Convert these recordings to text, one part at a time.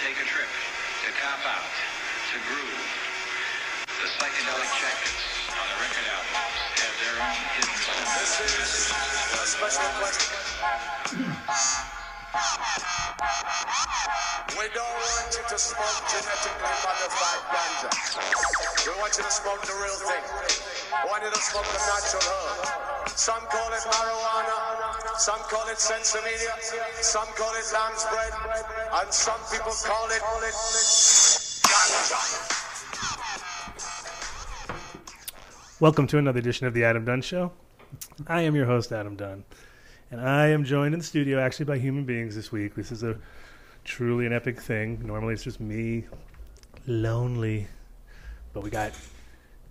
take a trip, to cop out, to groove. The psychedelic jackets on the record albums have their own hidden symbols. We don't want you to smoke genetically modified ganja. We want you to smoke the real thing. We want you to smoke the natural herb. Some call it marijuana, some call it sinsemilla, some call it lamb's bread, and some people call it ganja. Welcome to another edition of the Adam Dunn Show. I am your host, Adam Dunn, and I am joined in the studio actually by human beings this week. This is a truly an epic thing. Normally it's just me, lonely, but we got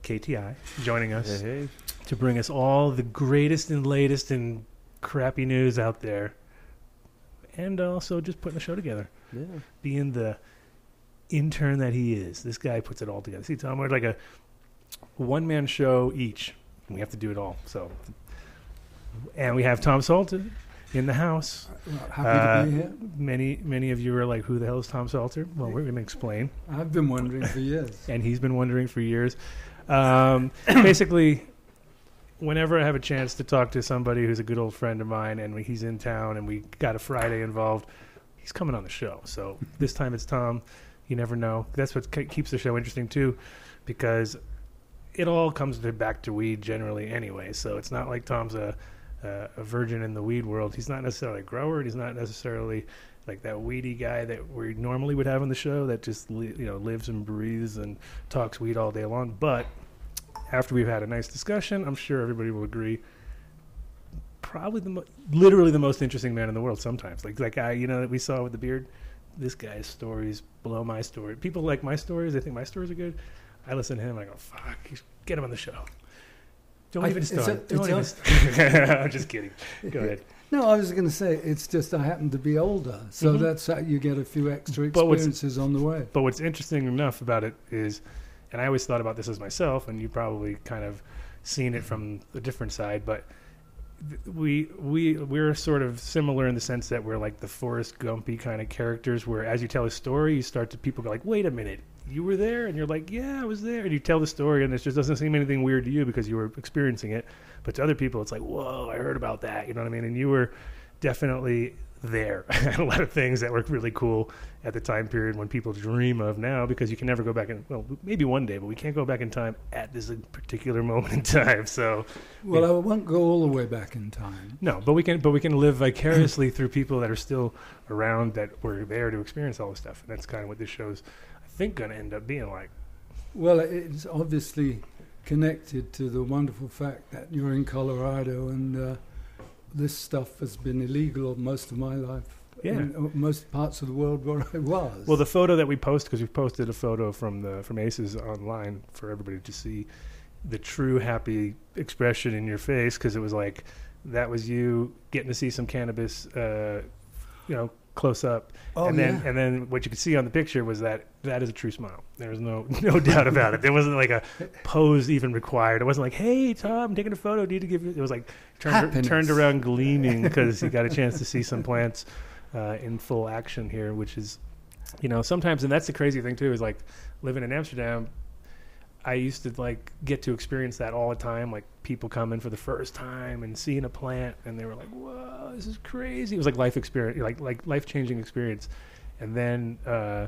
KTI joining us to bring us all the greatest and latest and crappy news out there, and also just putting the show together. Yeah. Being the intern that he is, this guy puts it all together. See, Tom, we're like a one man show each. And we have to do it all. So, and we have Tom Salter in the house. Happy Uh, to be here. Many, many of you are like, "Who the hell is Tom Salter?" Well, we're going to explain, I've been wondering for years. and he's been wondering for years. Um, basically, whenever I have a chance to talk to somebody who's a good old friend of mine, and he's in town, and we got a Friday involved, he's coming on the show. So this time it's Tom. You never know. That's what ke- keeps the show interesting too, because it all comes back to weed generally anyway. So it's not like Tom's a a, virgin in the weed world. He's not necessarily a grower. He's not necessarily like that weedy guy that we normally would have on the show that just you know lives and breathes and talks weed all day long. But after we've had a nice discussion, I'm sure everybody will agree. Probably the mo- literally the most interesting man in the world. Sometimes, like that guy you know that we saw with the beard. This guy's stories blow my story. People like my stories. They think my stories are good. I listen to him. And I go, "Fuck, get him on the show." Don't I- even start. a- Don't even start. I'm just kidding. Go ahead. No, I was going to say it's just I happen to be older, so Mhm. that's how you get a few extra experiences on the way. But what's interesting enough about it is, and I always thought about this as myself, and you probably kind of seen it from a different side, but we we we're sort of similar in the sense that we're like the Forrest Gumpy kind of characters, where as you tell a story, you start to people go like, wait a minute. You were there, and you're like, "Yeah, I was there." And you tell the story, and it just doesn't seem anything weird to you because you were experiencing it. But to other people, it's like, "Whoa, I heard about that." You know what I mean? And you were definitely there. a lot of things that were really cool at the time period when people dream of now because you can never go back in well maybe one day but we can't go back in time at this particular moment in time so Well, I won't go all the way back in time. no but we can but we can live vicariously through people that are still around that were there to experience all this stuff and that's kind of what this show's i think going to end up being like Well, it's obviously connected to the wonderful fact that you're in Colorado and uh, this stuff has been illegal most of my life. Yeah. In uh, most parts of the world where I was. well the photo that we post because we posted a photo from the from aces online for everybody to see the true happy expression in your face because it was like that was you getting to see some cannabis uh, you know close up oh, and then yeah. and then what you could see on the picture was that that is a true smile. There was no no doubt about it. There wasn't like a pose even required. It wasn't like, "Hey, Tom, I'm taking a photo. Need to give you." It was like turned turned around gleaming because he got a chance to see some plants uh, in full action here, which is, you know, sometimes and that's the crazy thing too is like living in Amsterdam. I used to like get to experience that all the time, like people coming for the first time and seeing a plant, and they were like, "Whoa, this is crazy!" It was like life experience, like like life changing experience. And then uh,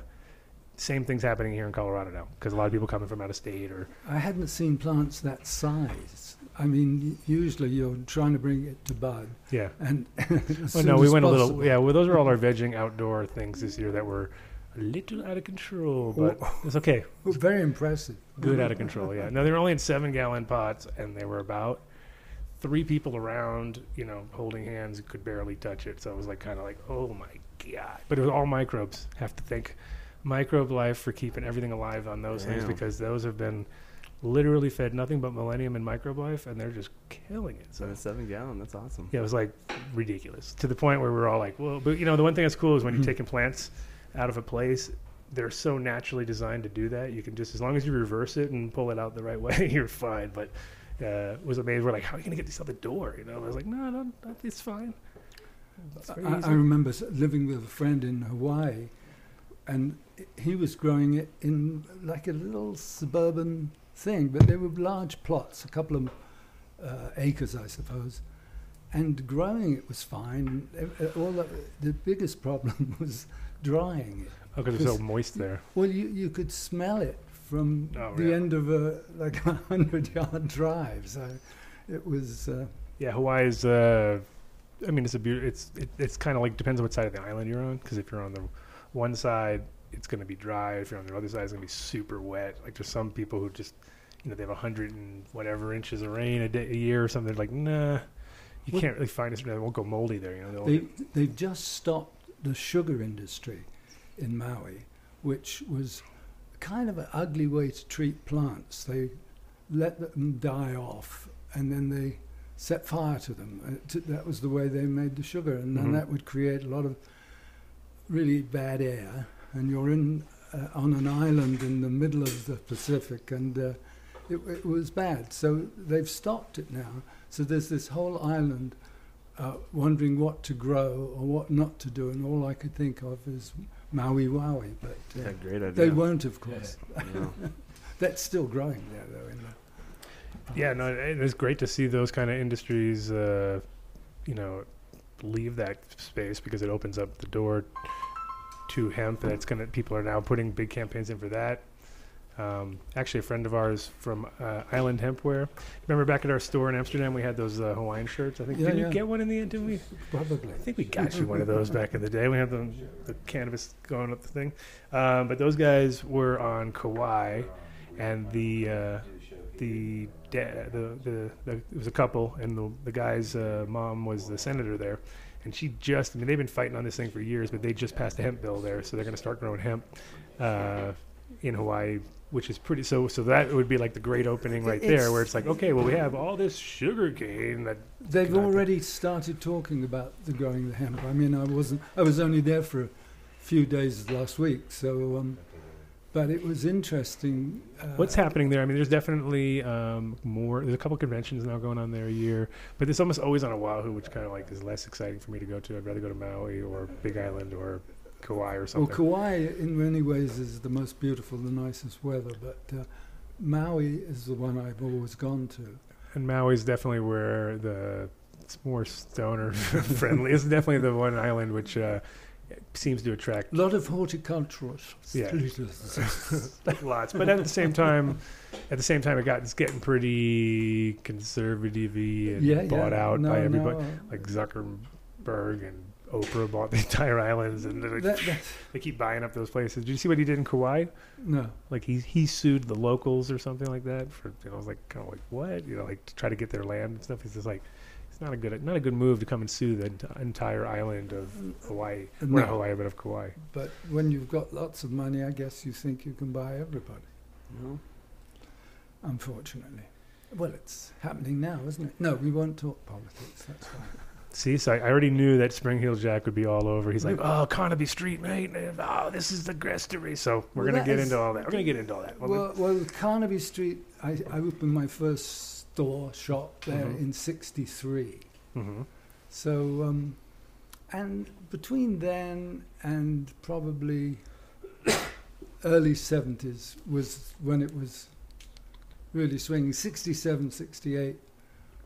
same things happening here in Colorado now because a lot of people coming from out of state or I hadn't seen plants that size. I mean, usually you're trying to bring it to bud, yeah. and Well, no, we as went a little. Yeah, well, those are all our vegging outdoor things this year that were a little out of control, but oh. it's okay. Very impressive. Good out of control. Yeah. No, they were only in seven gallon pots, and they were about three people around. You know, holding hands, could barely touch it. So it was like kind of like, oh my god. But it was all microbes. Have to thank microbe life for keeping everything alive on those things because those have been literally fed nothing but millennium and microbe life, and they're just killing it. So So a seven gallon, that's awesome. yeah, it was like ridiculous to the point where we were all like, well, but you know, the one thing that's cool is when you're taking plants out of a place, they're so naturally designed to do that. You can just, as long as you reverse it and pull it out the right way, you're fine. But uh, was amazed. We're like, how are you going to get these out the door? You know, I was like, no, no, no it's fine. It's I. I remember living with a friend in Hawaii and he was growing it in like a little suburban thing, but they were large plots, a couple of uh, acres, I suppose. And growing it was fine. All the, the biggest problem was drying it. Oh, because it's so moist there. Well, you, you could smell it from Oh, the yeah. end of a like a hundred yard drive. So it was. Uh, Yeah, Hawaii is. Uh, I mean, it's a beau- It's it, it's kind of like depends on what side of the island you're on. Because if you're on the one side, it's going to be dry. If you're on the other side, it's going to be super wet. Like there's some people who just, you know, they have a hundred and whatever inches of rain a, day, a year or something. They're like, nah, you Well- can't really find it. It won't go moldy there. You know, They, get- they've just stopped the sugar industry in Maui, which was kind of an ugly way to treat plants. They let them die off and then they set fire to them. Uh, t- that was the way they made the sugar, and then Mhm. that would create a lot of really bad air. And you're in uh, on an island in the middle of the Pacific, and uh, it, it was bad. So they've stopped it now. So there's this whole island uh, wondering what to grow or what not to do, and all I could think of is Maui Wowie. But uh, Yeah, great idea. they won't, of course. Yeah. That's still growing there, though. In the yeah, no, it is great to see those kind of industries. Uh, you know, leave that space because it opens up the door to hemp. That's gonna people are now putting big campaigns in for that. Um, actually, a friend of ours from uh, Island Hempwear. Remember back at our store in Amsterdam, we had those uh, Hawaiian shirts. I think Yeah, did you get one in the end? Didn't we? Probably. I think we got you one of those back in the day. We had the, the cannabis going up the thing. Um, but those guys were on Kauai, and the uh, the, da- the, the the it was a couple, and the the guy's uh, mom was the senator there, and she just I mean they've been fighting on this thing for years, but they just passed a hemp bill there, so they're going to start growing hemp uh, in Hawaii. Which is pretty so. So that would be like the great opening right there, where it's like, okay, well, we have all this sugar cane that They've already started talking about the growing the hemp. I mean, I wasn't. I was only there for a few days last week, so. Um, but it was interesting. Uh, What's happening there? I mean, there's definitely um, more. There's a couple conventions now going on there a year, but it's almost always on Oahu, which kind of like is less exciting for me to go to. I'd rather go to Maui or Big Island or Kauai or something. Well. Kauai, in many ways, is the most beautiful, the nicest weather, but uh, Maui is the one I've always gone to. and Maui's definitely where the it's more stoner friendly. It's definitely the one island which uh, seems to attract A lot of horticultural Yeah. lots, but at the same time, at the same time, it got it's getting pretty conservative and yeah, bought yeah. out no, by everybody. No, like Zuckerberg and Oprah bought the entire islands, and like, that, they keep buying up those places. Did you see what he did in Kauai? no. Like he he sued the locals or something like that for you know, I was like kind of like what you know like to try to get their land and stuff. He's just like not a good not a good move to come and sue the ent- entire island of Hawaii, No. not Hawaii but of Kauai. But when you've got lots of money, I guess you think you can buy everybody, No? unfortunately. Well, it's happening now, isn't it? No, we won't talk politics. That's fine. See, so I, I already knew that Spring Heel Jack would be all over. He's like, "Oh, Carnaby Street, mate! Oh, this is the grestery." So we're Well, gonna get is- into all that. We're gonna get into all that. Well, Well, well, Carnaby Street, I, I opened my first store shop there Mhm. in '63. mhm. So, um, and between then and probably early 70s was when it was really swinging. 67, 68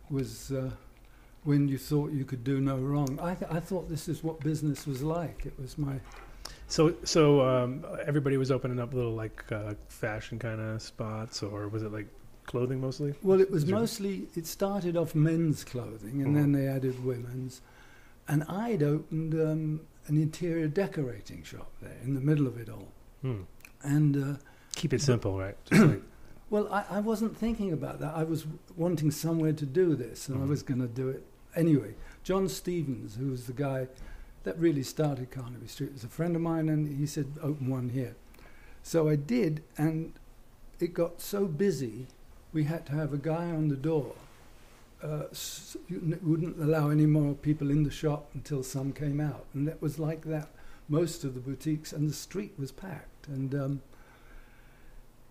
was uh, when you thought you could do no wrong. I, th- I thought this is what business was like. It was my. So, so um, everybody was opening up little like uh, fashion kind of spots, or was it like clothing mostly? Well, it was there- mostly, it started off men's clothing and Mhm. then they added women's. And I'd opened um, an interior decorating shop there in the middle of it all. Hmm. And uh, Keep it simple, right? Just like, Well, I, I wasn't thinking about that. I was wanting somewhere to do this, and I Mhm. was going to do it anyway. John Stevens, who was the guy that really started Carnaby Street, was a friend of mine, and he said, "Open one here." So I did, and it got so busy, we had to have a guy on the door. Uh, wouldn't allow any more people in the shop until some came out, and that was like that. Most of the boutiques, and the street was packed, and. Um,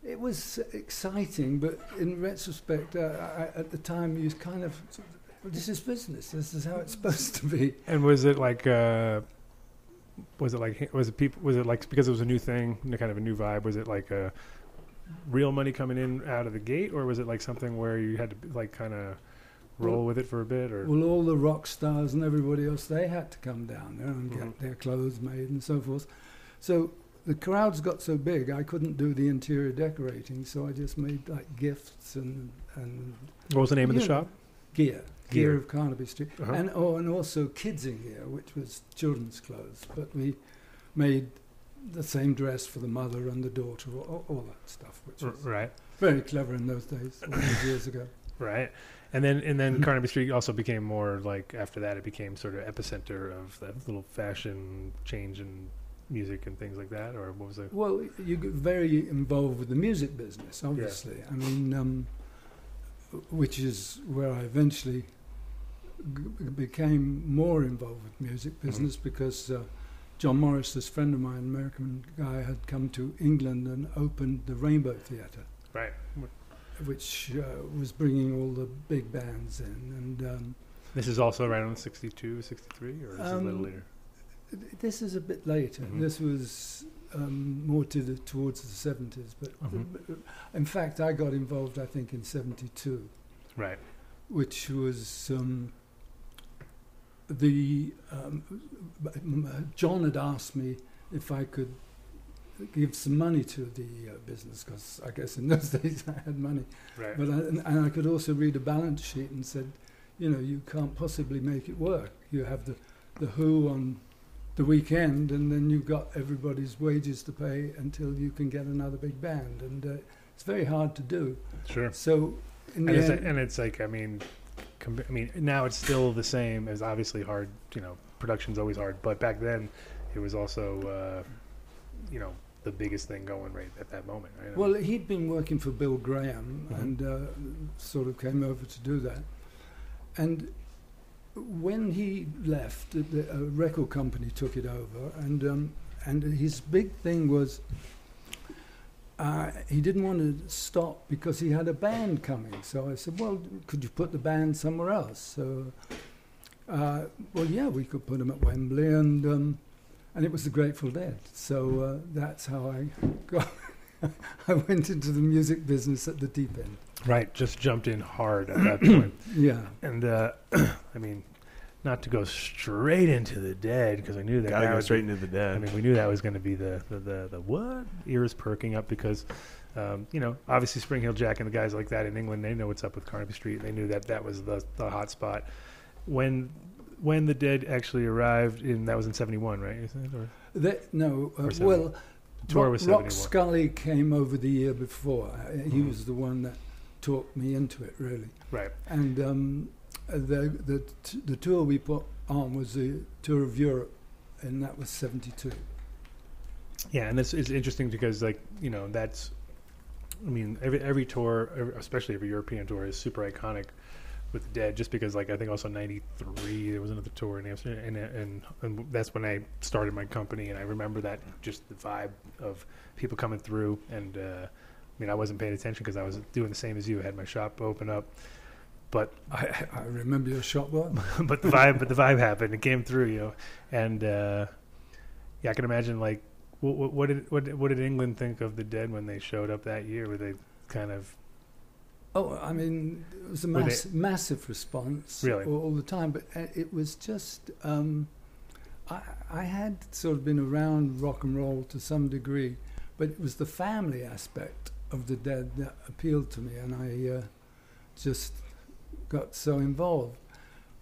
it was exciting, but in retrospect, uh, I, at the time, you kind of, this is business. This is how it's supposed to be. and was it like uh, was it like was it people was it like because it was a new thing, kind of a new vibe? Was it like real money coming in out of the gate, or was it like something where you had to like kind of roll Well- with it for a bit? Or Well, all the rock stars and everybody else, they had to come down there and Mhm. get their clothes made and so forth. So the crowds got so big, I couldn't do the interior decorating, so I just made like gifts and, and what was the name of the shop? gear, Gear. gear of Carnaby Street, Uh-huh. and oh, and also kids in gear, which was children's clothes. But we made the same dress for the mother and the daughter, all, all that stuff, which was right, very clever in those days, all those years ago. right. And then and then Carnaby Street also became more like after that it became sort of epicenter of that little fashion change in music and things like that. Or what was it? Well, you get very involved with the music business, obviously. I mean, um, which is where I eventually g- became more involved with music business because uh, John Morris, this friend of mine, American guy, had come to England and opened the Rainbow Theatre, Right. which uh, was bringing all the big bands in. And um, This is also around 62, 63, or is it a little Um, later? this is a bit later. Mhm. This was um, more to the, towards the 70s. But Mhm. but, in fact, I got involved, I think, in 72. Right. which was um, the um, John had asked me if I could give some money to the uh, business because I guess in those days I had money, Right. but I, and, and I could also read a balance sheet and said, you know, you can't possibly make it work. You have the the Who on the weekend, and then you've got everybody's wages to pay until you can get another big band, and uh, it's very hard to do. sure. So in And it's, and it's like I mean, I mean now it's still the same as obviously hard. You know, production's always hard, but back then it was also uh, you know the biggest thing going right at that moment. Right? Well, he'd been working for Bill Graham Mhm. and uh, sort of came over to do that. And when he left, the, the a record company took it over, and um, and his big thing was uh, he didn't want to stop because he had a band coming. So I said, well, could you put the band somewhere else? So, uh, well, yeah, we could put them at Wembley, and um, and it was the Grateful Dead. So uh, that's how I got. I went into the music business at the deep end. right, just jumped in hard at that point. Yeah. And uh, I mean, not to go straight into the dead because I knew that. Gotta that go would straight be- into the dead. I mean, we knew that was going to be the, the the the what ears perking up because, um, you know, obviously Spring Hill Jack and the guys like that in England, they know what's up with Carnaby Street. They knew that that was the the hot spot. When when the Dead actually arrived in that was in '71, right? Is it? Or That, no, uh, Or well, tour Rock, was Rock Scully came over the year before. He Mhm. was the one that talked me into it, really. Right. And um, the the the tour we put on was the tour of Europe, and that was '72. Yeah, and this is interesting because, like, you know, that's, I mean, every every tour, especially every European tour, is super iconic with the Dead. Just because, like, I think also '93 there was another tour in Amsterdam, and, and and that's when I started my company, and I remember that just the vibe of people coming through, and uh, I mean, I wasn't paying attention because I was doing the same as you. I had my shop open up, but I, I remember your shot well. but the vibe, but the vibe happened. It came through, you know, and uh, yeah, I can imagine like what, what, what did what, did- what did England think of the dead when they showed up that year? Were they kind of Oh, I mean, it was a Were they- massive response Really? all, all the time. But uh, it was just, um, I, I had sort of been around rock and roll to some degree, but it was the family aspect of the Dead that appealed to me, and I uh, just got so involved.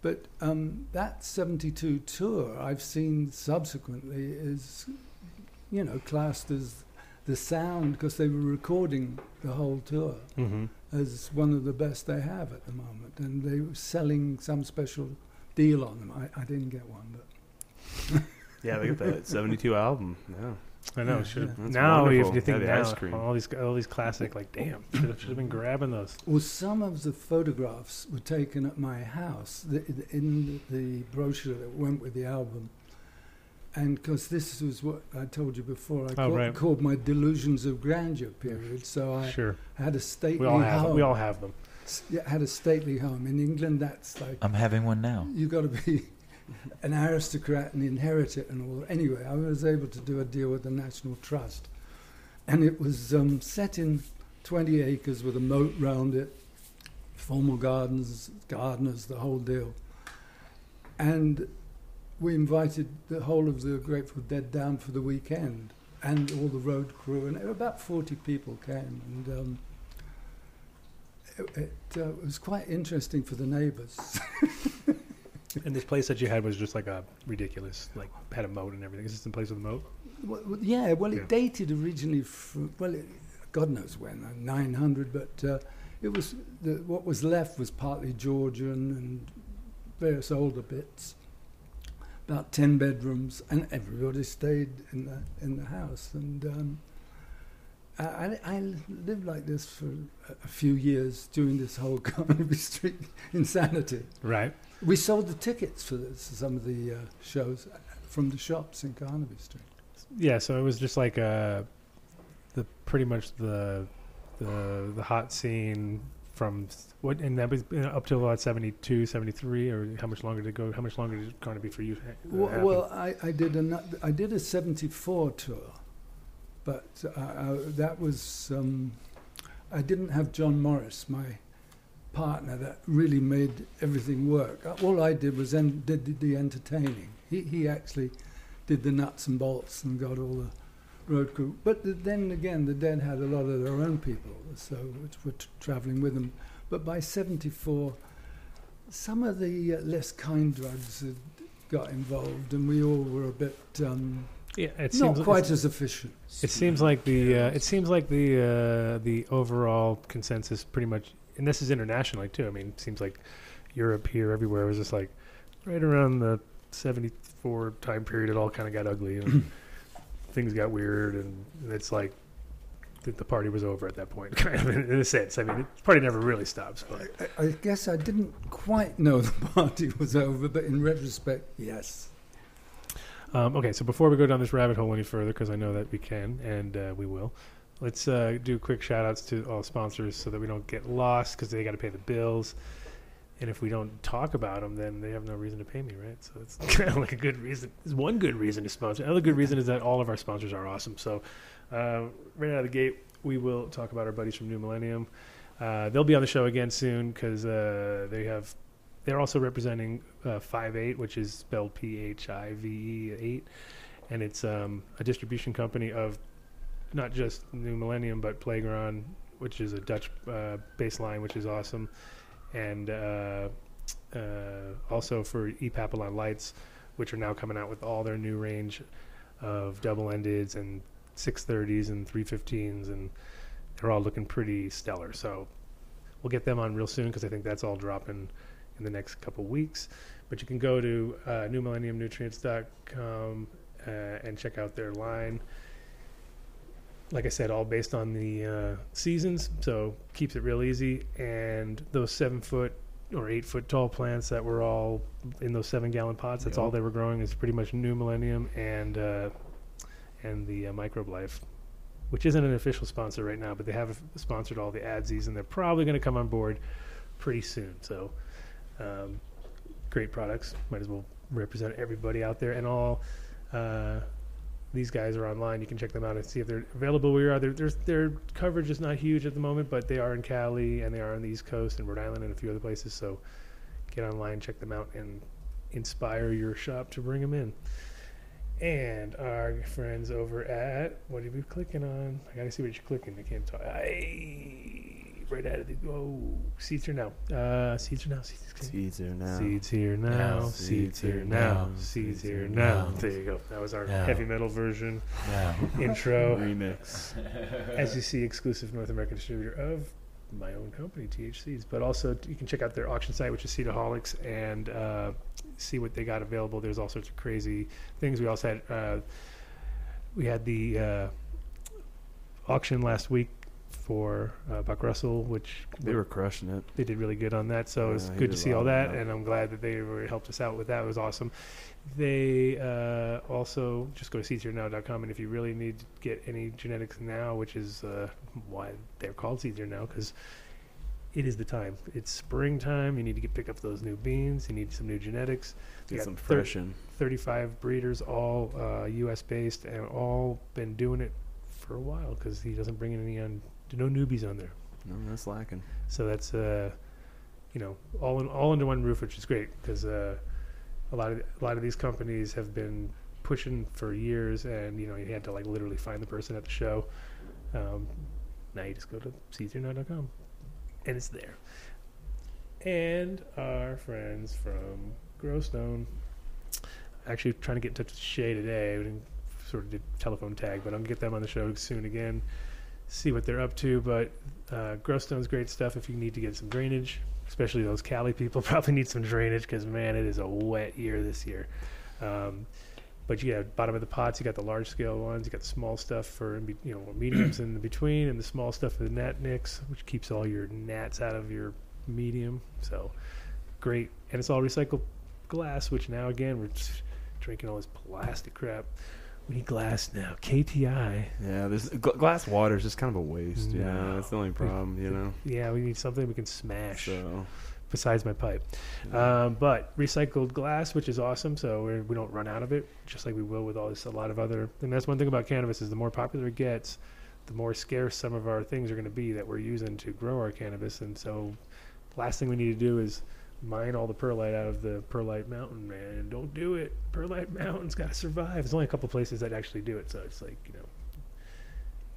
But um, that 72 tour I've seen subsequently is, you know, classed as the sound because they were recording the whole tour mm-hmm. as one of the best they have at the moment, and they were selling some special deal on them. I, I didn't get one, but yeah, they got that '72 album. Yeah, I know. Yeah, should yeah. That's now if you think Yeah, the now ice cream. all these all these classic like damn should have, should have been grabbing those. well, some of the photographs were taken at my house the, in the brochure that went with the album. And because this was what I told you before, I Oh, called, right. called my delusions of grandeur period. So I Sure, had a stately we all have home. we all have them. S- yeah, had a stately home in England. That's like I'm having one now. you got to be an aristocrat and inherit it and all. Anyway, I was able to do a deal with the National Trust, and it was um, set in 20 acres with a moat round it, formal gardens, gardeners, the whole deal. And we invited the whole of the Grateful Dead down for the weekend, and all the road crew, and about 40 people came, and. Um, it, it uh, was quite interesting for the neighbours. And this place that you had was just like a ridiculous, like had a moat and everything. Is this the place with the moat? Well, yeah, well, it Yeah. dated originally from, well, it, God knows when, uh, 900, but uh, it was, the, what was left was partly Georgian and various older bits. About 10 bedrooms, and everybody stayed in the, in the house. And um, I, I, lived like this for a, a few years during this whole Carnaby Street insanity. Right. We sold the tickets for this, some of the uh, shows from the shops in Carnaby Street. Yeah. So it was just like uh, the pretty much the the the hot scene from what and that was uh, up till about 72, 73, or how much longer did it go? How much longer did it kind of be for you? uh, Well, well I, I did a I did a '74 tour, but uh, uh, that was um, I didn't have John Morris, my partner, that really made everything work. Uh, All I did was en- did the- the entertaining. He he actually did the nuts and bolts and got all the road crew. But th- then again, the Dead had a lot of their own people, so which were t- travelling with them. But by '74, some of the uh, less kind drugs had got involved, and we all were a bit um, yeah, it not seems quite as efficient. It seems like the uh, it seems like the uh, the overall consensus pretty much, and this is internationally too. I mean, it seems like Europe here, everywhere was just like right around the '74 time period. It all kind of got ugly and things got weird, and it's like the, the party was over at that point, kind of in, in a sense. I mean, the party never really stops, but I, I guess I didn't quite know the party was over, but in retrospect, yes. Um, okay, so before we go down this rabbit hole any further, because I know that we can and uh, we will, let's uh, do quick shout outs to all sponsors so that we don't get lost because they got to pay the bills. And if we don't talk about them, then they have no reason to pay me, right? So it's kind of like a good reason. It's one good reason to sponsor. Another good reason is that all of our sponsors are awesome. So uh, right out of the gate, we will talk about our buddies from New Millennium. Uh, they'll be on the show again soon because uh, they have. They're also representing uh, Five Eight, which is spelled P H I V E eight, and it's um, a distribution company of not just New Millennium but Playground, which is a Dutch uh, which is awesome, and uh, uh, also for E Papillon lights, which are now coming out with all their new range of double endeds and 630s and 315s, and they're all looking pretty stellar. So we'll get them on real soon because I think that's all dropping in the next couple weeks. But you can go to uh, newmillenniumnutrients.com uh, and check out their line. Like I said, all based on the uh, seasons, so keeps it real easy. And those seven foot or eight foot tall plants that were all in those seven gallon pots, that's all they were growing is pretty much New Millennium and uh, and the uh, Microbe Life, which isn't an official sponsor right now, but they have sponsored all the adsies, and they're probably going to come on board pretty soon. So, um, great products. Might as well represent everybody out there, and all uh, these guys are online. You can check them out and see if they're available where you are. Their, their, their coverage is not huge at the moment, but they are in Cali and they are on the East Coast and Rhode Island and a few other places. So, get online, check them out, and inspire your shop to bring them in. And our friends over at what are you clicking on? I gotta see what you're clicking. I can't talk. Aye, right out of the oh, seeds are now. Uh, seeds are now. Seeds, Seeds are now. seeds here now. Seeds here now. Seeds here now. There you go. That was our Now. heavy metal version Now. intro. Remix. As you see, exclusive North American distributor of my own company, T.H.Seeds. But also, you can check out their auction site, which is Cedarholics, and uh, see what they got available. There's all sorts of crazy things. We also had uh, we had the uh, auction last week for uh, Buck Russell, which They were crushing it. they did really good on that. So Yeah, it's he good to see all that, and I'm glad that they were, helped us out with that. It was awesome. They uh, also just go to seedsherenow.com, and if you really need to get any genetics now, which is uh, why they're called Seeds Here Now, because it is the time. It's springtime. You need to get pick up those new beans. You need some new genetics. We Get some fresh in. 35 breeders, all uh, U.S. based, and all been doing it for a while because he doesn't bring in any on. No newbies on there. No, that's lacking. So that's uh, you know all in, all under one roof, which is great because uh, a lot of a lot of these companies have been pushing for years, and you know you had to like literally find the person at the show. Um, now you just go to c39.com, and it's there. And our friends from Growstone, actually trying to get in touch with Shay today. We didn't sort of did telephone tag, but I'll get them on the show soon again. See what they're up to, but uh, Growstone's great stuff if you need to get some drainage, especially those Cali people probably need some drainage because man, it is a wet year this year. Um, but you got bottom of the pots, you got the large scale ones, you got small stuff for you know mediums in the between, and the small stuff for the GnatNix, which keeps all your gnats out of your medium. So great, and it's all recycled glass, which now again we're drinking all this plastic crap. We need glass now. KTI. Yeah, this gl- glass water is just kind of a waste. You know, that's the only problem. You know, Yeah, we need something we can smash. so besides my pipe. yeah. Um, but recycled glass, which is awesome, so we're, we don't run out of it, just like we will with all this a lot of other. And that's one thing about cannabis is the more popular it gets, the more scarce some of our things are going to be that we're using to grow our cannabis. And so, last thing we need to do is mine all the perlite out of the perlite mountain, man. Don't do it. Perlite mountain's got to survive. There's only a couple places that actually do it, so it's like you know,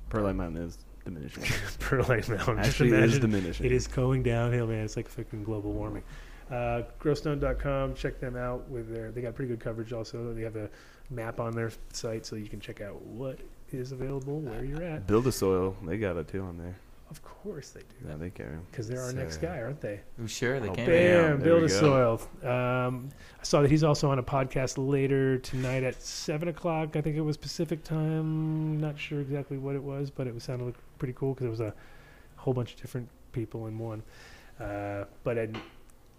Perlite Mountain is diminishing. perlite mountain. Actually, is diminishing. It is going downhill, man. It's like freaking global warming. Uh, Growstone.com, check them out with their. They got pretty good coverage. Also, they have a map on their site, so you can check out what is available where you're at. Build a soil. They got it too on there. Of course they do, Yeah, they carry 'em. because they're our next guy, aren't they? Oh, sure, they Oh, can. bam. Bam! there Build we a go. soil. Um, I saw that he's also on a podcast later tonight at seven o'clock. I think it was Pacific time. Not sure exactly what it was, but it was sounded pretty cool because it was a whole bunch of different people in one. Uh, but i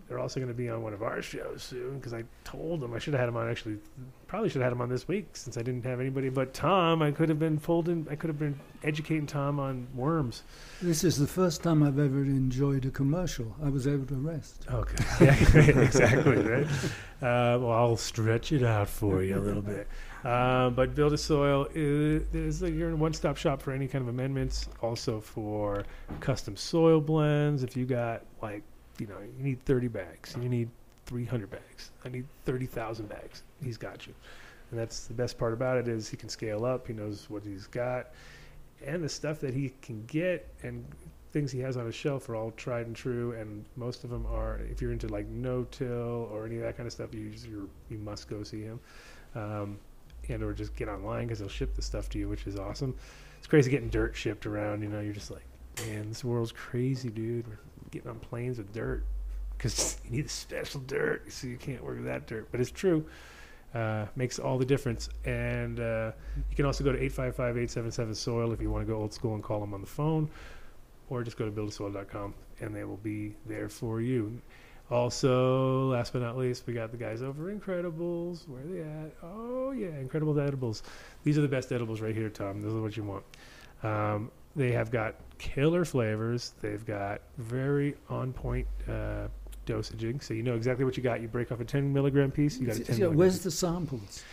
they're also going to be on one of our shows soon because I told them I should have had him on. Actually, probably should have had him on this week since I didn't have anybody but Tom. I could have been pulled in. I could have been educating Tom on worms. This is the first time I've ever enjoyed a commercial. I was able to rest. Okay. Yeah, exactly, right? Uh, well, I'll stretch it out for you a little bit. Um, but Build a Soil is, is a one stop shop for any kind of amendments, also for custom soil blends. If you got, like, you know, you need 30 bags, you need 300 bags, I need 30,000 bags, he's got you. And that's the best part about it is he can scale up, he knows what he's got, and the stuff that he can get and things he has on his shelf are all tried and true, and most of them are. If you're into like no-till or any of that kind of stuff, you you're, you must go see him, um, and or just get online because he'll ship the stuff to you, which is awesome. It's crazy getting dirt shipped around. You know, you're just like, man, this world's crazy, dude. We're getting on planes with dirt because you need a special dirt, so you can't work with that dirt. But it's true. Uh, makes all the difference. And uh, you can also go to 855-877-SOIL if you want to go old school and call them on the phone or just go to buildasoil.com and they will be there for you. Also, last but not least, we got the guys over Incredibles. Where are they at? Oh, yeah, Incredible Edibles. These are the best edibles right here, Tom. This is what you want. Um, they have got killer flavors. They've got very on point uh, dosaging. So you know exactly what you got. You break off a 10 milligram piece, you got a 10 Yeah, where's piece. the samples?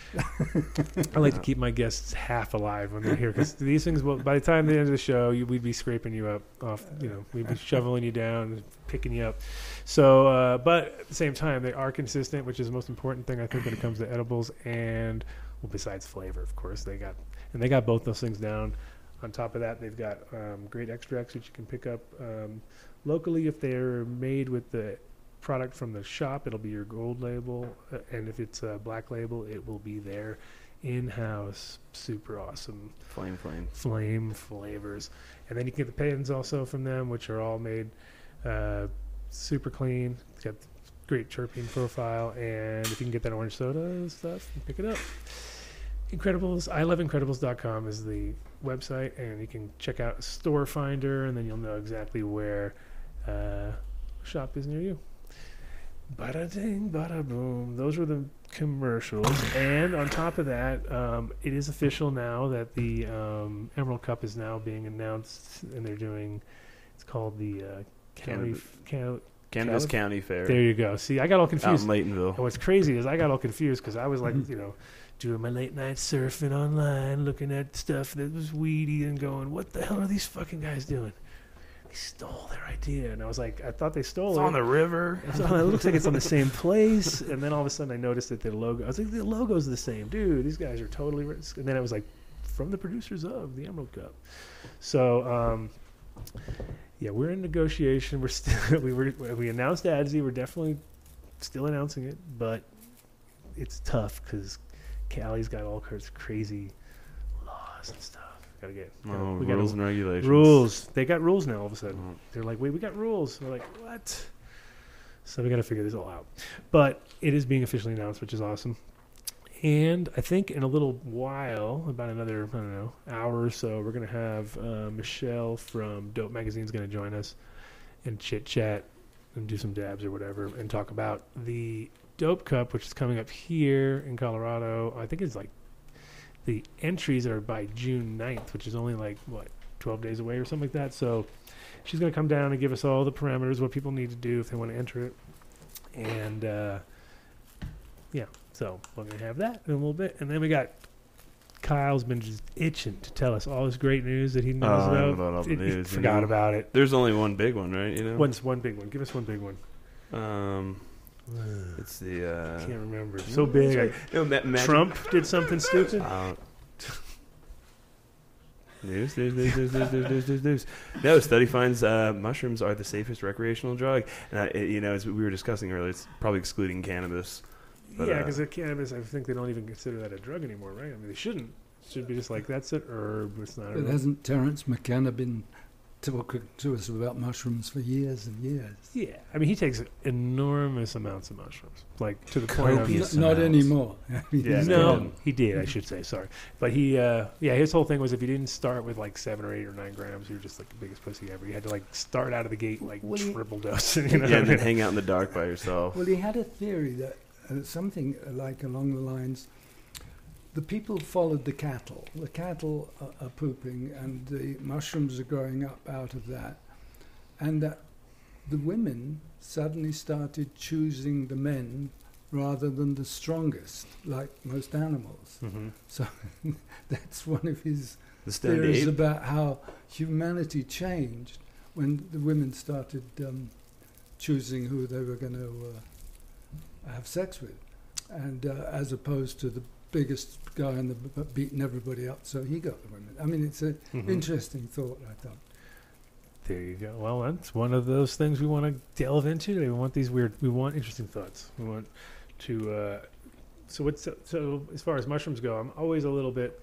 I like to keep my guests half alive when they're here because these things. Will, by the time the end of the show, you, we'd be scraping you up off. You know, we'd be shoveling you down, picking you up. So, uh, but at the same time, they are consistent, which is the most important thing I think when it comes to edibles. And well, besides flavor, of course, they got and they got both those things down. On top of that, they've got um, great extracts that you can pick up um, locally if they're made with the product from the shop. It'll be your gold label, uh, and if it's a black label, it will be their in-house, super awesome Flame, flame. flame flavors. And then you can get the pens also from them, which are all made uh, super clean. It's got great terpene profile, and if you can get that orange soda stuff, pick it up. Incredibles, I love Incredibles.com is the website, and you can check out Store Finder, and then you'll know exactly where uh, shop is near you. Bada ding, bada boom. Those were the commercials. and on top of that, um, it is official now that the um, Emerald Cup is now being announced, and they're doing. It's called the uh, County. Canvas Calif- County Fair. There you go. See, I got all out confused. in Laytonville. And what's crazy is I got all confused because I was like, Mhm. you know, doing my late night surfing online, looking at stuff that was weedy and going, what the hell are these fucking guys doing? They stole their idea. And I was like, I thought they stole It's it. on the river. On- it looks like it's on the same place. And then all of a sudden I noticed that the logo, I was like, the logo's the same. Dude, these guys are totally. ri- And then it was like, from the producers of the Emerald Cup. So, um, yeah, we're in negotiation. We're still, we were, we announced ADSI. We're definitely still announcing it, but it's tough because Cali's got all kinds of crazy laws and stuff. Gotta get gotta- Oh, we gotta- rules and regulations. rules. They got rules now. All of a sudden, Oh. they're like, "Wait, we got rules." We're like, "What?" So we got to figure this all out. But it is being officially announced, which is awesome. And I think in a little while, about another I don't know hour or so, we're gonna have uh, Michelle from Dope Magazine is gonna join us and chit chat and do some dabs or whatever and talk about the Dope Cup, which is coming up here in Colorado. I think it's like the entries are by June 9th, which is only like what 12 days away or something like that. So she's going to come down and give us all the parameters, what people need to do if they want to enter it. And uh, yeah, so we're going to have that in a little bit. And then we got Kyle's been just itching to tell us all this great news that he knows Oh, about. about all the It- he news, you forgot know. about it. There's only one big one, right? You know. What's one big one? Give us one big one. Um, it's the. Uh, I Can't remember. So big. I- No, ma- Trump did something stupid. Uh, news, news, news, news, news, news, news, news, news. No, study finds uh, mushrooms are the safest recreational drug. And I, it- you know, as we were discussing earlier, it's probably excluding cannabis. But, yeah, uh, because the cannabis, I think they don't even consider that a drug anymore, right? I mean, they shouldn't. It should be just like that's an herb. It's not. A But hasn't Terence McKenna been talking to us about mushrooms for years and years? yeah, I mean, he takes enormous amounts of mushrooms, like to the point of N- not anymore. I mean, Yeah, no, gone. he did. I should say sorry, but he, uh, yeah, his whole thing was if you didn't start with like seven or eight or nine grams, you were just like the biggest pussy ever. You had to like start out of the gate like Well, he- triple dose. You know? yeah, and then hang out in the dark by yourself. Well, he had a theory that uh, something like along the lines the people followed the cattle. The cattle are, are pooping, and the mushrooms are growing up out of that. And that the women suddenly started choosing the men rather than the strongest, like most animals. Mhm. So that's one of his The theories about how humanity changed when the women started um, choosing who they were going to uh, have sex with, and uh, as opposed to the biggest guy in the b- beating everybody up, so he got the women. I mean, it's an Mhm. interesting thought. I thought. There you go. Well, that's one of those things we want to delve into. We want these weird. We want interesting thoughts. We want to. Uh, so what's so as far as mushrooms go, I'm always a little bit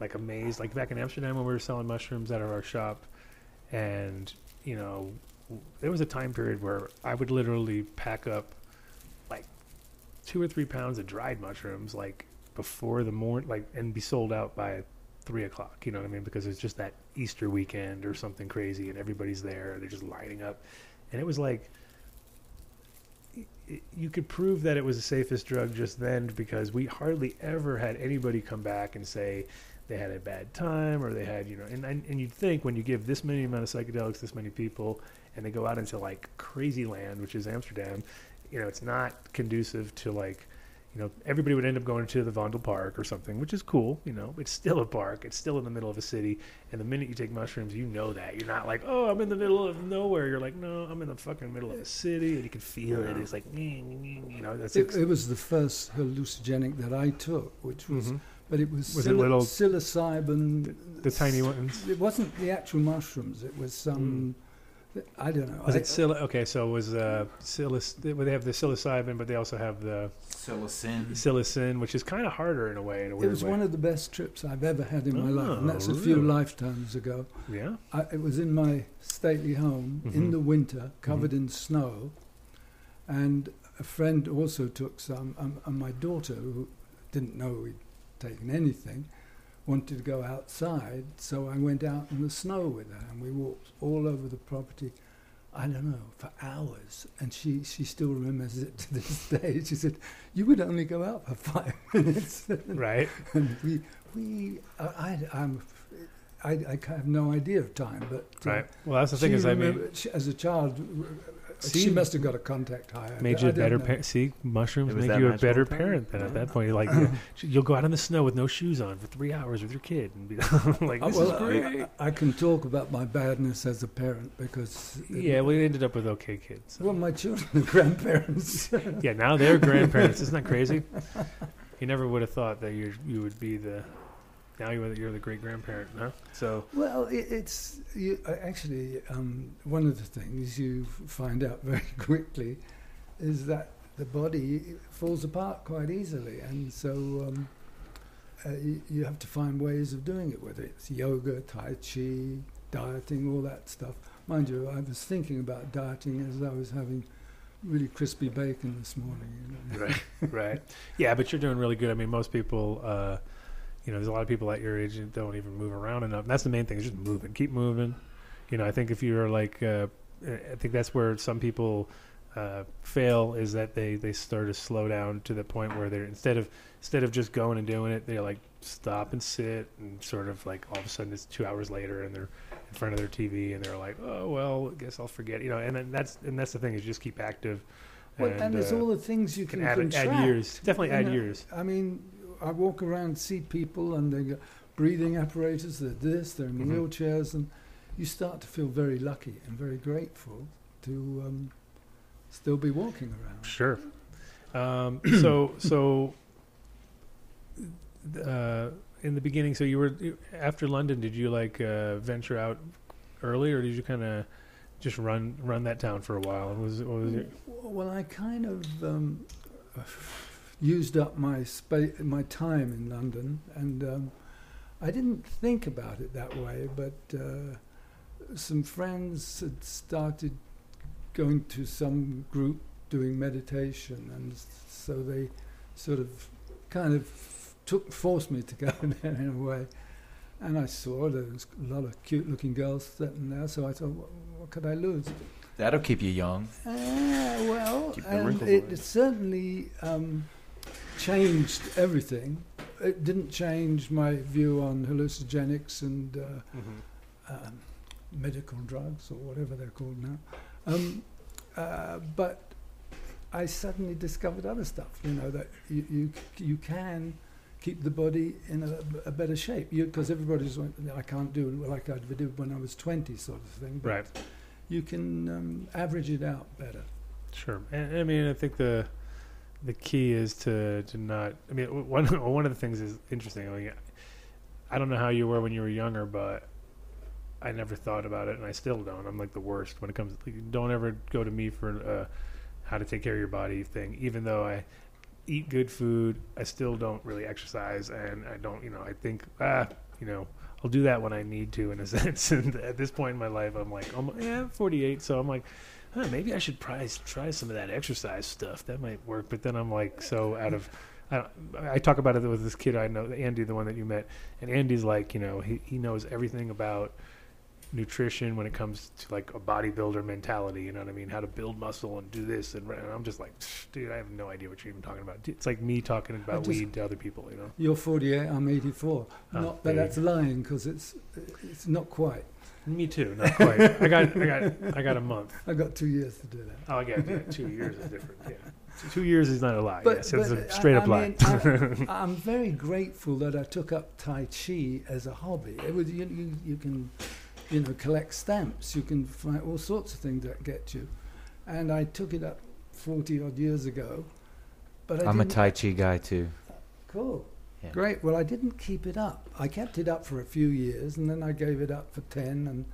like amazed. Like back in Amsterdam when we were selling mushrooms out of our shop, and you know, there was a time period where I would literally pack up like two or three pounds of dried mushrooms, like before the morning, like and be sold out by three o'clock. You know what I mean? Because it's just that Easter weekend or something crazy, and everybody's there. They're just lining up, and it was like you could prove that it was the safest drug just then because we hardly ever had anybody come back and say they had a bad time or they had you know and and, and you'd think when you give this many amount of psychedelics this many people and they go out into like crazy land which is amsterdam you know it's not conducive to like you know, everybody would end up going to the Vondel Park or something, which is cool. You know, it's still a park. It's still in the middle of a city. And the minute you take mushrooms, you know that. You're not like, oh, I'm in the middle of nowhere. You're like, no, I'm in the fucking middle of a city. And you can feel it. It's like, you know, that's It, it was the first hallucinogenic that I took, which was, Mhm. but it was, Was it little- psilocybin. the tiny ones. It wasn't the actual mushrooms. It was some. I don't know. Was I- it psil- Okay, so it was uh, psiloc- They have the psilocybin, but they also have the Silicin. psilocin, which is kind of harder in a way. In a It was way. one of the best trips I've ever had in my life, and Oh, that's a few lifetimes ago. yeah. I, it was in my stately home in Mhm. the winter, covered in snow, and a friend also took some, um, and my daughter, who didn't know we'd taken anything, wanted to go outside, so I went out in the snow with her, and we walked all over the property. I don't know for hours, and she, she still remembers it to this day. She said, "You would only go out for five minutes." Right. and we we I, I I'm I, I have no idea of time, but uh, Right. Well, that's the thing is, I mean, she, as a child, See? she must have got a contact high. Made you a better know. parent. See, mushrooms make you a better parent. Then at that point, you're like, you- you'll go out in the snow with no shoes on for three hours with your kid and be like, Uh, "This well, is great." I, I can talk about my badness as a parent because yeah, we ended up with okay kids. well, my children are grandparents. Yeah, now they're grandparents. Isn't that crazy? You never would have thought that you you would be the. Now you're the, you're the great grandparent, huh? So Well, it, it's you, uh, actually um, one of the things you find out very quickly is that the body falls apart quite easily, and so um, uh, you, you have to find ways of doing it, whether it's yoga, tai chi, dieting, all that stuff. Mind you, I was thinking about dieting as I was having really crispy bacon this morning. You know? right, right, yeah, but you're doing really good. I mean, most people, uh, you know, there's a lot of people at your age that don't even move around enough. And that's the main thing: is just moving, keep moving. You know, I think if you're like, uh, I think that's where some people uh, fail is that they they start to slow down to the point where they're instead of instead of just going and doing it, they're like stop and sit and sort of like all of a sudden it's two hours later and they're in front of their TV and they're like, oh well, I guess I'll forget. You know, and then that's and that's the thing is just keep active. Well, and, there's uh, all the things you can can, add, add years. Definitely add know. years. I mean, I walk around, see people, and they got breathing apparatus. They're this, they're in Mhm. wheelchairs, and you start to feel very lucky and very grateful to um, still be walking around. Sure. Um, so so uh, in the beginning, so you were after London. Did you like uh, venture out early, or did you kind of just run run that town for a while? Was what was it? Well, I kind of um, used up my spa- my time in London, and um, I didn't think about it that way. But uh, some friends had started going to some group doing meditation, and so they sort of kind of took forced me to go there in a way. And I saw there was a lot of cute-looking girls sitting there, so I thought, what, what could I lose? That'll keep you young. Ah, well, and wrinkles it certainly um, changed everything. It didn't change my view on hallucinogenics and uh, um, medical drugs or whatever they're called now. Um, uh, but I suddenly discovered other stuff. You know that you you, you can keep the body in a, a better shape because everybody's like, I can't do it like I did when I was 20, sort of thing. But Right. You can um, average it out better. Sure. And, I mean, I think the the key is to to not. I mean, one one of the things is interesting. I, mean, I don't know how you were when you were younger, but I never thought about it, and I still don't. I'm like the worst when it comes. Like, don't ever go to me for uh, how to take care of your body thing. Even though I eat good food, I still don't really exercise, and I don't. You know, I think ah, you know. I'll do that when I need to, in a sense. And at this point in my life, I'm like, I'm, yeah, I'm 48, so I'm like, huh, maybe I should try try some of that exercise stuff. That might work. But then I'm like so out of. I, I talk about it with this kid I know, Andy, the one that you met, and Andy's like, you know, he he knows everything about nutrition when it comes to like a bodybuilder mentality. You know what I mean? How to build muscle and do this, and, and I'm just like, dude, I have no idea what you're even talking about. It's like me talking about just- weed to other people. You know? You're 48, I'm 84. Oh, not that that's lying because it's it's not quite. Me too. Not quite. I got I got I got a month. I got two years to do that. Oh, I got yeah, two years is different. Yeah, two years is not a lie. But- yes, it's a a I- straight I up lie. mean, I, I'm very grateful that I took up Tai Chi as a hobby. It was you, you, you can, you know, collect stamps. You can find all sorts of things that get you, and I took it up 40 odd years ago. But I I'm a Tai Chi guy too. Cool. Yeah. Great. Well, I didn't keep it up. I kept it up for a few years, and then I gave it up for ten. And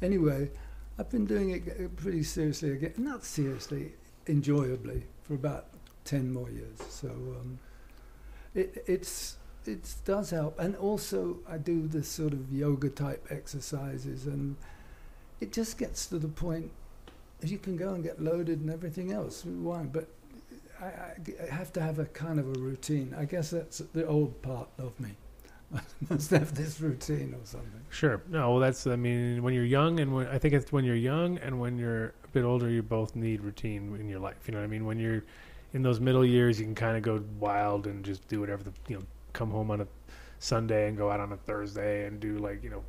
anyway, I've been doing it pretty seriously again. Not seriously, enjoyably for about ten more years. So um, it it's it does help. And also, I do this sort of yoga type exercises, and it just gets to the point. You can go and get loaded and everything else. Why? But I, I have to have a kind of a routine. I guess that's the old part of me. I must have this routine or something. Sure. No, well, that's. I mean, when you're young, and when I think it's when you're young and when you're a bit older, you both need routine in your life. You know what I mean? When you're in those middle years, you can kind of go wild and just do whatever the you know. Come home on a Sunday and go out on a Thursday and do like you know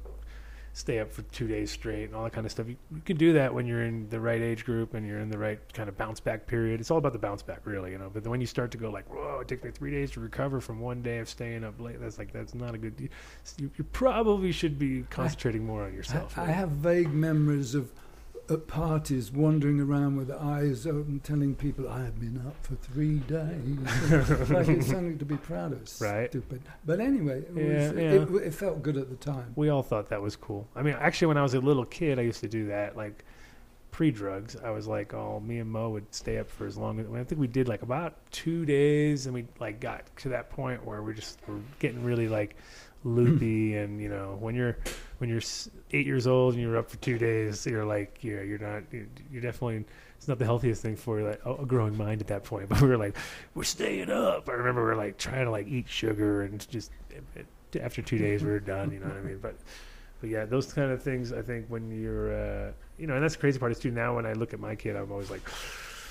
stay up for two days straight and all that kind of stuff. You, you can do that when you're in the right age group and you're in the right kind of bounce back period. It's all about the bounce back, really, you know. But then when you start to go like, whoa, it takes me three days to recover from one day of staying up late. That's like that's not a good. You, you probably should be concentrating more on yourself. I, I have vague memories of at parties wandering around with eyes open, telling people I have been up for three days. like it's something to be proud of. Right. Stupid. But anyway, it, Yeah, was, yeah. It, it felt good at the time. We all thought that was cool. I mean, actually, when I was a little kid, I used to do that. Like pre-drugs, I was like, oh, me and Mo would stay up for as long as. I think we did like about two days, and we like got to that point where we just were getting really like loopy, and you know, when you're when you're eight years old and you're up for two days, you're like, yeah, you're not, you're, you're definitely. It's not the healthiest thing for like a growing mind at that point. But we were like, we're staying up. I remember we were like trying to like eat sugar and just after two days we were done. You know what I mean? But but yeah, those kind of things. I think when you're, uh, you know, and that's the crazy part is too. Now when I look at my kid, I'm always like,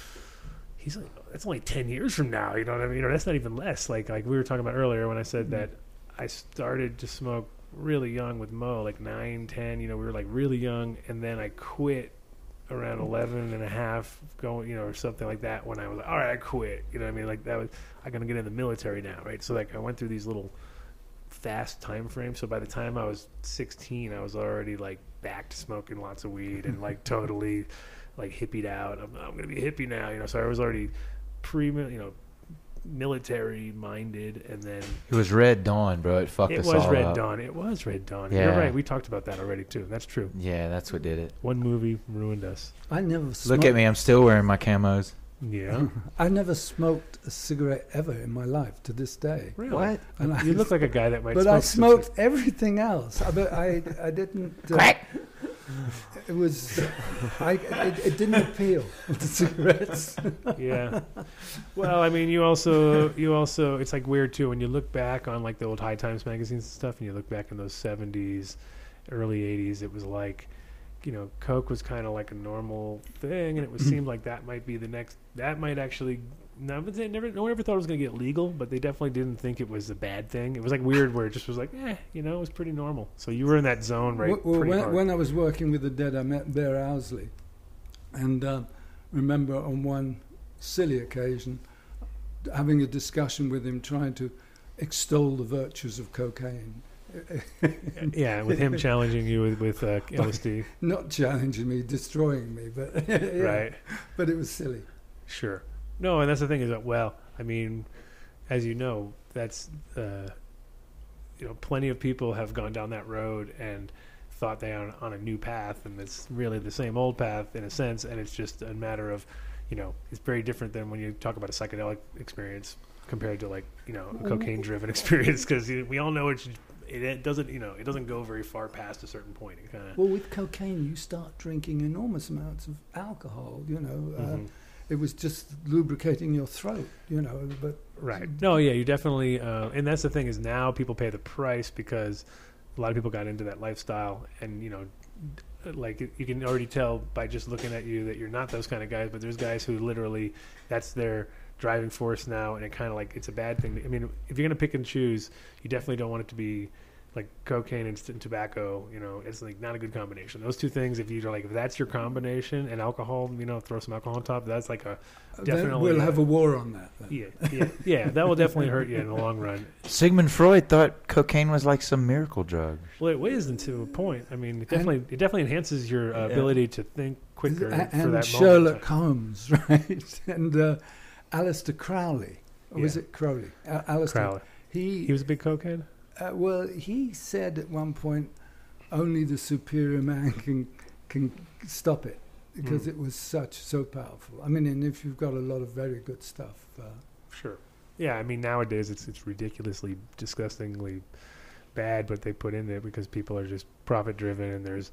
he's like, that's only ten years from now. You know what I mean? Or that's not even less. Like like we were talking about earlier when I said that I started to smoke really young with Mo, like nine, ten. You know, we were like really young, and then I quit around 11 and a half going you know or something like that when i was like all right i quit you know what i mean like that was i'm gonna get in the military now right so like i went through these little fast time frame. So by the time I was 16, I was already like back to smoking lots of weed and like totally like hippied out. I'm, I'm gonna be hippie now, you know. So I was already pre, you know, military minded, and then It was Red Dawn, bro. It fucked it us was all Red up. Dawn. It was Red Dawn. You're Yeah. right. We talked about that already too. That's true. Yeah, that's what did it. One movie ruined us. I never smoked, Look at me. I'm still wearing my camos. Yeah. I never smoked a cigarette ever in my life to this day. really? And I, You look like a guy that might. but smoke I some smoked everything else. I, but I, I didn't. Uh, it was, I, it, it didn't appeal. The cigarettes. yeah. Well, I mean, you also you also it's like weird too when you look back on like the old High Times magazines and stuff, and you look back in those '70s, early '80s. It was like, you know, Coke was kind of like a normal thing, and it was seemed like that might be the next. That might actually. No, but they never. No one ever thought it was going to get legal, but they definitely didn't think it was a bad thing. It was like weird, where it just was like, eh, you know, it was pretty normal. So you were in that zone, right? Well, when, when I was working with the dead, I met Bear Owsley, and um, remember on one silly occasion having a discussion with him, trying to extol the virtues of cocaine. yeah, with him challenging you with with uh, LSD, Not challenging me, destroying me, but yeah, right? But it was silly. Sure. No, and that's the thing is that well, I mean, as you know, that's uh, you know, plenty of people have gone down that road and thought they are on a new path, and it's really the same old path in a sense, and it's just a matter of, you know, it's very different than when you talk about a psychedelic experience compared to like you know a cocaine-driven experience because we all know it's it, it doesn't you know it doesn't go very far past a certain point. It kind of Well, with cocaine, you start drinking enormous amounts of alcohol. You know, uh, Mhm. It was just lubricating your throat. You know, but Right. No, yeah, you definitely, uh, and that's the thing is now people pay the price because a lot of people got into that lifestyle, and you know, like you can already tell by just looking at you that you're not those kind of guys. But there's guys who literally that's their driving force now, and it kind of like it's a bad thing. I mean, if you're gonna pick and choose, you definitely don't want it to be like cocaine and, tobacco. You know, it's like not a good combination. Those two things, if you're like if that's your combination, and alcohol, you know, throw some alcohol on top, that's like a then Definitely, we'll have a war on that. Then. yeah, yeah, yeah. That will definitely hurt you in the long run. Sigmund Freud thought cocaine was like some miracle drug. Well, it it is to a point. I mean, it definitely it definitely enhances your uh, Yeah. ability to think quicker A- for and that Sherlock moment. Holmes, right? and uh, Aleister Crowley. Or was it Crowley? Uh, Aleister. Crowley. He, He was a big cokehead. Uh, well, he said at one point, only the superior man can can stop it because Mm. it was such so powerful. I mean, and if you've got a lot of very good stuff, uh, Sure. Yeah, I mean nowadays it's it's ridiculously, disgustingly bad what they put in there because people are just profit driven and there's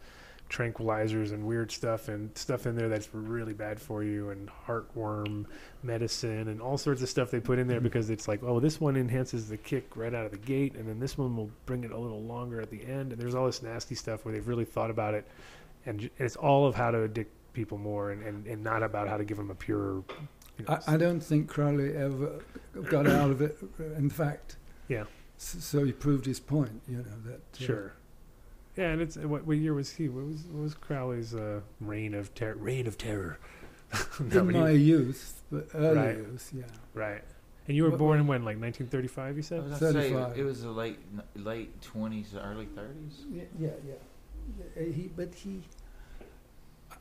tranquilizers and weird stuff and stuff in there that's really bad for you and heartworm medicine and all sorts of stuff they put in there because it's like oh this one enhances the kick right out of the gate and then this one will bring it a little longer at the end and there's all this nasty stuff where they've really thought about it and it's all of how to addict people more and, and, and not about how to give them a pure you know, I, I don't think Crowley ever got out of it. In fact, Yeah. So he proved his point. You know that. uh, Sure. Yeah, and it's what, what year was he? What was what was Crowley's uh, reign of terror? Reign of terror. No, In but he- my youth, but early Right. youth, yeah. right. And you were What- born in when, like 1935? You I said. was gonna say, 35. it was the late late twenties, early thirties. Yeah, yeah, yeah. Yeah, He, but he,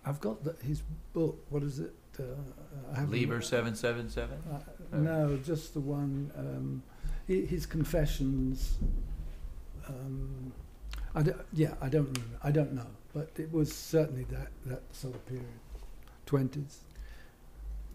I've got the, his book. What is it? Uh, I haven't- Liber seven seven seven. Uh, Oh. no, just the one. Um, his confessions. Um, I don't, yeah, I don't remember. I don't know, but it was certainly that that sort of period, twenties,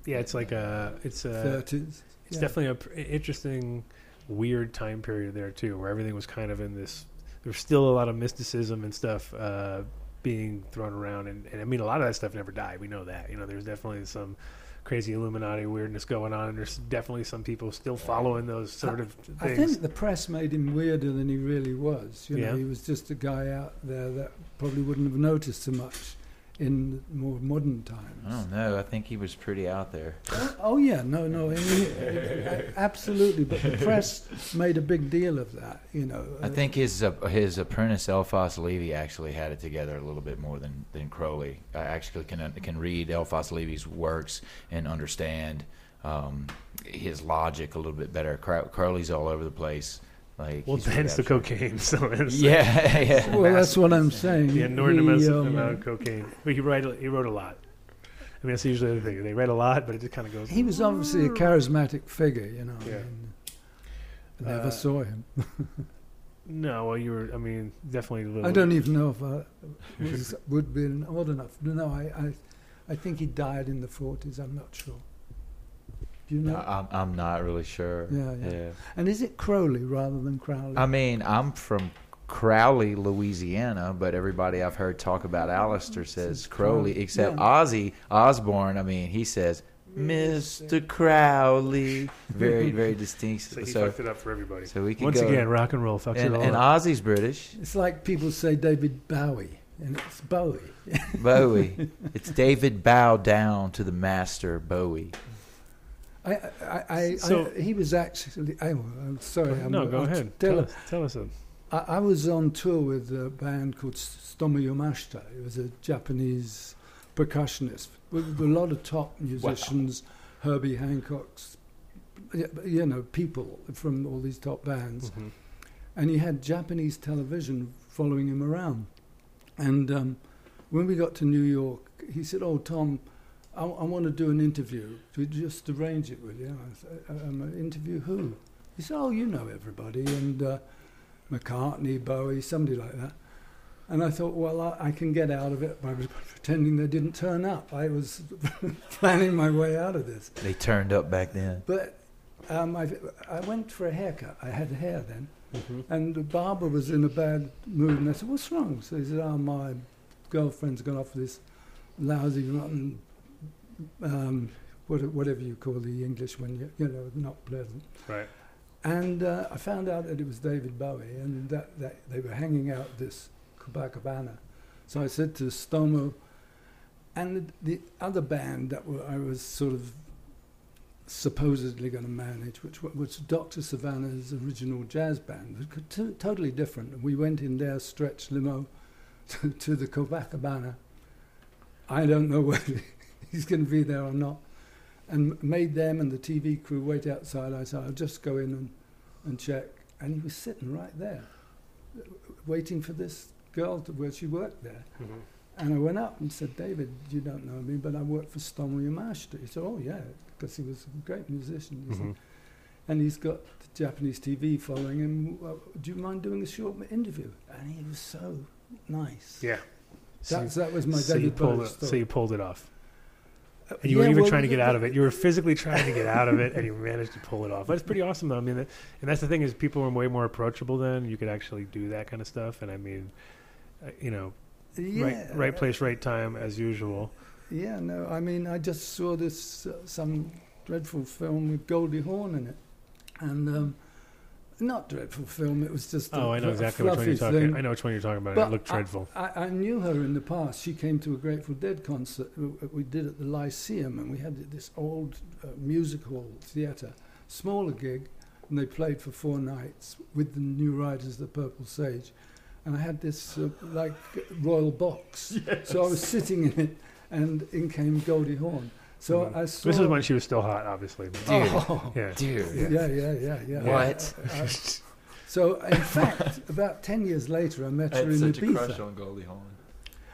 Yeah, it's like a it's a thirties. it's definitely a pr- interesting, weird time period there too, where everything was kind of in this. There's still a lot of mysticism and stuff uh, being thrown around, and, and I mean a lot of that stuff never died. We know that. You know, there's definitely some crazy Illuminati weirdness going on, and there's definitely some people still following those sort of things. I think the press made him weirder than he really was. You know, Yeah. he was just a guy out there that probably wouldn't have noticed so much in more modern times. I don't know. I think he was pretty out there. Oh, oh, yeah, no, no, absolutely. But the press made a big deal of that. You know, I think his uh, his apprentice Eliphas Levi actually had it together a little bit more than, than Crowley. I actually can can read Eliphas Levi's works and understand um, his logic a little bit better. Crow- Crowley's all over the place. Like well, he's really hence the cocaine. So it's Yeah, yeah. well, that's what I'm saying. the enormous He, um, amount of cocaine. But he write he wrote a lot. I mean, that's usually the thing. They write a lot, but it just kind of goes. he was obviously a charismatic figure. You know, Yeah. I never Uh, saw him. No, well, you were. I mean, definitely. A little, I don't even know if I was, would be old enough. No, I, I, I think he died in the 40s. I'm not sure. Do you know? I'm, I'm not really sure. Yeah, yeah. And is it Crowley rather than Crowley? I mean, I'm from Crowley, Louisiana, but everybody I've heard talk about oh, Aleister says Says Crowley, Crowley, except yeah. Ozzy Osbourne. I mean, he says Mr. Crowley, very, very distinct. So he So, fucked it up for everybody. so we can Once go. again, rock and roll fucks and, it all and up. Ozzy's British. it's like people say David Bowie, and it's Bowie. Bowie. it's David bow down to the master Bowie. I, I, I, So- I he was actually. I, I'm sorry. I'm, no, go I'll ahead. Tell, Tell us. Tell us. Them. I, I was on tour with a band called Stomu Yamashita. It was a Japanese percussionist with a lot of top musicians, Herbie Hancock's, you know, people from all these top bands. Mhm. And he had Japanese television following him around. And um, when we got to New York, he said, "Oh, Tom, I, I want to do an interview. Could just arrange it, will you?" I said, um, "An interview who?" He said, "Oh, you know everybody, and uh, McCartney, Bowie, somebody like that." And I thought, well, I, I can get out of it by pretending they didn't turn up. I was planning my way out of this. They turned up back then. But um, I, I went for a haircut. I had hair then. Mhm. And the barber was in a bad mood, and I said, "What's wrong?" So he said, "Oh, my girlfriend's gone off with this lousy, rotten, um, what, whatever you call the English when you, you know, not pleasant." Right. And uh, I found out that it was David Bowie, and that, that they were hanging out this Copacabana. So I said to Stomu, and the, the other band that I was sort of supposedly going to manage, which was Dr. Savannah's original jazz band, to- totally different. We went in their stretch limo to, to the Copacabana. I don't know whether he's going to be there or not. And made them and the TV crew wait outside. I said, I'll just go in and, and check. And he was sitting right there, waiting for this girl to where she worked there. Mhm. And I went up and said, David, you don't know me, but I work for Stomu Yamashita. He said, oh, yeah, because he was a great musician. Mhm. And he's got the Japanese TV following him. Well, do you mind doing a short interview? And he was so nice. Yeah. So, That's, that was my so David story. so you pulled it off. And you were even well, trying to get out of it. You were physically trying to get out of it, and you managed to pull it off. But it's pretty awesome, though. I mean, that, and that's the thing is, people were way more approachable then. You could actually do that kind of stuff, and I mean, uh, you know, Yeah, right, right place, right time, as usual. Yeah, no, I mean, I just saw this uh, some dreadful film with Goldie Hawn in it, and um, not dreadful film. It was just a, Oh, I know exactly which one you're talking. thing. I know which one you're talking about. But it looked dreadful. I, I knew her in the past. She came to a Grateful Dead concert we did at the Lyceum, and we had this old uh, music hall theatre, smaller gig, and they played for four nights with the new riders, the Purple Sage, and I had this uh, like royal box. So I was sitting in it, and in came Goldie Hawn. So Mhm. I saw. This is when she was still hot, obviously. Dude, Oh, Yeah. dude. yeah, yeah, yeah, yeah. What? Uh, so in fact, about ten years later, I met I her had in such a Ibiza. crush on Goldie Hawn.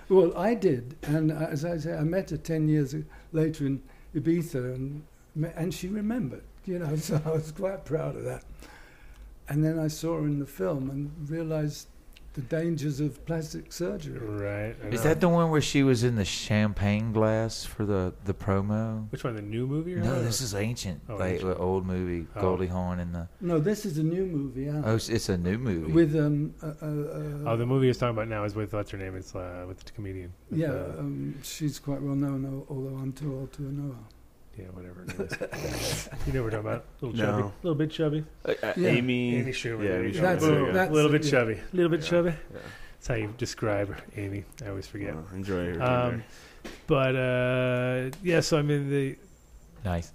Well, I did, and uh, as I say, I met her ten years later in Ibiza, and and she remembered, you know. So I was quite proud of that. And then I saw her in the film and realised the dangers of plastic surgery. Right. Is that the one where she was in the champagne glass for the, the promo? which one? The new movie? Or No, what? this is ancient, Oh, like ancient. old movie. Oh. Goldie Hawn in the. No, this is a new movie. Yeah. Oh, it's, it's a new movie. With um, uh, uh, uh, Oh, the movie he's talking about now is with what's her name? It's uh, with the comedian. With, yeah, um, she's quite well known, although I'm too old to know her. Yeah, whatever. It is. you know what we're talking about? A little chubby, a little bit chubby. Uh, uh, Yeah. Amy. Amy Schumer. Yeah, Amy you go. That's- There you go. that's- A little bit yeah. chubby. A little bit Yeah. chubby. Yeah. That's how you describe Amy. I always forget. Well, enjoy her. Um, but uh, yeah, so I mean the. nice.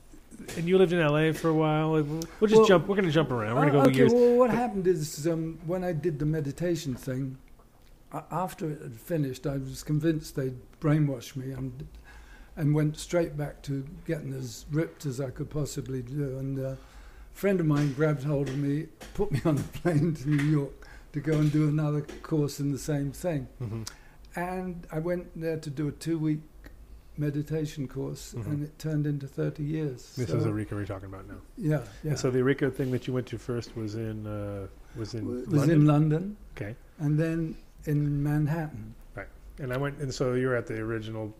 And you lived in LA for a while. Like, We'll we'll just Well- jump. We're gonna jump around. We're gonna Oh, go okay, years. well, what happened is um, when I did the meditation thing, a- after it had finished, I was convinced they'd brainwashed me and, and went straight back to getting as ripped as I could possibly do. And uh, a friend of mine grabbed hold of me, put me on a plane to New York to go and do another course in the same thing. Mhm. And I went there to do a two week meditation course, Mhm. and it turned into 30 years. This So, is Arica we're talking about now. Yeah, yeah. And so the Arica thing that you went to first was in uh, was in was London. in London. Okay. And then in Manhattan. And I went, and so you were at the original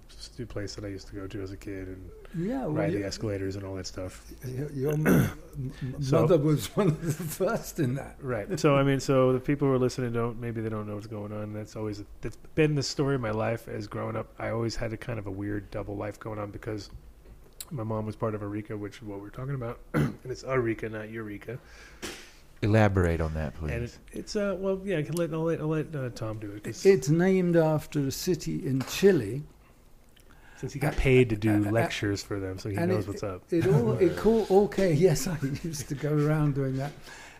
place that I used to go to as a kid and Yeah, well, ride the escalators and all that stuff. your, your m- m- So- was one of the first in that. Right. So I mean, so the people who are listening don't maybe they don't know what's going on. That's always that's been the story of my life as growing up. I always had a kind of a weird double life going on because my mom was part of Arica, which is what we're talking about, and it's Arica, not Eureka. Elaborate on that, please. And it, it's uh well yeah, I can let I'll let, I'll let uh, Tom do it 'cause It's named after a city in Chile. since he got paid to do uh, lectures for them, so he and knows it- what's up. It all it call, all came. Yes, I used to go around doing that.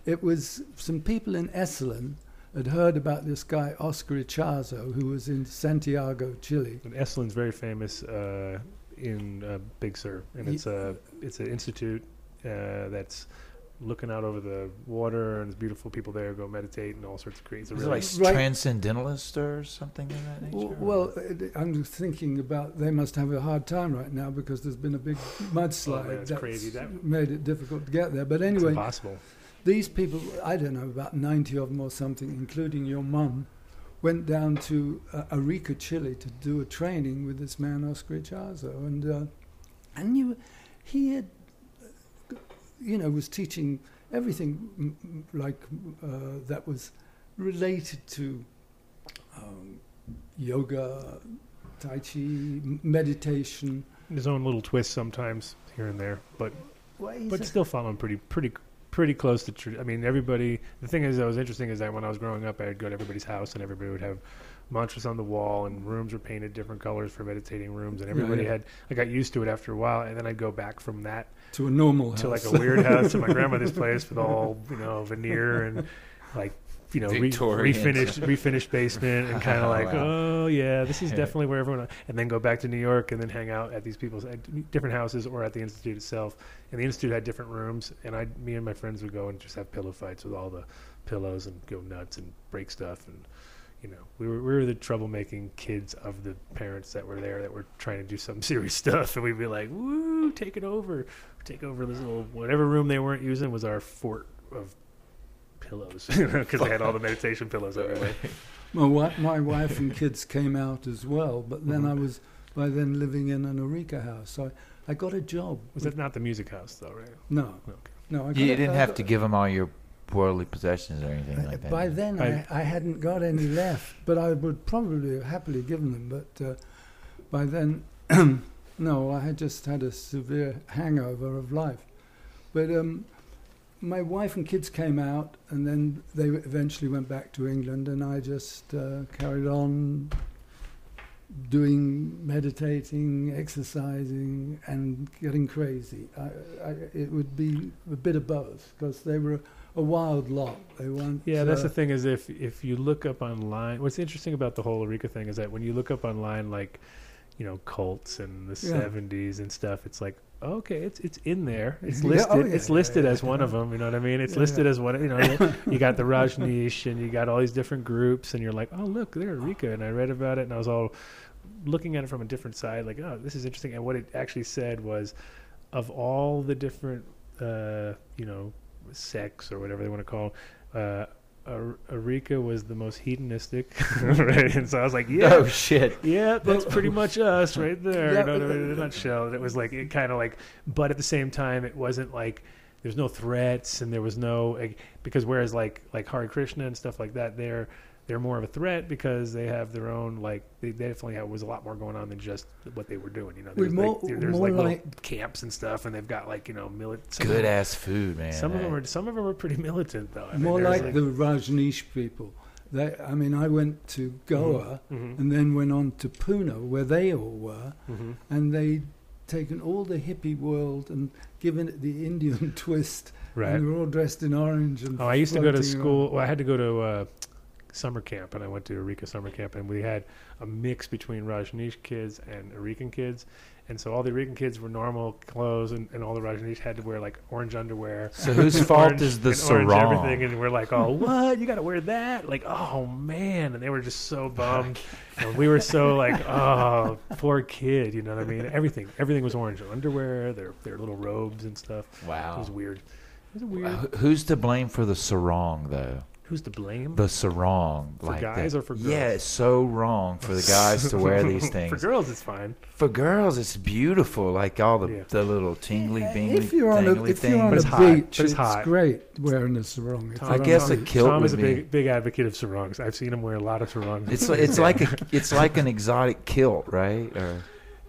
It was some people in Esalen had heard about this guy Oscar Ichazo, who was in Santiago, Chile. And Esalen's very famous uh, in uh, Big Sur, and Ye- it's a it's an institute uh, that's looking out over the water, and there's beautiful people there go meditate and all sorts of crazy. Is it like Right. transcendentalist or something in that nature? W- Well, uh, I'm thinking about they must have a hard time right now because there's been a big mudslide Oh, man, that's crazy. That- made it difficult to get there. But anyway, impossible. these people, I don't know, about 90 of them or something, including your mum, went down to uh, Arica, Chile to do a training with this man, Oscar Ichazo. And, uh, and you, he had, you know, was teaching everything like uh, that was related to um, yoga, Tai Chi, meditation. His own little twist sometimes here and there, but Well, but still following pretty pretty pretty close to. Tr- I mean, everybody. The thing is that was interesting is that when I was growing up, I'd go to everybody's house and everybody would have mantras on the wall and rooms were painted different colors for meditating rooms and Yeah, everybody yeah. had I got used to it after a while and then I'd go back from that to a normal to like a weird house to my grandmother's place with all you know veneer and like you know re- Victorian. refinished refinished basement and kind of like Wow. oh yeah this is definitely where everyone and then go back to New York and then hang out at these people's at different houses or at the institute itself and the institute had different rooms and I me and my friends would go and just have pillow fights with all the pillows and go nuts and break stuff and you know we were we were the troublemaking kids of the parents that were there that were trying to do some serious stuff and we'd be like woo take it over take over this little whatever room they weren't using was our fort of pillows you because they had all the meditation pillows everywhere. My, wi- my wife and kids came out as well, but then Mhm. I was by then living in an Arica house. So I, I got a job. Was that not the music house though, right? No, Okay. no. I got you a- didn't I have got- to give them all your worldly possessions or anything like that. By then, I- I, I hadn't got any left, but I would probably have happily given them. But uh, by then, no, I had just had a severe hangover of life. But um, my wife and kids came out, and then they eventually went back to England, and I just uh, carried on doing meditating, exercising, and getting crazy. I, I, it would be a bit of both because they were a wild lot. They weren't. Yeah, that's uh, the thing is if if you look up online, what's interesting about the whole Arica thing is that when you look up online, like you know, cults and the Yeah. '70s and stuff, it's like okay, it's it's in there. It's Yeah, listed. oh, yeah, it's listed yeah, as one yeah. of them. You know what I mean? It's Yeah, listed yeah. as one. You know, you got the Rajneesh and you got all these different groups, and you're like, oh look, they're Arica, and I read about it, and I was all looking at it from a different side, like, oh, this is interesting. And what it actually said was, of all the different, uh, you know, sects or whatever they want to call, uh, Arica was the most hedonistic, right? And so I was like, yeah, Oh shit! yeah, that's pretty much us right there. Yeah, you know what I but- In a nutshell. And it was like, it kind of like, but at the same time, it wasn't like, there's no threats and there was no, like, because whereas like, like Hare Krishna and stuff like that, they're, they're more of a threat because they have their own, like, they definitely have, was a lot more going on than just what they were doing. You know, there's more- like, there's more like, little like- camps and stuff and they've got like, you know, milit- some Good of ass food, man. Some of them are, some of them are pretty militant though. I more there's, like the Rajneesh people. They, I mean, I went to Goa Mhm. and then went on to Pune, where they all were, Mhm. and they'd taken all the hippie world and given it the Indian twist. Right. And they were all dressed in orange. And Oh, I used to go to school. Well, I had to go to uh, summer camp, and I went to Arica summer camp, and we had a mix between Rajneesh kids and Arican kids. And so all the Arican kids were normal clothes, and, and all the Rajneesh had to wear like orange underwear. So whose fault is the sarong? everything, and we're like, oh, what? You got to wear that? Like, oh man! And they were just so bummed. and we were so like, oh, poor kid. You know what I mean? Everything, everything was orange. Underwear, their their little robes and stuff. It Wow. was weird. It was weird. Wh- Who's to blame for the sarong though? Who's to blame? The sarong, For like guys that. or for girls? Yeah, it's so wrong for the guys to wear these things. For girls, it's fine. For girls, it's beautiful, like all the, Yeah. the little tingly, bingly, If you're on a, dangly if you're on But a it's hot. beach, But it's hot. great wearing a sarong. If Tom- I you're on guess a a beach. kilt Tom would is a be. big, big advocate of sarongs. I've seen him wear a lot of sarongs. It's like, it's like a it's like an exotic kilt, right? Or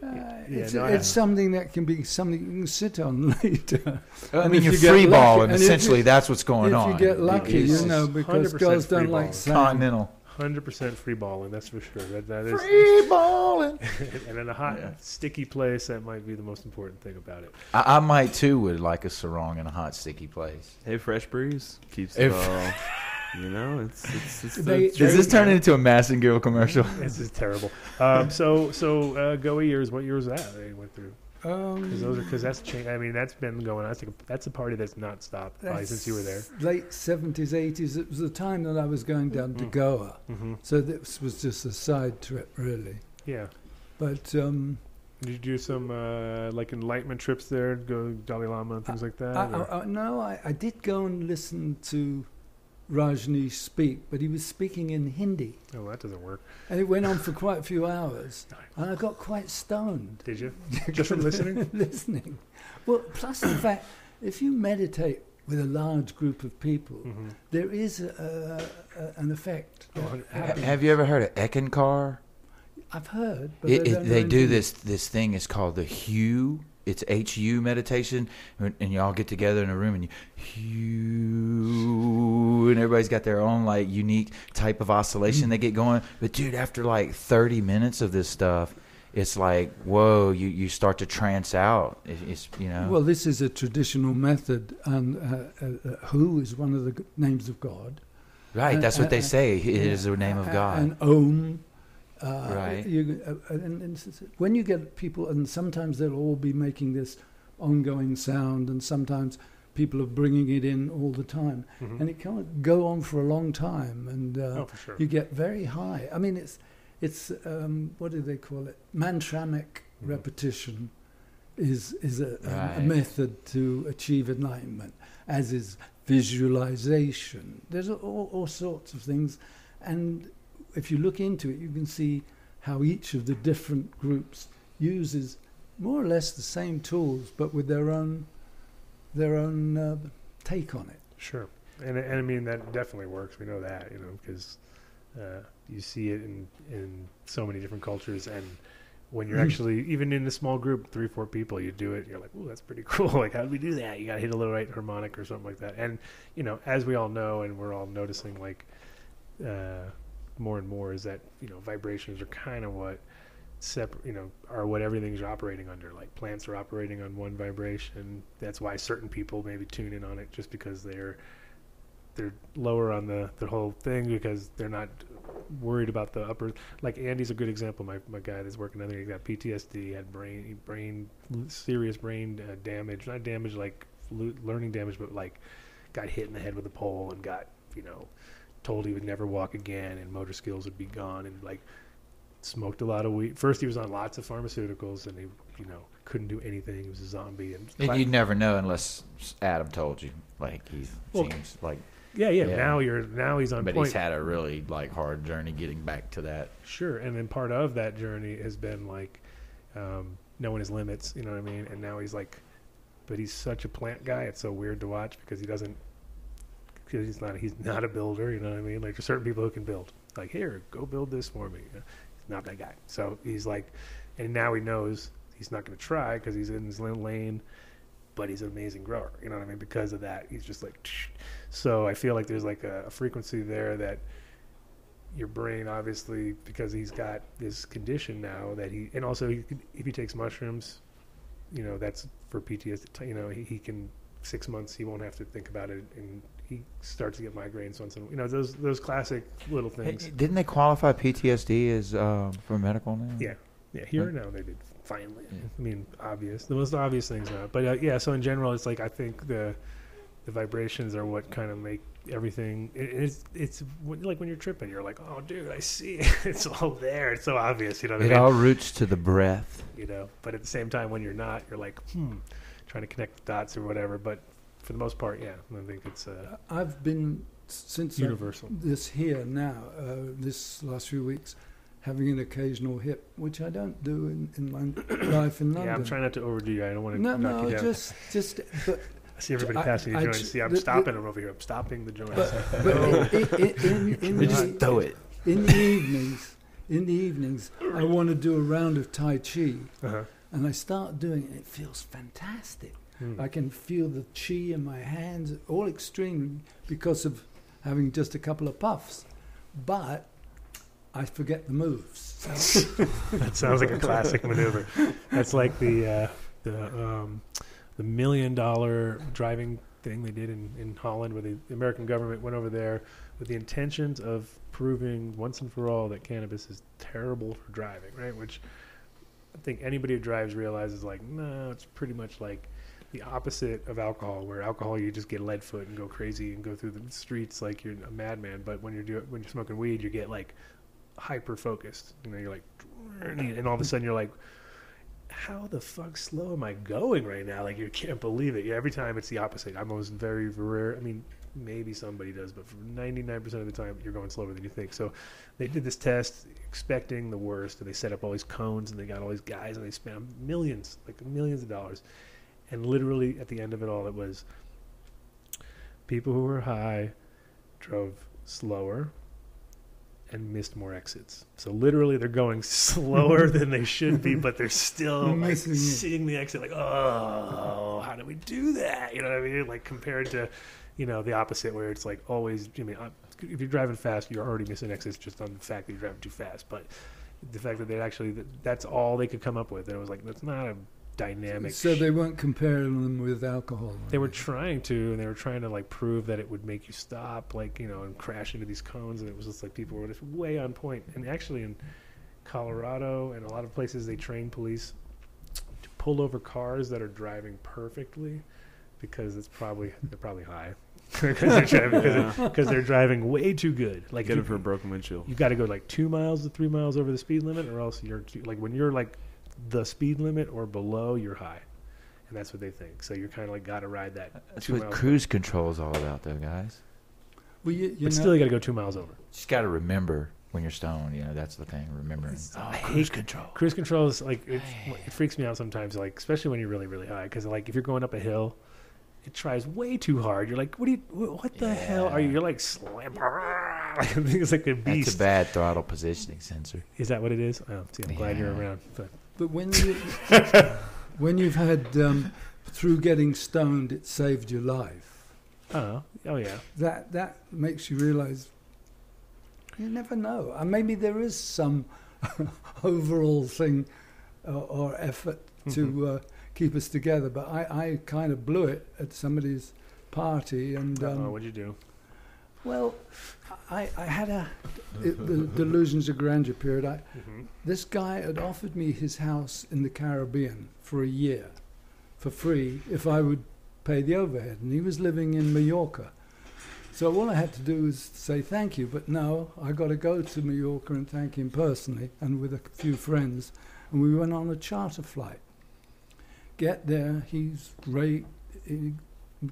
Uh, Yeah, it's no, it's something that can be something you can sit on later. I mean, you're you free lucky- balling. and Essentially, you- that's what's going if on. you get lucky, It's you know, because 100% girls don't free like sand. continental. Hundred percent free balling. That's for sure. That, that is, Free balling. and in a hot, Yeah. sticky place, that might be the most important thing about it. I, I might too would like a sarong in a hot, sticky place. Hey, fresh breeze keeps it If- all. You know, it's it's, it's the They- Does this True. turn into a Massengill commercial? This is terrible. Um, so, so uh, Goa years. What year was that they went through? Because those are Um, because that's changed. I mean, that's been going. on. I think that's a party that's not stopped probably since you were there. Late seventies, eighties. It was the time that I was going down to Mhm. Goa, hmm so this was just a side trip, really. Yeah. But um, Did you do some uh, like enlightenment trips there? Go Dalai Lama and things like that. I, I, I, no, I, I did go and listen to Rajneesh speak, but he was speaking in Hindi, oh, that doesn't work. and it went on for quite a few hours, and I got quite stoned. Did you? Just from listening? listening. Well, plus the fact, if you meditate with a large group of people, hmm there is a, a, an effect. Oh, hun- Ha- happens. Have you ever heard of Eckankar? I've heard, but It, it, they do this this thing. It's called the Hu. It's H U meditation, and y'all get together in a room and you and everybody's got their own like unique type of oscillation they get going. But dude, after like thirty minutes of this stuff, it's like whoa, you you start to trance out. It's you know. Well, this is a traditional method, and uh, uh, uh, Hu is one of the names of God. right, that's what uh, they uh, say. It is the name of God. And Om. Uh, Right. You, uh, and, and when you get people, and sometimes they'll all be making this ongoing sound, and sometimes people are bringing it in all the time, hmm and it can go on for a long time, and uh, oh, sure. you get very high. I mean, it's it's um, what do they call it? Mantramic Mhm. repetition is is a, a- a method to achieve enlightenment, as is visualization. There's all, all sorts of things, and if you look into it, you can see how each of the different groups uses more or less the same tools, but with their own their own uh, take on it. Sure, and and I mean that definitely works. We know that, you know, because uh, you see it in in so many different cultures, and when you're Mhm. actually even in a small group, three four people, you do it. You're like, oh, that's pretty cool. Like, how do we do that? You got to hit a little right harmonic or something like that. And you know, as we all know, and we're all noticing, like uh, more and more, is that you know vibrations are kind of what separate you know are what everything's operating under like plants are operating on one vibration that's why certain people maybe tune in on it just because they're they're lower on the the whole thing because they're not worried about the upper. Like Andy's a good example. My my guy that's working. Think he got PTSD, had brain brain serious brain uh, damage. Not damage like learning damage, but like got hit in the head with a pole and got you know told he would never walk again and motor skills would be gone and like smoked a lot of weed. First, he was on lots of pharmaceuticals and he, you know, couldn't do anything. He was a zombie. And you'd never know unless Adam told you. Like he Well, seems like, yeah, yeah, yeah. Now you're now he's on but point. he's had a really like hard journey getting back to that. Sure, and then part of that journey has been like um, knowing his limits. You know what I mean? And now he's like, but he's such a plant guy. It's so weird to watch because he doesn't. Because he's not. He's not a builder. You know what I mean? Like there's certain people who can build. Like here, go build this for me. You know, He's not that guy. So he's like, and now he knows he's not going to try because he's in his lane. But he's an amazing grower. You know what I mean? Because of that, he's just like. So I feel like there's like a, a frequency there that your brain obviously because he's got this condition now that he and also he, if he takes mushrooms you know that's for PTSD you know he, he can six months he won't have to think about it and he starts to get migraines once in a you know those those classic little Hey, things didn't they qualify PTSD as um, for medical now? yeah yeah here and now they did finally Yeah. I mean obvious the most obvious things now but uh, yeah so in general it's like I think the the vibrations are what kind of make everything it, it's it's when, like when you're tripping you're like oh dude I see it it's all there it's so obvious you know what I It mean all roots to the breath. you know. But at the same time, when you're not, you're like, hmm, trying to connect the dots or whatever. But for the most part, yeah, I think it's uh, I've been since I- universal. this here now, uh, this last few weeks, having an occasional hip, which I don't do in, in my life in London. Yeah, I'm trying not to overdo you. I don't want to no, knock no, you down. just, just, but, I see everybody I- passing the joints. ju- See, I'm the- the- stopping them over here. I'm stopping the joints. but, but in, in, in, in, Just the, throw it. in the evenings, in the evenings, I want to do a round of Tai Chi, uh-huh. and I start doing it. It feels fantastic. Hmm. I can feel the chi in my hands, all extreme because of having just a couple of puffs. But I forget the moves. that sounds like a classic maneuver. That's like the uh, the um, the million dollar driving thing they did in, in Holland, where the American government went over there with the intentions of proving once and for all that cannabis is terrible for driving, right? Which I think anybody who drives realizes, like, no, it's pretty much like the opposite of alcohol, where alcohol you just get lead foot and go crazy and go through the streets like you're a madman. But when you're do, when you're smoking weed, you get like hyper focused. You know, you're like, and all of a sudden you're like, how the fuck slow am I going right now? Like you can't believe it. Every time it's the opposite. I'm almost very rare. I mean, maybe somebody does, but for 99% of the time you're going slower than you think. So they did this test expecting the worst, and they set up all these cones, and they got all these guys, and they spent millions, like millions of dollars. And literally at the end of it all, it was people who were high drove slower and missed more exits. So literally, they're going slower than they should be, but they're still like, Missing seeing the exit. Like, oh, how do we do that? You know what I mean? Like compared to, you know, the opposite, where it's like always. I mean, if you're driving fast, you're already missing exits just on the fact that you're driving too fast. But the fact that they actually that's all they could come up with, and it was like that's not a dynamic. so they weren't comparing them with alcohol. they were trying to, and they were trying to like prove that it would make you stop, like you know, and crash into these cones. And it was just like people were just way on point. And actually, in Colorado and a lot of places, they train police to pull over cars that are driving perfectly because it's probably they're probably high because they're driving because they're, 'cause they're driving way too good. Like Get you, it for a broken windshield. you got to go like two miles to three miles over the speed limit, or else you're too, like when you're like the speed limit or below, you're high, and that's what they think. So you're kind of like got to ride that That's two what miles. cruise control is all about, though, guys. Well, you, you but know, still, you got to go two miles over. Just got to remember when you're stoned. You know, that's the thing. Remembering. Oh, cruise control. Cruise control is like it, it freaks me out sometimes, like especially when you're really really high, because like if you're going up a hill, it tries way too hard. You're like, what do you, what the hell are you? Yeah. You're like slam, like it's like a beast. That's a bad throttle positioning sensor. Is that what it is? Oh, see, I'm glad you're around. But But when you when you've had um, through getting stoned, it saved your life. oh, oh yeah, That that makes you realise you never know. And maybe there is some overall thing uh, or effort to uh, keep us together. But I, I kind of blew it at somebody's party, and uh um, what'd you do? Well, I, I had a it, the delusions of grandeur period. I, Mhm. this guy had offered me his house in the Caribbean for a year, for free, if I would pay the overhead, and he was living in Mallorca. So all I had to do was say thank you, but no, I got to go to Mallorca and thank him personally, and with a few friends, and we went on a charter flight. Get there, he's great. He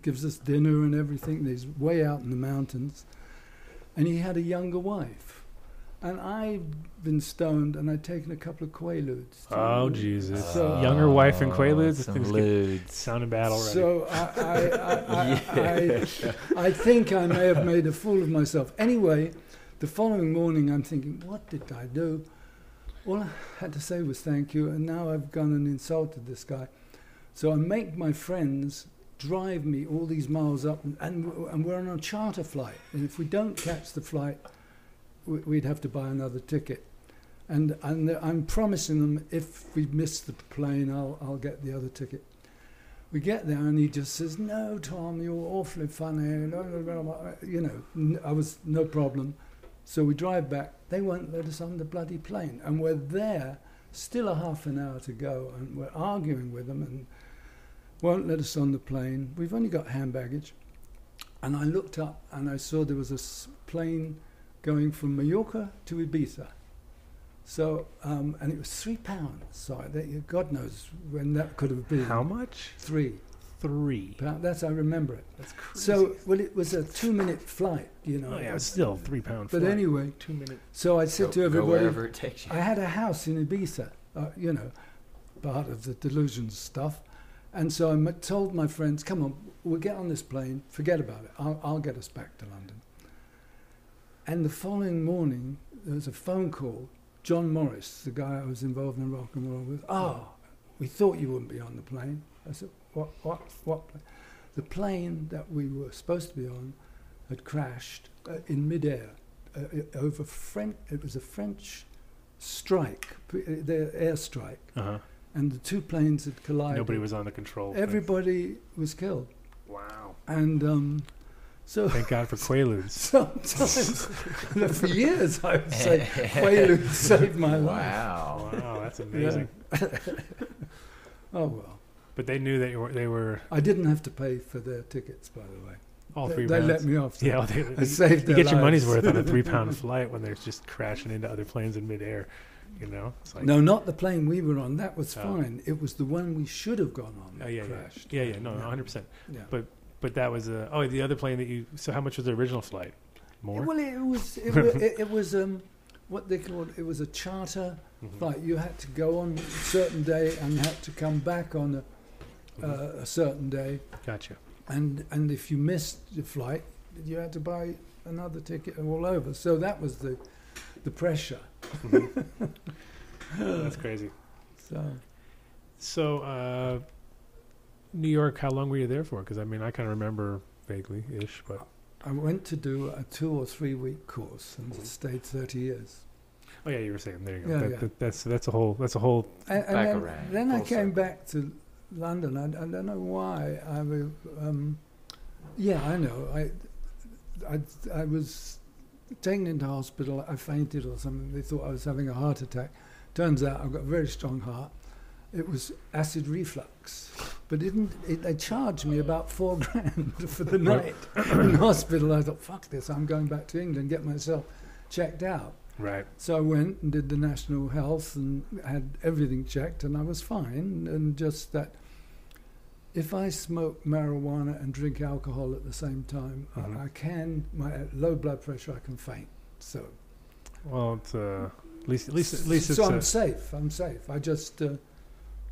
gives us dinner and everything. He's way out in the mountains, and he had a younger wife. And I'd been stoned, and I'd taken a couple of quaaludes. to- Oh Jesus! So- ah, Younger wife and Quaaludes. Some Things get lewds. sounding bad already. So I, I, I, I, I, I think I may have made a fool of myself. Anyway, the following morning, I'm thinking, what did I do? All I had to say was thank you, and now I've gone and insulted this guy. So I make my friends drive me all these miles up, and, and, and we're on a charter flight. And if we don't catch the flight, we- we'd have to buy another ticket. And, and I'm promising them if we miss the plane, I'll, I'll get the other ticket. We get there and he just says, "No, Tom, you're awfully funny." blah, blah, blah, blah." You know, I was no problem. So we drive back. They won't let us on the bloody plane, and we're there, still a half an hour to go, and we're arguing with them and won't let us on the plane. We've only got hand baggage, and I looked up and I saw there was a plane going from Mallorca to Ibiza. So, um, and it was three pounds. So I, God knows when that could have been. How much? Three. Three. Pound. That's I remember it. That's crazy. So well, it was a two-minute flight, you know. oh yeah, it's still three pound. But flight. anyway, two minutes. so I said Go- to go everybody, wherever it takes you. I had a house in Ibiza, uh, you know, part of the delusions stuff. And so I told my friends, come on, we'll get on this plane, forget about it, I'll, I'll get us back to London. And the following morning, there was a phone call. John Morris, the guy I was involved in rock and roll with, oh, we thought you wouldn't be on the plane. I said, what, what, what? plane?" The plane that we were supposed to be on had crashed uh, in midair uh, over French. It was a French strike, uh, their airstrike, Uh huh. And the two planes had collided. Nobody was on the control. thing. Everybody was killed, Wow. and um, so Thank God for Quaaludes. sometimes for years I would say Quaaludes saved my life. Wow. Wow, that's amazing. Oh well, But they knew that you were, they were I didn't have to pay for their tickets, by the way. all they three they let me off. Yeah, they, I saved you their get your money's worth on a three pound flight when they're just crashing into other planes in midair. You know, it's like No, not the plane we were on. That was Oh. fine. It was the one we should have gone on Oh that yeah, yeah, crashed. yeah, yeah. No, one hundred percent. Yeah. But but that was uh, oh the other plane that you. So how much was the original flight? More. Well, it was it, wa- it, it was um, what they called it was a charter Mhm. flight. You had to go on a certain day and had to come back on a, uh, a certain day. Gotcha. And and if you missed the flight, you had to buy another ticket all over. So that was the the pressure. That's crazy. So So uh, New York, how long were you there for? Because I mean, I kind of remember vaguely ish, but I went to do a two or three week course and stayed thirty years. oh yeah, you were saying there you go. Yeah, that, yeah. That, that's that's a whole that's a whole. And, and then, around, then I came circle. back to London. I, I don't know why. I was, um, yeah, I know. I, I, I was taken into hospital. I fainted or something. They thought I was having a heart attack. Turns out I've got a very strong heart. It was acid reflux, but didn't it, they charged me about four grand for the night in hospital. I thought, fuck this! I'm going back to England, get myself checked out. Right. So I went and did the national health and had everything checked, and I was fine. And just that, if I smoke marijuana and drink alcohol at the same time, I- Mhm. I, can. My low blood pressure, I can faint. So Well, it's uh, at least at least at least it's. so uh, I'm safe. I'm safe. I just uh,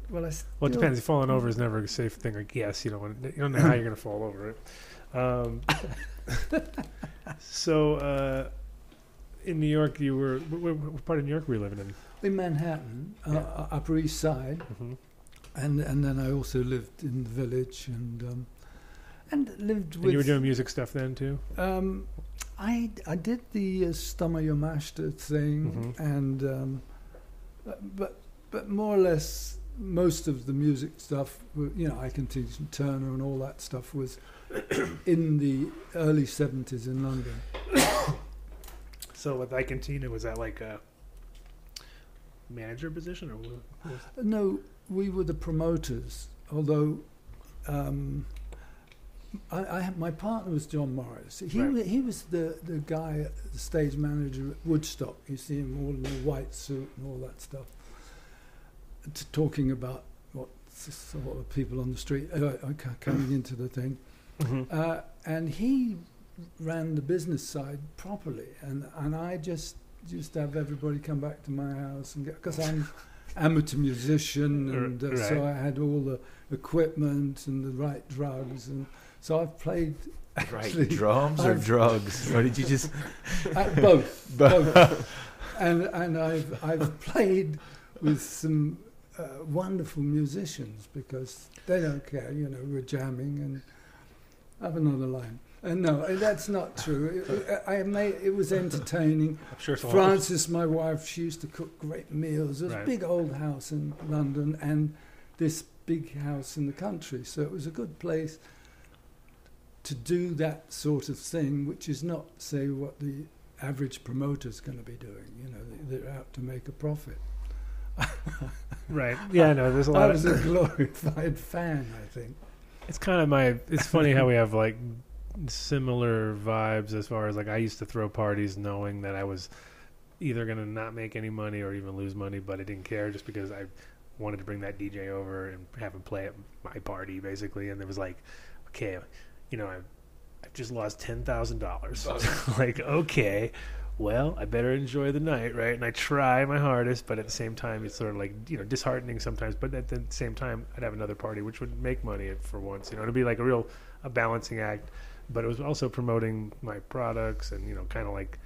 well, I well, it still- depends. Falling over is never a safe thing. I guess you don't want, you don't know how you're going to fall over it. Um, so uh, in New York, you were what, what part of New York were you living in? in Manhattan, uh, Yeah. uh, Upper East Side, hmm and and then I also lived in the village and um, and lived And with. you were doing music stuff then too. Um, I, I did the uh, Stomu thing, Mhm. and um, but- but more or less most of the music stuff, you know, Ike and Tina Turner and all that stuff was in the early 70s in London. So with and was that like a manager position or what- No, we were the promoters, although um, I, I my partner was John Morris. He, Right. wa- he was the, the guy, the stage manager at Woodstock. You see him all in a white suit and all that stuff, t- talking about what sort of people on the street uh, uh, coming into the thing. Uh, and he ran the business side properly, and, and I just used to have everybody come back to my house and get because I'm amateur musician, and uh, so. I had all the equipment and the right drugs, and so I've played Right, actually, drums or I've- drugs? Or did you just? uh, both, both, and and I've I've played with some uh, wonderful musicians because they don't care, you know, we're jamming and have another line. And no, uh, that's not true. It, I made it was entertaining. I'm sure so. Frances, my wife, she used to cook great meals. There was Right. a big old house in London and this big house in the country. So it was a good place to do that sort of thing, which is not, say, what the average promoter's going to be doing. You know, they- they're out to make a profit. Right. Yeah, no, there's a I lot was of a glorified fan, I think. It's kind of my. It's funny how we have like similar vibes as far as like I used to throw parties knowing that I was either gonna not make any money or even lose money, but I didn't care just because I wanted to bring that DJ over and have him play at my party basically. And it was like, okay, you know, I I just lost ten thousand dollars. Oh. Like, okay. Well, I better enjoy the night, right? And I try my hardest, but at the same time, it's sort of like you know disheartening sometimes. But at the same time, I'd have another party which would make money for once. You know, it'd be like a real a balancing act. But it was also promoting my products and you know, kind of like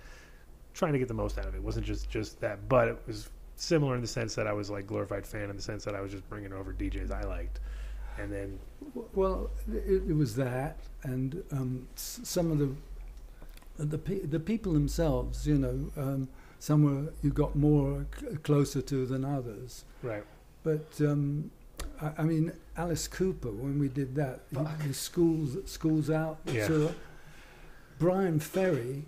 trying to get the most out of it. It wasn't just just that, but it was similar in the sense that I was like glorified fan in the sense that I was just bringing over DJs I liked, and then Well, it, it was that, and um, s- some of the the pe- the people themselves. You know, um, some were you got more c- closer to than others. right, But um, I, I mean, Alice Cooper when we did that, he- the schools schools out Yeah. tour. Bryan Ferry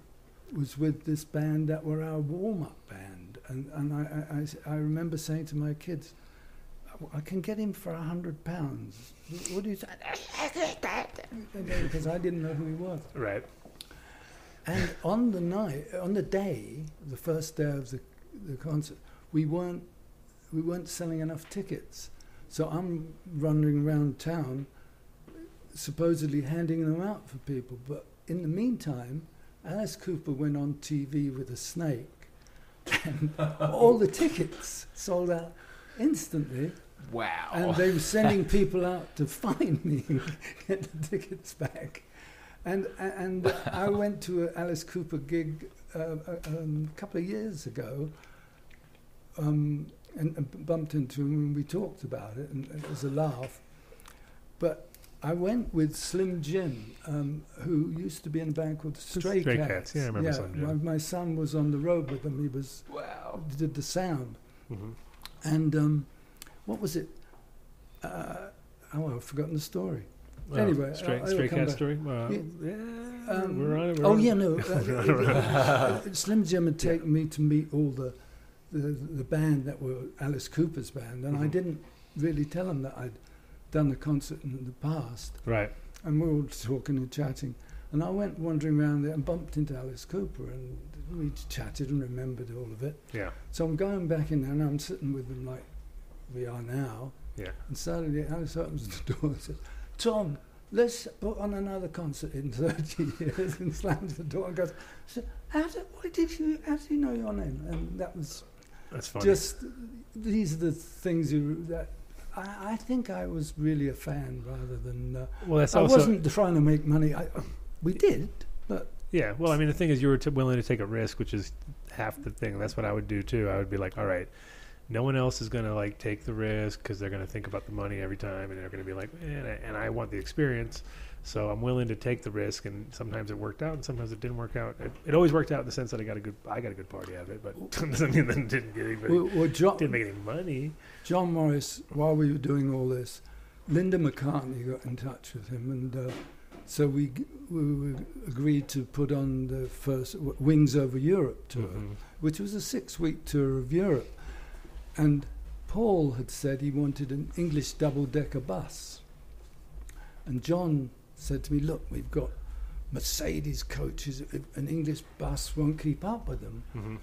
was with this band that were our warm up band, and and I, I- I s- I remember saying to my kids. I can get him for a hundred pounds. What do you say? Because I didn't know who he was. right, And on the night, on the day, the first day of the, the concert, we weren't we weren't selling enough tickets. So I'm running around town, supposedly handing them out for people. But in the meantime, Alice Cooper went on TV with a snake, and all the tickets sold out instantly. Wow. And they were sending people out to find me and get the tickets back. And and I went to an Alice Cooper gig uh, a, um, a couple of years ago, um, and, and bumped into him and we talked about it, and it was a laugh. But I went with Slim Jim, um, who used to be in a band called Stray, Stray Cats. Cats, yeah, I remember Slim Jim. My, my son was on the road with them. He was wow. did the sound. hmm And um, what was it? Uh, oh, I've forgotten the story. Anyway, straight, I'll- I'll straight cat back. story. Uh, Yeah. yeah, Um, we're on it. We're oh on yeah, no. Uh, Slim Jim had taken me to meet all the, the the band that were Alice Cooper's band, and I Mhm. didn't really tell them that I'd done the concert in the past. Right. And we were all talking and chatting, and I went wandering around there and bumped into Alice Cooper, and we chatted and remembered all of it. Yeah. So I'm going back in there, and I'm sitting with them like we are now. Yeah. And suddenly Alice opens the door and says, Tom, let's put on another concert in 30 years and slams the door and goes, so how did, why did you, how did you know your name? And that was That's funny. just, these are the things you, that, I, I think I was really a fan rather than, uh, well, that's I also wasn't trying to make money. I, we did, but yeah. Well, I mean, the thing is, you were t- willing to take a risk, which is half the thing. That's what I would do too. I would be like, all right, no one else is gonna like take the risk because they're gonna think about the money every time, and they're gonna be like, eh, and, I, and I want the experience. So I'm willing to take the risk, and sometimes it worked out, and sometimes it didn't work out. It, it always worked out in the sense that I got a good, I got a good party out of it, but doesn't mean that it didn't get anybody, Well, well, John, didn't make any money. John Morris, while we were doing all this, Linda McCartney got in touch with him, and uh, so we, we we agreed to put on the first Wings Over Europe tour, Mhm. which was a six-week tour of Europe. And Paul had said he wanted an English double-decker bus, and John said to me, "Look, we've got Mercedes coaches. An English bus won't keep up with them." Mhm.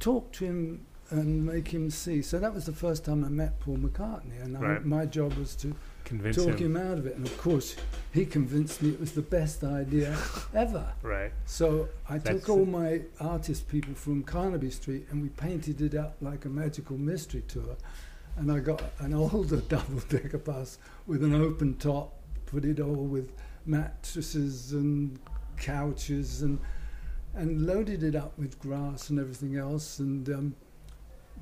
talk to him and make him see. So that was the first time I met Paul McCartney, and I, my job was to Convince talk him. him out of it. And of course, he convinced me it was the best idea ever. Right. So I That's took all my artist people from Carnaby Street and we painted it up like a magical mystery tour. And I got an older double decker bus with an open top, put it all with mattresses and couches and and loaded it up with grass and everything else and um,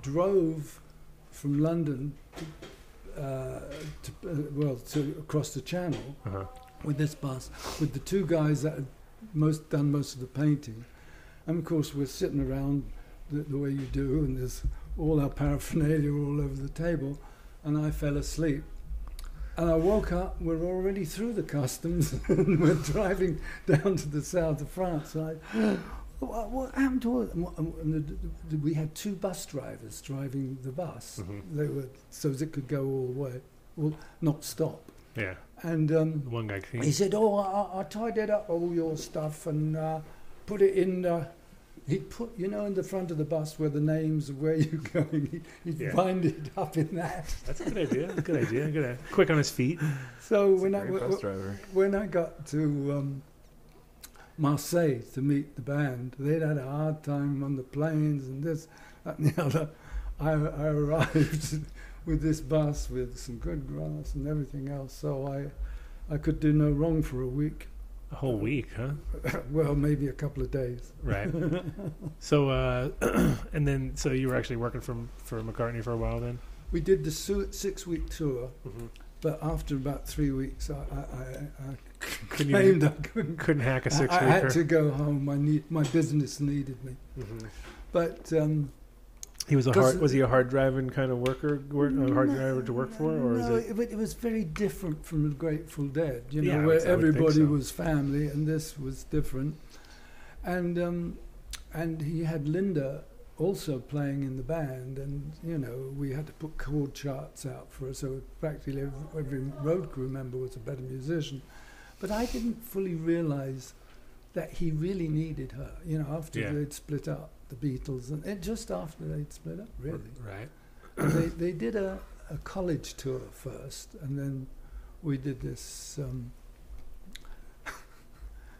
drove from London to, uh, to uh, well to across the channel Uh-huh. with this bus with the two guys that had most done most of the painting. And of course we're sitting around the, the way you do and there's all our paraphernalia all over the table. And I fell asleep and I woke up we're already through the customs and we're driving down to the south of France and I what, what happened to all the, we had two bus drivers driving the bus Mhm. they were so as it could go all the way well not stop Yeah. and um, one guy he said, "Oh, I, I tidied up all your stuff and uh, put it in." Uh, he put, you know, in the front of the bus where the names of where you're going. He, he'd Yeah. bind it up in that. That's a good idea. That's a good idea. Good. idea. Quick on his feet. So when I Great w- bus w- driver. when I got to um, Marseille to meet the band, they'd had a hard time on the planes and this, that, and the other. I, I arrived with this bus with some good grass and everything else, so I, I could do no wrong for a week. A whole week, huh? well, maybe a couple of days. Right. so, uh, and then, so you were actually working from for McCartney for a while then. We did the su- six-week tour, Mm-hmm. but after about three weeks, I, I, I, I Couldn't claimed even, I couldn't. couldn't hack a I, six week. I had to go home. I need my business needed me. Mhm. But um, He was a hard. Was he a hard driving kind of worker? Work, a hard driver to work for, or no, is it? it, it was very different from the Grateful Dead. You know, Yeah, where would- I would think everybody so. was family, and this was different. And um, and he had Linda also playing in the band, and you know we had to put chord charts out for her, so practically every, every road crew member was a better musician. But I didn't fully realise that he really needed her. You know, after Yeah. they'd split up, the Beatles, and it, just after they'd split up, really. Right. They, they did a, a college tour first, and then we did this um,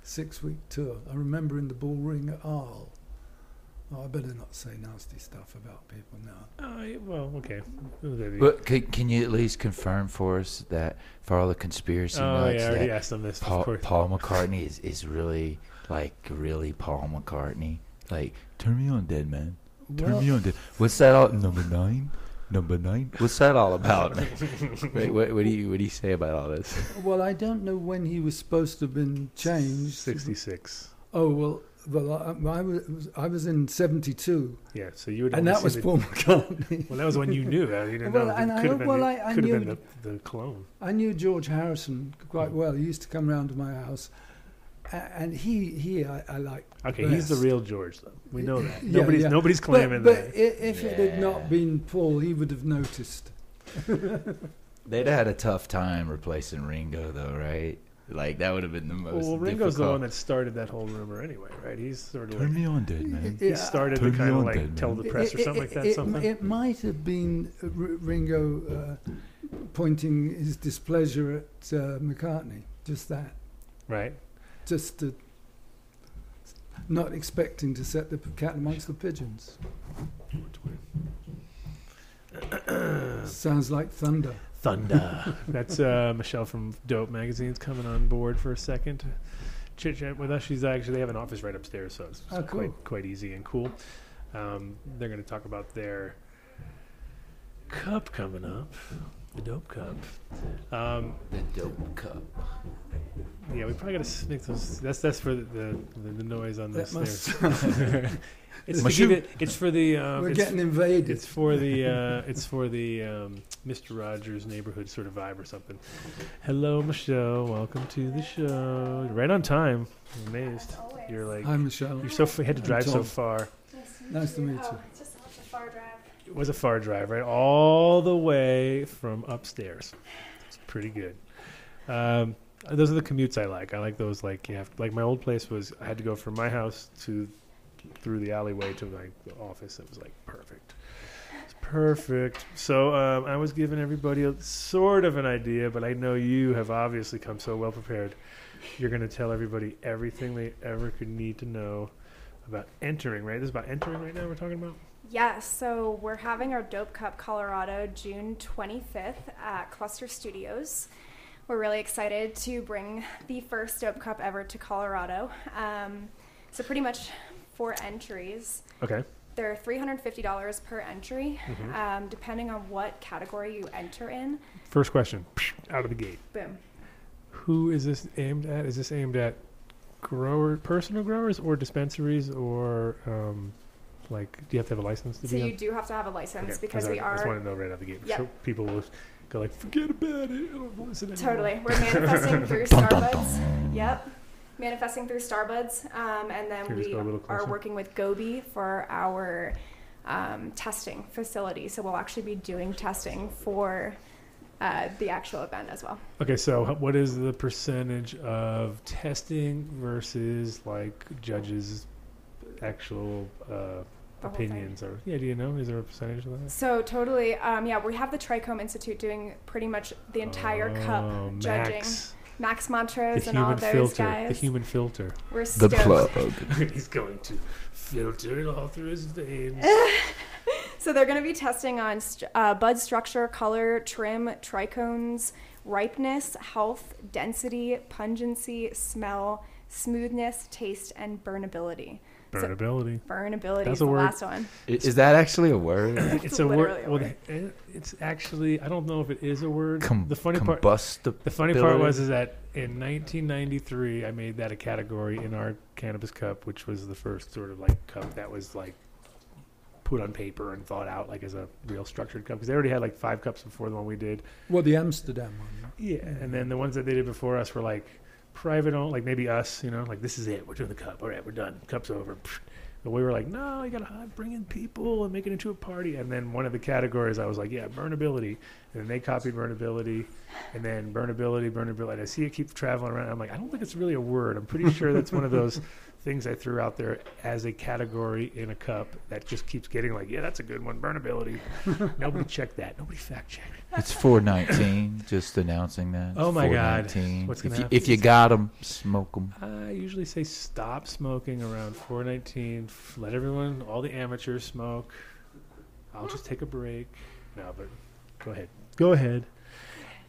six week tour. I remember in the Bull Ring at Arles. Oh, I better not say nasty stuff about people now. Oh, yeah, well, okay. But can, can you at least confirm for us that for all the conspiracy oh, nuts yeah, I already that asked him this. Paul, of. Paul McCartney is, is really like really Paul McCartney? Like turn me on, dead man. Turn Well, me on, dead. What's that all? Number nine. Number nine. What's that all about? Wait, what, what do you what do you say about all this? well, I don't know when he was supposed to have been changed. Sixty-six. Oh well, well, I, I was I was in '72, Yeah. So you would. and that was the- Paul McCartney. Well, that was when you knew. You didn't Well, know. and I- It been. well, I- I could have knew- been the, the clone. I knew George Harrison quite hmm. well. He used to come round to my house, a- and he he I, I liked. Okay, he's the real George, though. We know that. Yeah, nobody's yeah. nobody's claiming but that. i- if it had not been Paul, he would have noticed. They'd have had a tough time replacing Ringo, though, right? Like that would have been the most. Well, Ringo's the one that started that whole rumor anyway, right? He's sort of Turn like, me on, dead man. he Yeah, started Turn to kind of like then, tell the press or It- something like that. It, something. it might have been uh, R- Ringo uh, pointing his displeasure at uh, McCartney. Just that. right. Just to, not expecting to set the cat amongst the pigeons. Sounds like thunder. Thunder. That's uh, Michelle from Dope Magazine's coming on board for a second to chit chat with us. She's actually they have an office right upstairs, so it's Oh, cool. quite quite easy and cool. Um, they're going to talk about their cup coming up. The dope cup. Um, The dope cup. yeah, we probably got to make those. That's that's for the the, the noise on That this. must- it's, to give it, it's for the. Um, We're getting invaded. it's for the. Uh, it's for the um, Mr. Rogers neighborhood sort of vibe or something. Hello, Michelle. Welcome to the show. Right on time. I'm amazed. You're like. Hi, Michelle. You're so. f- You had to drive so far. Nice to meet you. Oh, it's just such a far drive. Was a far drive, right? All the way from upstairs. It's pretty good. Um, those are the commutes I like. I like those. Like you have, like my old place was. I had to go from my house to through the alleyway to my the office. It was like perfect. It's perfect. So um, I was giving everybody a sort of an idea, but I know you have obviously come so well prepared. You're going to tell everybody everything they ever could need to know about entering. Right? This is about entering right now. We're talking about. Yes, so we're having our Dope Cup Colorado June 25th at Cluster Studios. We're really excited to bring the first Dope Cup ever to Colorado. Um, so, pretty much for entries, Okay. they're $350 per entry, Mhm. um, depending on what category you enter in. First question, out of the gate. Boom. Who is this aimed at? Is this aimed at grower, personal growers, or dispensaries, or um, like, do you have to have a license to So, be you on? do have to have a license Okay, because I, we are. I just want to know right out of the gate. Yep. So people will go like, forget about it. I don't listen anymore. Totally. We're manifesting through Dun, dun, Starbuds. Yep. Manifesting through Starbuds. Um, and then Can we go a little are working with Gobi for our um, testing facility. So we'll actually be doing testing for uh, the actual event as well. Okay, so what is the percentage of testing versus like judges' actual uh, The whole thing. Opinions? Or yeah, do you know? Is there a percentage of that? So totally, um, yeah, we have the Trichome Institute doing pretty much the entire cup Oh, judging. Max, Max the Montrose and all human of those filter. guys. The human filter. We're stoked. The stoked. plug. He's going to filter it all through his veins. So they're going to be testing on st- uh, bud structure, color, trim, trichomes, ripeness, health, density, pungency, smell, smoothness, taste, and burnability. So- Burnability. Burnability That's is a the word. last one. I- Is that actually a word? it's a literally word. a Well, word. it- it's actually I don't know if it is a word. Com- the funny part. combustibility. The funny part was is that in 1993 I made that a category in our cannabis cup, which was the first sort of like cup that was like put on paper and thought out like as a real structured cup because they already had like five cups before the one we did. Well, the Amsterdam one. right? Yeah, and then the ones that they did before us were like private owned, like maybe us, you know, like this is it, we're doing the cup. All right, we're done. Cup's over. But we were like, no, you gotta bring in people and make it into a party. And then one of the categories, I was like, yeah, burnability. And then they copied burnability, and then burnability, burnability. And I see it keep traveling around. I'm like, I don't think it's really a word. I'm pretty sure that's one of those things I threw out there as a category in a cup that just keeps getting like, yeah, that's a good one, burnability. Nobody checked that. Nobody fact checked. It's 419. just announcing that. Oh my God. 419. What's if gonna you, happen? if you got them, smoke them. I usually say stop smoking around 419. Let everyone, all the amateurs smoke. I'll just take a break. No, but go ahead. Go ahead.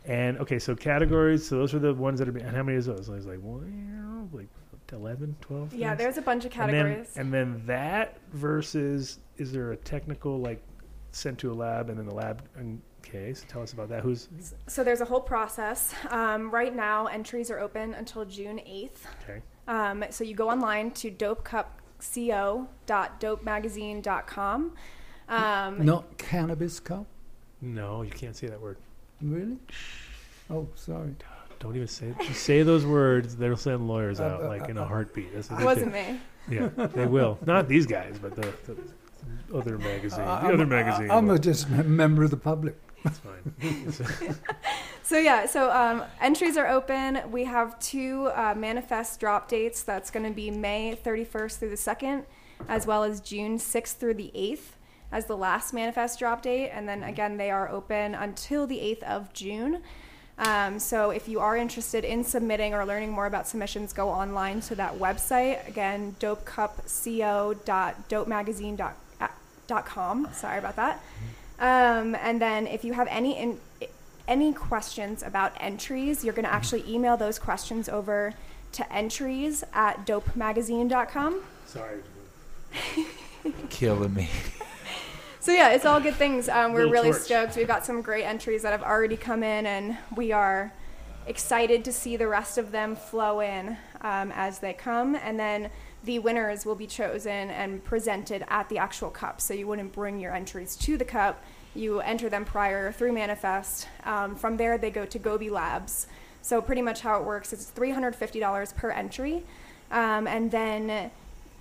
And okay, so categories. So those are the ones that are. And how many is those? I was like, well, like 11, 12. Yeah, things? there's a bunch of And then, categories. and then that versus is there a technical like sent to a lab and then the lab? Okay, so tell us about that. Who's so there's a whole process. Um, right now, entries are open until June 8th. okay? Um, so you go online to dopecupco.dopemagazine.com. Um, Not cannabis cup? No, you can't say that word. Really? Oh, sorry. Don't even say you say those words. They'll send lawyers Uh, out uh, like in uh, a heartbeat. That's what it they wasn't me. Yeah, they will. Not these guys, but the, the other magazine. The I'm- other magazine. I'm will. a just a member of the public. It's fine. So yeah, so um, entries are open. We have two uh, manifest drop dates. That's going to be May 31st through the 2nd, as well as June 6th through the 8th as the last manifest drop date. And then again, they are open until the 8th of June. Um, so if you are interested in submitting or learning more about submissions, go online to that website. Again, dopecupco.dopemagazine.com. Sorry about that. Um, and then if you have any in, any questions about entries, you're going to actually email those questions over to entries at dopemagazine.com. Sorry. Killing me. So yeah, it's all good things. Um, we're Little really torch. stoked. We've got some great entries that have already come in, and we are excited to see the rest of them flow in um, as they come. And then the winners will be chosen and presented at the actual cup. So you wouldn't bring your entries to the cup. You enter them prior through Manifest. Um, from there, they go to Gobi Labs. So pretty much how it works is $350 per entry. Um, and then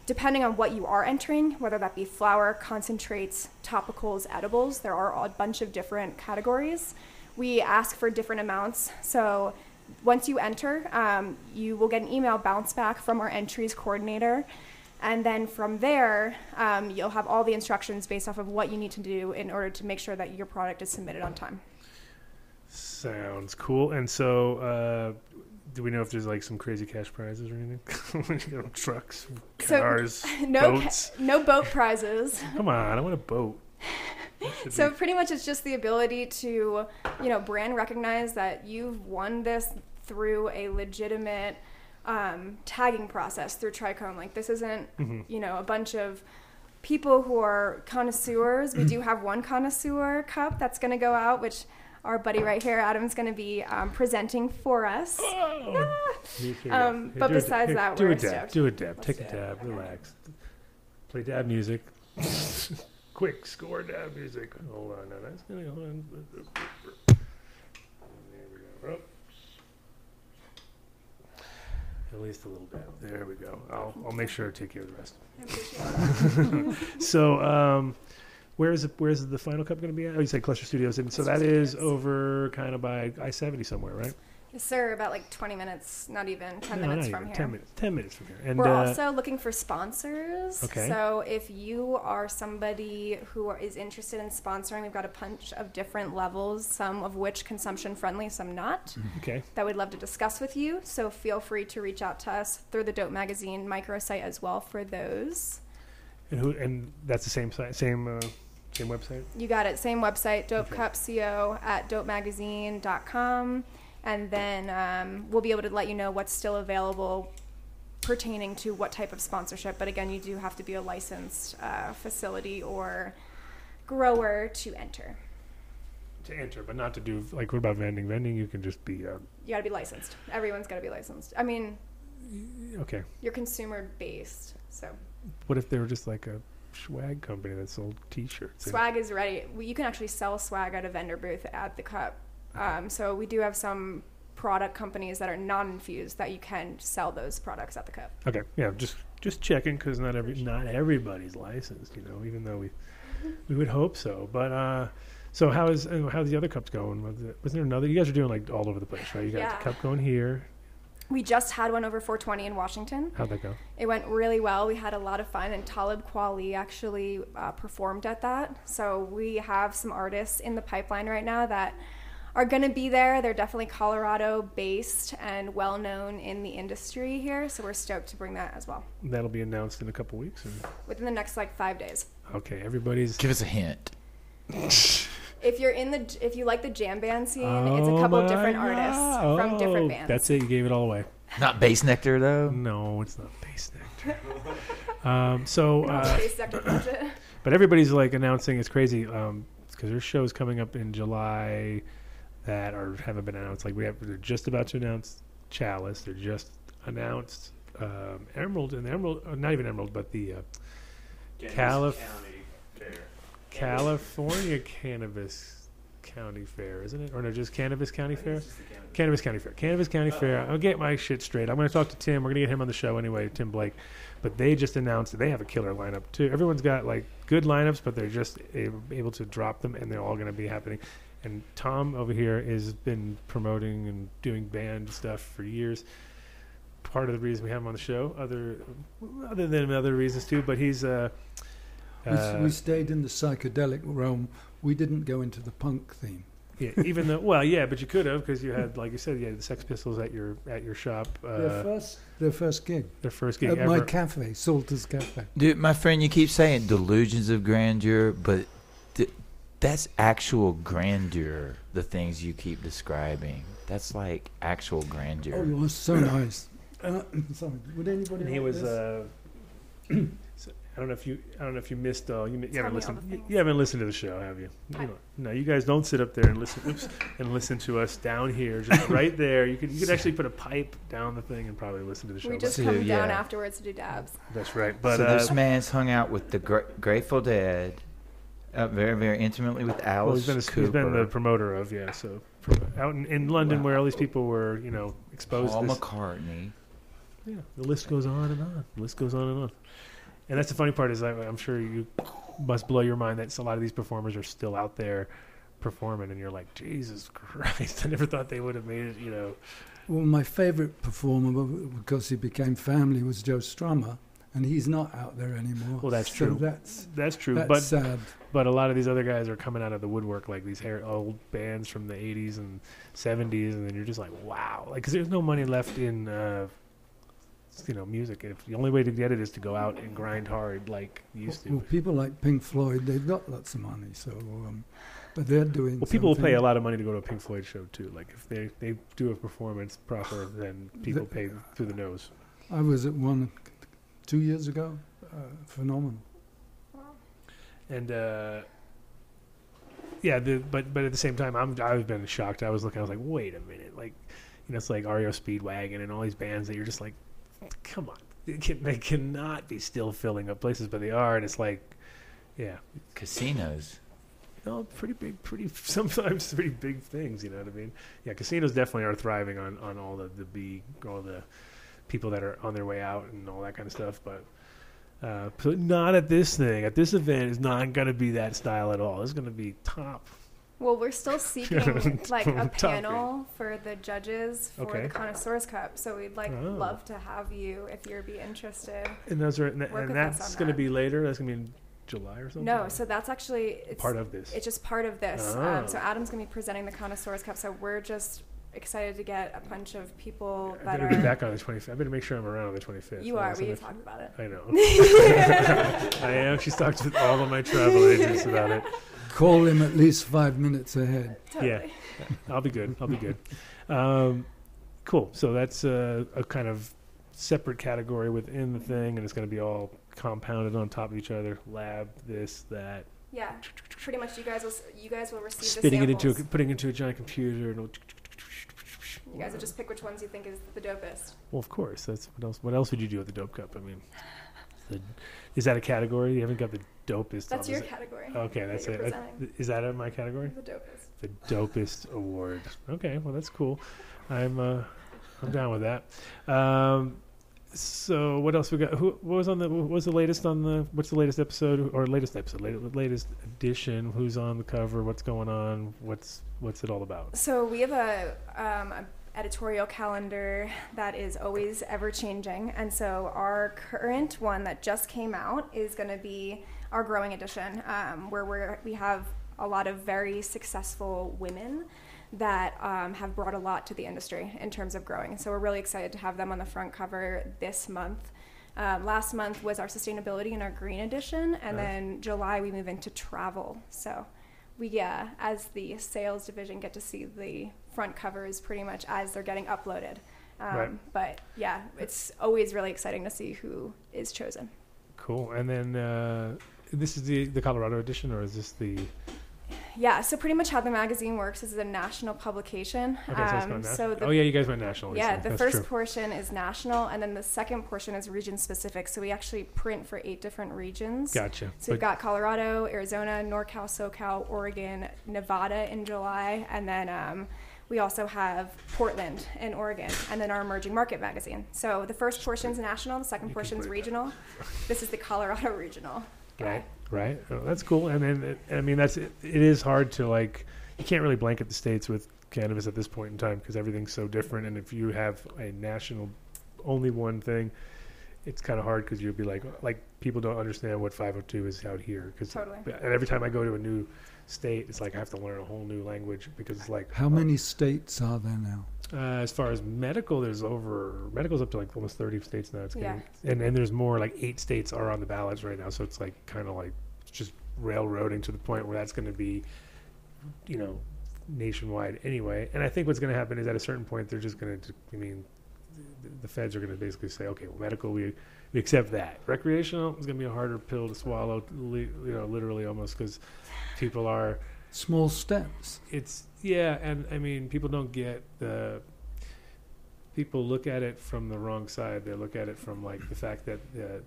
depending on what you are entering, whether that be flour, concentrates, topicals, edibles, there are a bunch of different categories. We ask for different amounts. So once you enter, um, you will get an email bounce back from our entries coordinator. And then from there, um, you'll have all the instructions based off of what you need to do in order to make sure that your product is submitted on time. Sounds cool. And so, uh, do we know if there's like some crazy cash prizes or anything? you know, trucks, So, cars, No, ca- boats. no boat prizes. Come on, I want a boat. So be- pretty much it's just the ability to, you know, brand recognize that you've won this through a legitimate um, tagging process through Trichome. Like this isn't, Mhm. you know, a bunch of people who are connoisseurs. We do have one connoisseur cup that's going to go out, which our buddy right here, Adam's going to be um, presenting for us. Oh. Go. Um, Here, but do a- besides here, that, do we're a dab. Do a dab. Let's Take a dab. Okay. Relax. Play dab music. Quick score dab music. Hold on. No, that's gonna hold on. There we go. Oh. At least a little dab. There we go. I'll, I'll make sure to take care of the rest. I appreciate it. So, um, where's the, final cup going to be at? Oh, you said Cluster Studios, and so that Cluster is over kind of by I seventy somewhere, right? Yes, sir. About like 20 minutes, not even 10 No, minutes from even. here. Ten minutes. Ten minutes from here. And We're uh, also looking for sponsors. Okay. So if you are somebody who is interested in sponsoring, we've got a bunch of different levels, some of which consumption friendly, some not, okay. that we'd love to discuss with you. So feel free to reach out to us through the Dope Magazine microsite as well for those. And who? And that's the same site, same uh, same website. You got it. Same website, dopecupco at dopemagazine.com. And then um, we'll be able to let you know what's still available pertaining to what type of sponsorship. But again, you do have to be a licensed uh, facility or grower to enter. To enter, but not to do like what about vending? Vending, you can just be uh, You got to be licensed. Everyone's got to be licensed. I mean, okay. you're consumer based. So What if they were just like a swag company that sold T-shirts? swag is ready. We- You can actually sell swag at a vendor booth at the cup. Um, so we do have some product companies that are non-infused that you can sell those products at the cup. Okay, yeah, just just checking because not every not everybody's licensed, you know. Even though we we would hope so, but uh, so how is how's the other cups going? Was it, wasn't there another? You guys are doing like all over the place, right? You got Yeah. the cup going here. We just had one over 420 in Washington. How'd that go? It went really well. We had a lot of fun, and Talib Kweli actually uh, performed at that. So we have some artists in the pipeline right now that are going to be there. They're definitely Colorado based and well known in the industry here. So we're stoked to bring that as well That'll be announced in a couple weeks. Or? within the next like five days. Okay, everybody's. Give us a hint. If you're in the, if you like the jam band scene, it's a Oh couple of my different artists God. from different Oh, bands. That's it. You gave it all away. Not Bassnectar though. No, it's not Bassnectar. um, so, Not uh, space sector budget. but everybody's like announcing it's crazy because there's shows coming up in July that are haven't been announced. Like we have, they're just about to announce Chalice. They're just announced um, Emerald and Emerald, uh, not even Emerald, but the uh, Calif- California Cannabis County Fair, isn't it? Or no, just Cannabis County Fair. Cannabis County Fair. Cannabis County Fair. I'll get my shit straight. I'm going to talk to Tim. We're going to get him on the show anyway, Tim Blake. But they just announced that they have a killer lineup too. Everyone's got like good lineups, but they're just able, to drop them, and they're all going to be happening. And Tom over here has been promoting and doing band stuff for years. Part of the reason we have him on the show, other other than other reasons too, but he's uh, uh, we stayed in the psychedelic realm. We didn't go into the punk theme. yeah, even though well, yeah, but you could have because you had, like you said, you had the Sex Pistols at your at your shop. Uh, their first, their first gig their first gig at ever. my cafe, Salter's Cafe. Dude, my friend, you keep saying delusions of grandeur, but th- that's actual grandeur. The things you keep describing, that's like actual grandeur. Oh, you are so nice. Uh, sorry, would anybody? And he like was this? uh, so I don't know if you I don't know if you missed all you, you haven't listened you, you haven't listened to the show have you? you know, no you guys don't sit up there and listen oops, and listen to us down here just right there you could you could actually put a pipe down the thing and probably listen to the show We just So, come down yeah. afterwards to do dabs. that's right but so uh, this man's hung out with the Gra- Grateful Dead, uh, very very intimately with well, Alice he's been, a, Cooper, he's been the promoter of yeah so from out in, in London where all these people were you know exposed Paul to this, McCartney. Yeah, the list goes on and on. The list goes on and on. And that's the funny part is I, I'm sure you must blow your mind that a lot of these performers are still out there performing, and you're like, Jesus Christ! I never thought they would have made it. You know, Well, my favourite performer, because he became family, was Joe Strummer, and he's not out there anymore. Well, that's so true. That's that's true. that's but sad. but a lot of these other guys are coming out of the woodwork, like these hair, old bands from the '80s and '70s, and then you're just like, wow, like because there's no money left in. Uh, you know, music. If the only way to get it is to go out and grind hard, like you used to. Well, people like Pink Floyd, they've got lots of money, so um, but they're doing. Well, people will pay a lot of money to go to a Pink Floyd show too. Like if they they do a performance proper, then people The- pay through the nose. I was at one two years ago. Uh, phenomenal. And uh, yeah, the, but but at the same time, I'm I've been shocked. I was looking, I was like, wait a minute, like you know, it's like REO Speedwagon and all these bands that you're just like, come on, they, can, they cannot be still filling up places, but they are, and it's like, yeah, Casinos. no, pretty big, pretty sometimes pretty big things. You know what I mean? Yeah, casinos definitely are thriving on on all the the big all the people that are on their way out and all that kind of stuff. But uh, not at this thing. At this event, is not going to be that style at all. It's going to be top. Well, we're still seeking like a panel for the judges for Okay. the Connoisseurs Cup. So we'd like Oh. love to have you if you'd be interested. And those are and, and that's going to that. be later. That's going to be in July or something. No, so that's actually it's part of this. It's just part of this. Oh. Um, so Adam's gonna be presenting the Connoisseurs Cup. So we're just excited to get a bunch of people I that better are. be back on the 25th. I better make sure I'm around on the 25th. you are. We talked about it. I know. I am. She's talked to all of my travel agents about it. Call him at least five minutes ahead. Totally. Yeah. I'll be good. I'll be good. Um, cool. So that's a, a kind of separate category within the thing, and it's going to be all compounded on top of each other. Lab, this, that. Yeah. Pretty much, you guys will you guys will receive Spitting the it into, a, putting it into a giant computer. And You guys will just pick which ones you think is the dopest. well, of course. That's what else. What else would you do with the dope cup? I mean, the, is that a category? You haven't got the dopest. That's your category. Okay, that that's it. That- presenting. Is that in my category? The dopest. The dopest award. Okay, well that's cool. I'm uh, I'm down with that. Um, so what else we got? Who what was on the what was the latest on the what's the latest episode or latest episode latest, latest edition? Who's on the cover? What's going on? What's what's it all about? So we have a, um, a editorial calendar that is always ever changing, and so our current one that just came out is going to be our growing edition, um, where we're, we have a lot of very successful women that um, have brought a lot to the industry in terms of growing. So we're really excited to have them on the front cover this month. Um, last month was our sustainability and our green edition, and Nice. then July we move into travel. So we, uh, as the sales division, get to see the front covers pretty much as they're getting uploaded. Um, Right. But yeah, it's always really exciting to see who is chosen. Cool. And then uh, this is the the Colorado edition, or is this the Yeah, so pretty much how the magazine works is a national publication. okay? So, Um, so the oh yeah, you guys went national. Yeah, the That's first true. portion is national, and then the second portion is region specific. So we actually print for eight different regions. Gotcha. So we've got Colorado, Arizona, NorCal, SoCal, Oregon, Nevada in July, and then um, we also have Portland in Oregon, and then our emerging market magazine. So the first portion's national, the second You can portion's regional. This is the Colorado regional. Right, right. Oh, that's cool. And then, I mean, that's it, it is hard to like. You can't really blanket the states with cannabis at this point in time because everything's so different. And if you have a national, only one thing, it's kind of hard because you'll be like, like people don't understand what 502 is out here. Cause, Totally. And every time I go to a new state, it's like I have to learn a whole new language because it's like How many states are there now? uh, as far as medical, there's over medical's up to like almost 30 states now. It's Yeah. and and there's more like eight states are on the ballots right now. So it's like kind of like just railroading to the point where that's going to be, you know, nationwide anyway. And I think what's going to happen is at a certain point they're just going to. I mean, the, the feds are going to basically say, okay, well, medical, we we accept that. Recreational is going to be a harder pill to swallow, li- you know, literally almost because people are. Small steps. It's yeah, and I mean, people don't get the. People look at it from the wrong side. They look at it from like the fact that. Uh,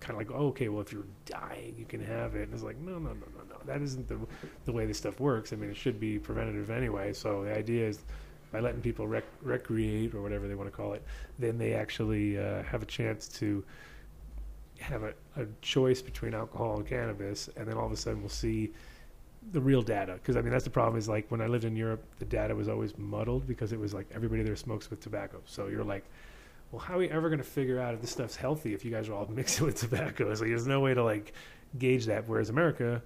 Kind of like, oh, okay, well, if you're dying, you can have it. And it's like, no, no, no, no, no. That isn't the the way this stuff works. I mean, it should be preventative anyway. So the idea is by letting people rec- recreate or whatever they want to call it, then they actually uh, have a chance to have a, a choice between alcohol and cannabis, and then all of a sudden we'll see the real data. Because I mean, that's the problem. Is like when I lived in Europe, the data was always muddled because it was like everybody there smokes with tobacco. So you're like, well, how are we ever going to figure out if this stuff's healthy if you guys are all mixing with tobacco? It's like there's no way to like gauge that. Whereas America,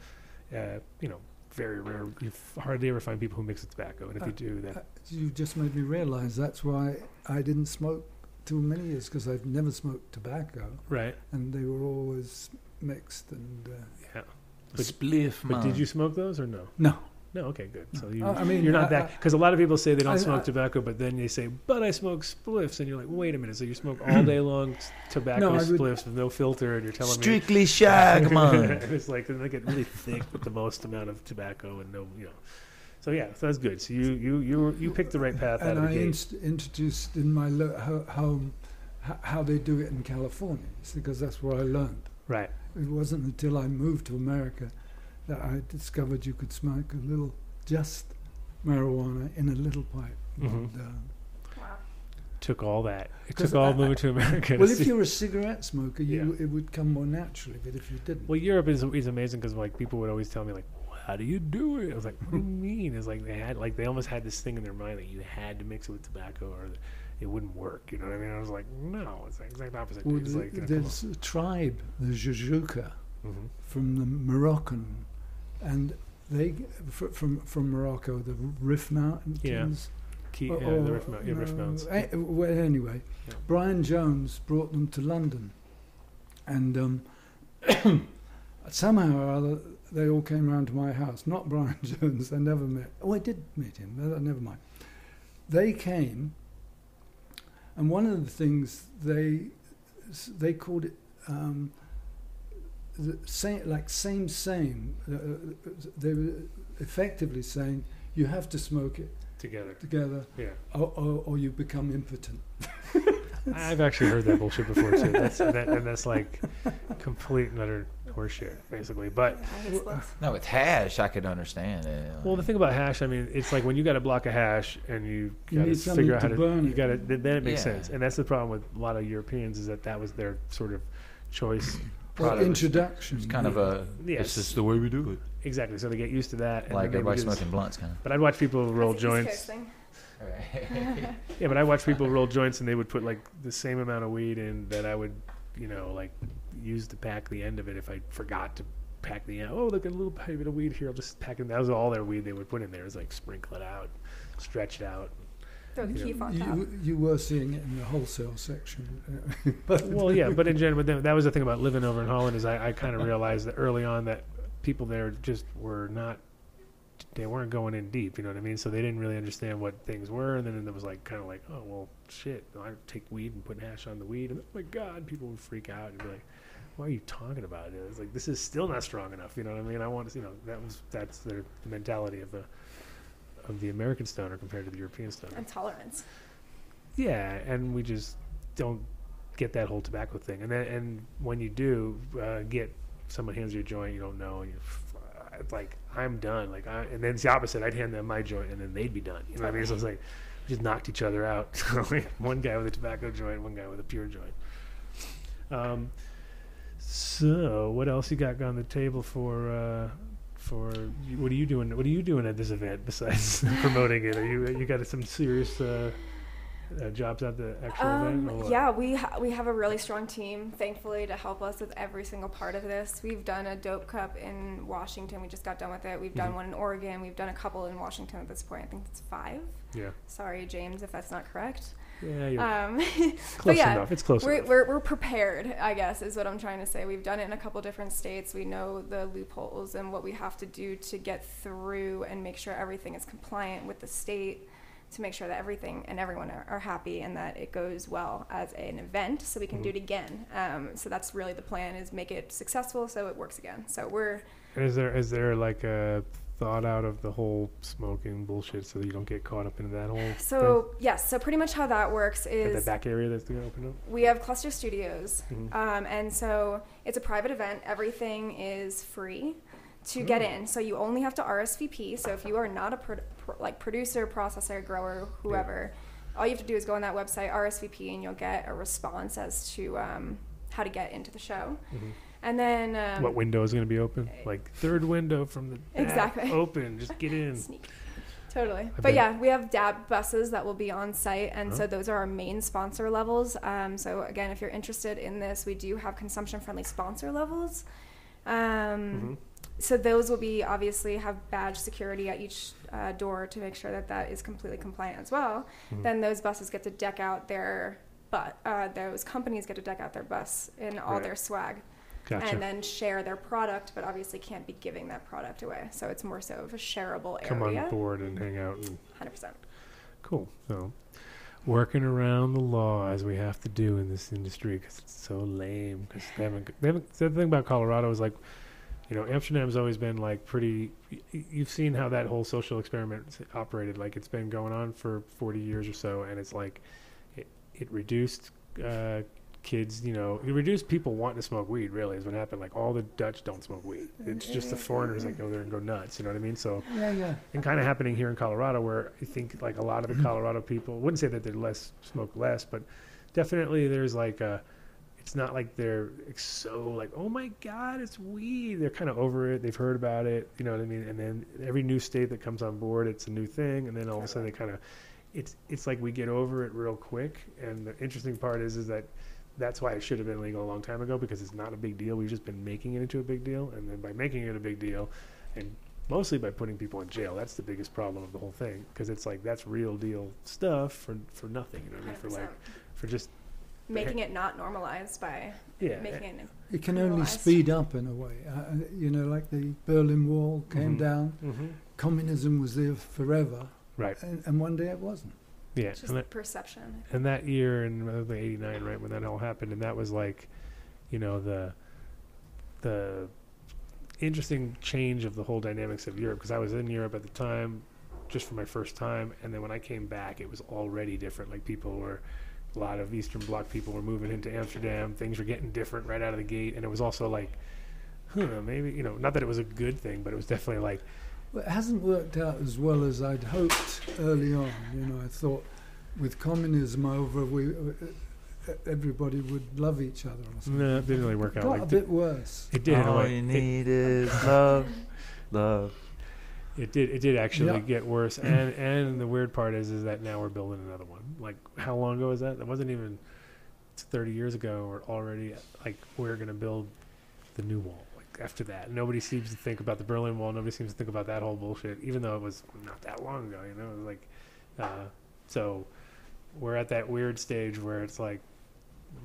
uh, you know, very rare. You hardly ever find people who mix with tobacco, and if you do, that Uh, you just made me realize that's why I didn't smoke too many years because I've never smoked tobacco, right, and they were always mixed. And uh, yeah. A spliff, But did you smoke those or no? no, No, okay, good. So you, I- I mean, you're not I- that because a lot of people say they don't I- smoke I- tobacco, but then they say, "But I smoke spliffs," and you're like, "Wait a minute!" So you smoke all day long tobacco No, I would- spliffs with no filter, and you're telling me Strictly shag, me man. it's like they get really thick with the most amount of tobacco and no, you know. So yeah, so that's good. So you you you you picked the right path out and of the I gate. inst- introduced in my lo- ho- home h- how they do it in California it's because that's where I learned. right. It wasn't until I moved to America that I discovered you could smoke a little, just marijuana in a little pipe. Mhm. And, uh, Wow. Took all that. It 'Cause took all moving to America. to well, if see- you're a cigarette smoker, you Yeah. it would come more naturally. But if you didn't, Well, Europe is is amazing because like people would always tell me like, "How do you do it?" I was like, "What do you mean?" It's like they had like they almost had this thing in their mind that you had to mix it with tobacco or it wouldn't work. You know what I mean? I was like, "No, it's the exact opposite." well, the- like there's a tribe, the Joujouka. Mhm. from the Moroccan, and they fr- from from Morocco, the Rif Mountains. Key, or- yeah, the Rift, Mount, yeah, Rift Mountains. eh, well, anyway, Yeah. Brian Jones brought them to London, and um, somehow or other they all came round to my house. Not Brian Jones. I never met. Oh, I did meet him. Never mind. They came, and one of the things they they called it. Um, the same, like same, same. Uh, uh, they were effectively saying you have to smoke it together. together, Yeah, or, or, or you become impotent. I've actually heard that bullshit before too. That's that, and that's like complete and utter horseshit, basically. But I. No, with hash, I could understand it. Well, the thing about hash, I mean, it's like when you got a block of hash and you You got to figure out how to to burn you got to then then it makes Yeah. sense. And that's the problem with a lot of Europeans is that that was their sort of choice Well, product. introduction. it's kind of a. Yes. This is the way we do it. exactly. So they get used to that. And Like they would everybody just- smoking blunts, kind of. But I'd watch people roll That's joints. Coast thing. of. Yeah, but I watch people roll joints and they would put like the same amount of weed in that I would, you know, like use to pack the end of it if I forgot to pack the end. Oh, look at a little bit of weed here. I'll just pack it. That was all their weed they would put in there. It was like sprinkle it out, stretch it out. Throw the Yeah. keef on. You, you were seeing it in the wholesale section. well, yeah, but in general, but that was the thing about living over in Holland is I, I kind of realized that early on that people there just were not, they weren't going in deep. You know what I mean? So they didn't really understand what things were, and then it was like kind of like, oh well, shit, I take weed and put hash on the weed, and oh my god, people would freak out and be like, why are you talking about it? It's like this is still not strong enough. You know what I mean? I want to, you know, that was that's their the mentality of the of the American stoner compared to the European stoner. And tolerance. Yeah, and we just don't get that whole tobacco thing. And then, and when you do uh, get someone hands you a joint you don't know, and you're uh, it's like I'm done. Like, I, and then it's the opposite. I'd hand them my joint, and then they'd be done. You know what I mean? So it's like we just knocked each other out. One guy with a tobacco joint, one guy with a pure joint. Um, so what else you got on the table for? Uh, for what are you doing? What are you doing at this event besides promoting it? Are you you got some serious uh, uh, jobs at the actual event? or Um, what? yeah, we ha- we have a really strong team, thankfully, to help us with every single part of this. We've done a dope cup in Washington. We just got done with it. We've done Mhm. one in Oregon. We've done a couple in Washington at this point. I think it's five. yeah, Sorry, James, if that's not correct. Yeah. You're Um, close yeah, enough. It's close we're, enough. we're, we're prepared, I guess, is what I'm trying to say. We've done it in a couple different states. We know the loopholes and what we have to do to get through and make sure everything is compliant with the state. to make sure that everything and everyone are, are happy and that it goes well as an event so we can do it again. Um, so that's really the plan is make it successful so it works again. So we're is there is there like a thought out of the whole smoking bullshit so that you don't get caught up into that whole so yes, so pretty much how that works is the back area that's going to open up? we have cluster studios Mhm. um, and so it's a private event everything is free to get Mm. in so you only have to rsvp so if you are not a pro- pro- like producer processor grower whoever all you have to do is go on that website rsvp and you'll get a response as to um, how to get into the show Mhm. And then um, what window is going to be open? Like third window from the Exactly. open. Just get in. Sneak. Totally. bet. But yeah, we have DAB buses that will be on site, and so those are our main sponsor levels. Um, so again, if you're interested in this, we do have consumption-friendly sponsor levels. Um, Mhm. So those will be obviously have badge security at each uh, door to make sure that that is completely compliant as well. Mhm. Then those buses get to deck out their, but uh, those companies get to deck out their bus in all Right. their swag Gotcha. and then share their product, but obviously can't be giving that product away. So it's more so of a shareable Come area. Come on board and hang out and Hundred percent. Cool. So, working around the law as we have to do in this industry because it's so lame. Because they haven't, they haven't. The thing about Colorado is like, you know, Amsterdam's always been like pretty. You've seen how that whole social experiment operated. Like it's been going on for forty years or so, and it's like, it it reduced. Uh, kids you know it reduced people wanting to smoke weed really is what happened like all the dutch don't smoke weed it's mm, just the mm, foreigners that mm. go there and go nuts you know what i mean so Yeah, yeah. and kind of happening here in Colorado, where I think like a lot of the mm-hmm. Colorado people wouldn't say that they're less smoke less, but definitely there's like a. It's not like they're so like oh my god it's weed. They're kind of over it. They've heard about it. You know what I mean? And then every new state that comes on board, it's a new thing, and then all of a sudden they kind of. It's it's like we get over it real quick. And the interesting part is is that. That's why it should have been legal a long time ago because it's not a big deal. We've just been making it into a big deal, and then by making it a big deal, and mostly by putting people in jail. That's the biggest problem of the whole thing because it's like that's real deal stuff for for nothing. You know what I mean? For like for just making it not normalized by yeah. making it. It can only speed up in a way. Uh, uh, you know, like the Berlin Wall came Mhm. down, hmm communism was there forever, Right. and, and one day it wasn't. Yeah. Just And that, perception. and that year in the '89, right when that all happened, and that was like, you know, the the interesting change of the whole dynamics of Europe because I was in Europe at the time, just for my first time, and then when I came back, it was already different. Like people were. A lot of Eastern Bloc people were moving into Amsterdam. Things were getting different right out of the gate, and it was also like, huh, maybe you know, not that it was a good thing, but it was definitely like, Well, it hasn't worked out as well as I'd hoped early on. You know, I thought with communism over, we uh, everybody would love each other. Or something. no, it didn't really work It out. got Like a the- bit worse. it did. in a All way. you It- need is love, love. It did. It did actually Yeah. get worse, and and the weird part is, is that now we're building another one. Like, how long ago was that? That wasn't even thirty years ago. Or already, like, we're gonna build the new wall. Like after that, nobody seems to think about the Berlin Wall. Nobody seems to think about that whole bullshit, even though it was not that long ago. You know, it was like, uh, so we're at that weird stage where it's like.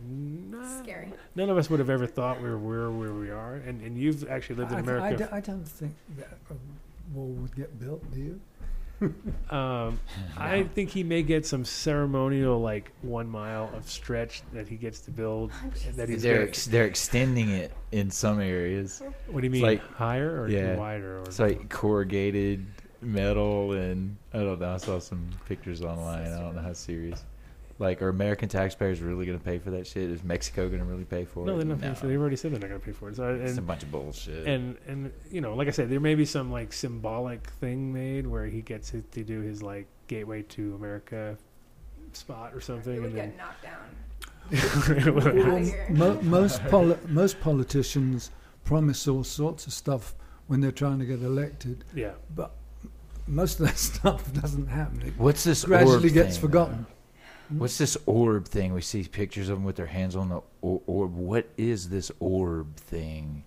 nah, Scary. None of us would have ever thought we were where, where we are, and and you've actually lived in I, America. I don't think that a wall would get built. Do you? Um, I think he may get some ceremonial, like one mile of stretch that he gets to build. that he's They're ex- they're extending it in some areas. what do you mean, like- higher or yeah. wider? Or It's like corrugated metal, and I don't know. I saw some pictures online. I don't know how serious. Like, are American taxpayers really going to pay for that shit? Is Mexico going to really pay for no, it? No, they're not. paying for- it. They've already said they're not going to pay for it. So, It's a bunch of bullshit. and and you know, like I said, there may be some like symbolic thing made where he gets to, to do his like gateway to America spot or something, It would and get then knocked down. Well, mo- most poli- most politicians promise all sorts of stuff when they're trying to get elected, yeah. but most of that stuff doesn't happen. It What's this gradually orb gets thing? forgotten. What's this orb thing? We see pictures of them with their hands on the or- orb. What is this orb thing?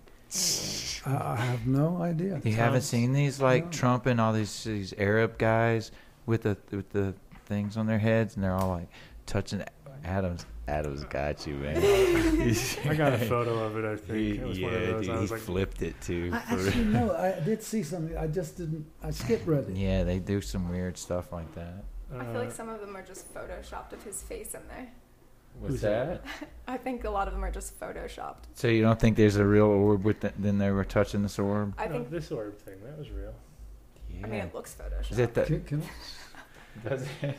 I, I have no idea. You haven't seen these like No. Trump and all these these Arab guys with the with the things on their heads, and they're all like touching Adam's. Adam's got you, man. I got a photo of it. I think He, it was yeah, one of those. dude, I he was like, flipped it too. I actually no, I did see something. I just didn't. I skip read it. yeah, they do some weird stuff like that. I feel like Uh, some of them are just photoshopped of his face in there. What's Who's that? that? I think a lot of them are just photoshopped. So you don't think there's a real orb with the, then they were touching this orb? I no, think. this orb thing that was real. Yeah. I mean, it looks photoshopped. Is it the? Can, can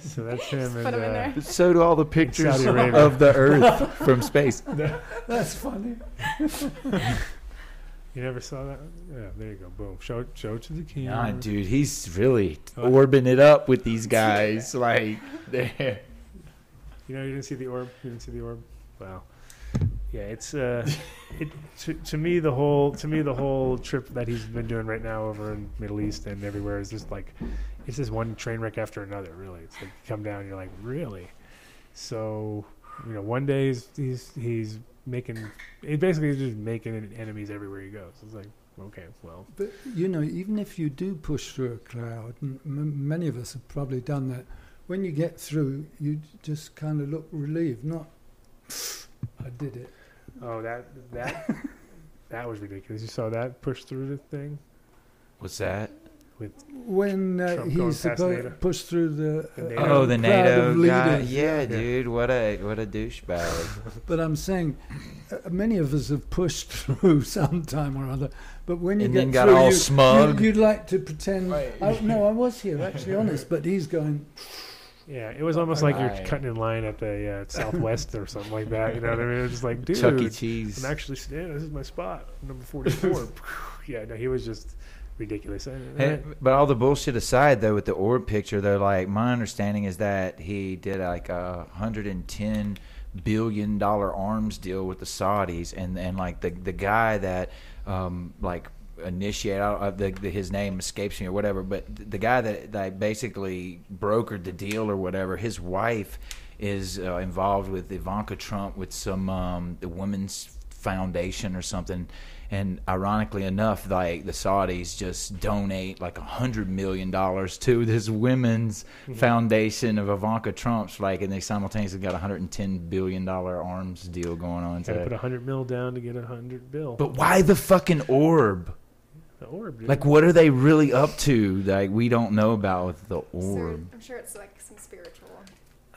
So that's him. Just and, put 'em in uh, there. So do all the pictures Saudi Arabia. of the Earth from space. That's funny. You never saw that? Yeah, there you go. Boom. Show it. Show it to the camera. Nah, dude, he's really What? orbing it up with these guys. Like, there. You know, you didn't see the orb. You didn't see the orb. Wow. Yeah, it's uh, it to, to me the whole to me the whole trip that he's been doing right now over in Middle East and everywhere is just like it's just one train wreck after another. Really, it's like you come down, and you're like, really. So you know, one day he's he's, he's making it basically just making enemies everywhere he goes. It's like, okay, well, But you know, even if you do push through a cloud, m- m- many of us have probably done that. When you get through, you just kind of look relieved. Not, I did it. oh that that that was ridiculous. You saw that push through the thing. What's that? When uh, Trump going he's past supposed NATO. push through the, The uh, NATO. Oh, the crowd NATO of guy. Yeah, Yeah. dude, what a what a douchebag. But I'm saying, uh, many of us have pushed through sometime or other. But when you And get then got through, all you, smug. You, would like to pretend. Right. Oh, no, I was here, actually, honest. But he's going. Yeah, it was almost like you're cutting in line at the uh, Southwest or something like that. You know what I mean? It's just like, dude, Chuck E. Cheese. I'm actually standing. This is my spot, number 44. yeah, no, he was just ridiculous. And, And- but all the bullshit aside, though, with the orb picture, though, like my understanding is that he did like a hundred and ten billion dollar arms deal with the Saudis, and and like the the guy that um like initiate uh, the, the his name escapes me or whatever, but the guy that that basically brokered the deal or whatever, his wife is uh, involved with Ivanka Trump with some um, the women's foundation or something. And ironically enough, like the Saudis just donate like a hundred million dollars to this women's mm-hmm. foundation of Ivanka Trump's, like, and they simultaneously got a hundred and ten billion dollar arms deal going on. Got to put To, a hundred mil down to get a hundred bill. but why the fucking orb? the orb, dude. Like, what are they really up to? Like, we don't know about with the So orb. I'm sure it's like some spiritual.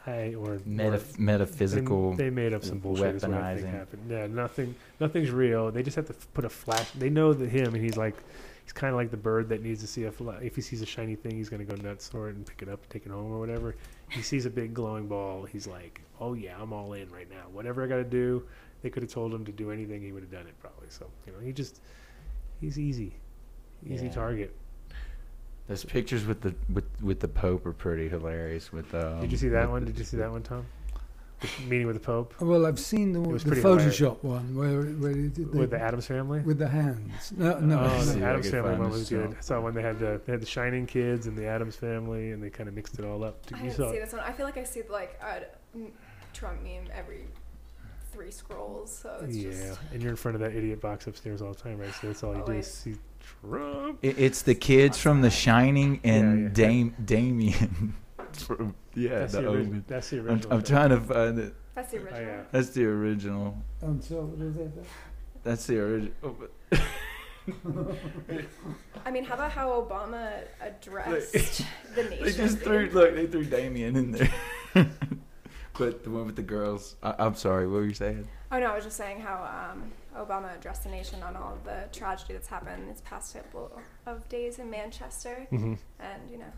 I or Meta- or- metaphysical. They, they made up some bullshit. Is what I think weaponizing. happened. Yeah, nothing. Nothing's real. They just have to put a flash. They know that him, and he's like, he's kind of like the bird that needs to see a If he sees a shiny thing, he's gonna go nuts for it and pick it up, and take it home or whatever. He sees a big glowing ball. He's like, oh yeah, I'm all in right now. Whatever I got to do. They could have told him to do anything. He would have done it probably. So you know, he just he's easy, easy Yeah. target. Those pictures with the with with the Pope are pretty hilarious. With um, Did you see that one? the- Did you see that one, Tom? The meeting with the Pope Well, I've seen the, was the pretty hilarious. Photoshop one where where he did the, with the Addams family. with the hands. No, no. oh, see the I Adams can family find one this was good. show. I saw when they had the they had the Shining kids and the Addams family, and they kind of mixed it all up. I You didn't saw see it. this one. I feel like I see like a m- Trump meme every three scrolls. So it's yeah, just and you're in front of that idiot box upstairs all the time, right? So that's all you do is see Trump. It, it's the kids from The Shining and Yeah, yeah. Dame Damien. from, yeah, that's, the the ori- Omen. that's the I'm, original. I'm trying to find it. that's the Oh, original. yeah. That's the original. And so what is it? That's the original. Oh, I mean, how about how Obama addressed the nation? they just threw look. They threw Damien in there. but the one with the girls. I, I'm sorry. What were you saying? Oh no, I was just saying how um, Obama addressed the nation on all of the tragedy that's happened these past couple of days in Manchester, Mhm. and you know,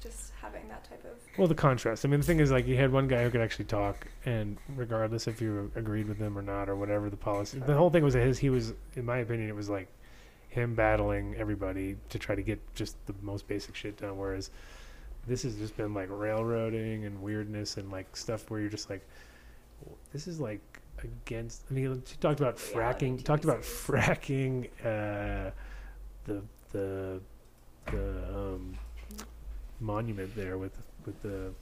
just having that type of Well, the contrast. I mean, the thing is, like, you had one guy who could actually talk, and regardless if you agreed with him or not, or whatever the policy, the whole thing was his. He was, in my opinion, it was like him battling everybody to try to get just the most basic shit done. Whereas this has just been like railroading and weirdness and like stuff where you're just like, this is like against. I mean, she talked about fracking. TV Talked about fracking. Uh, the the the um, monument there with with the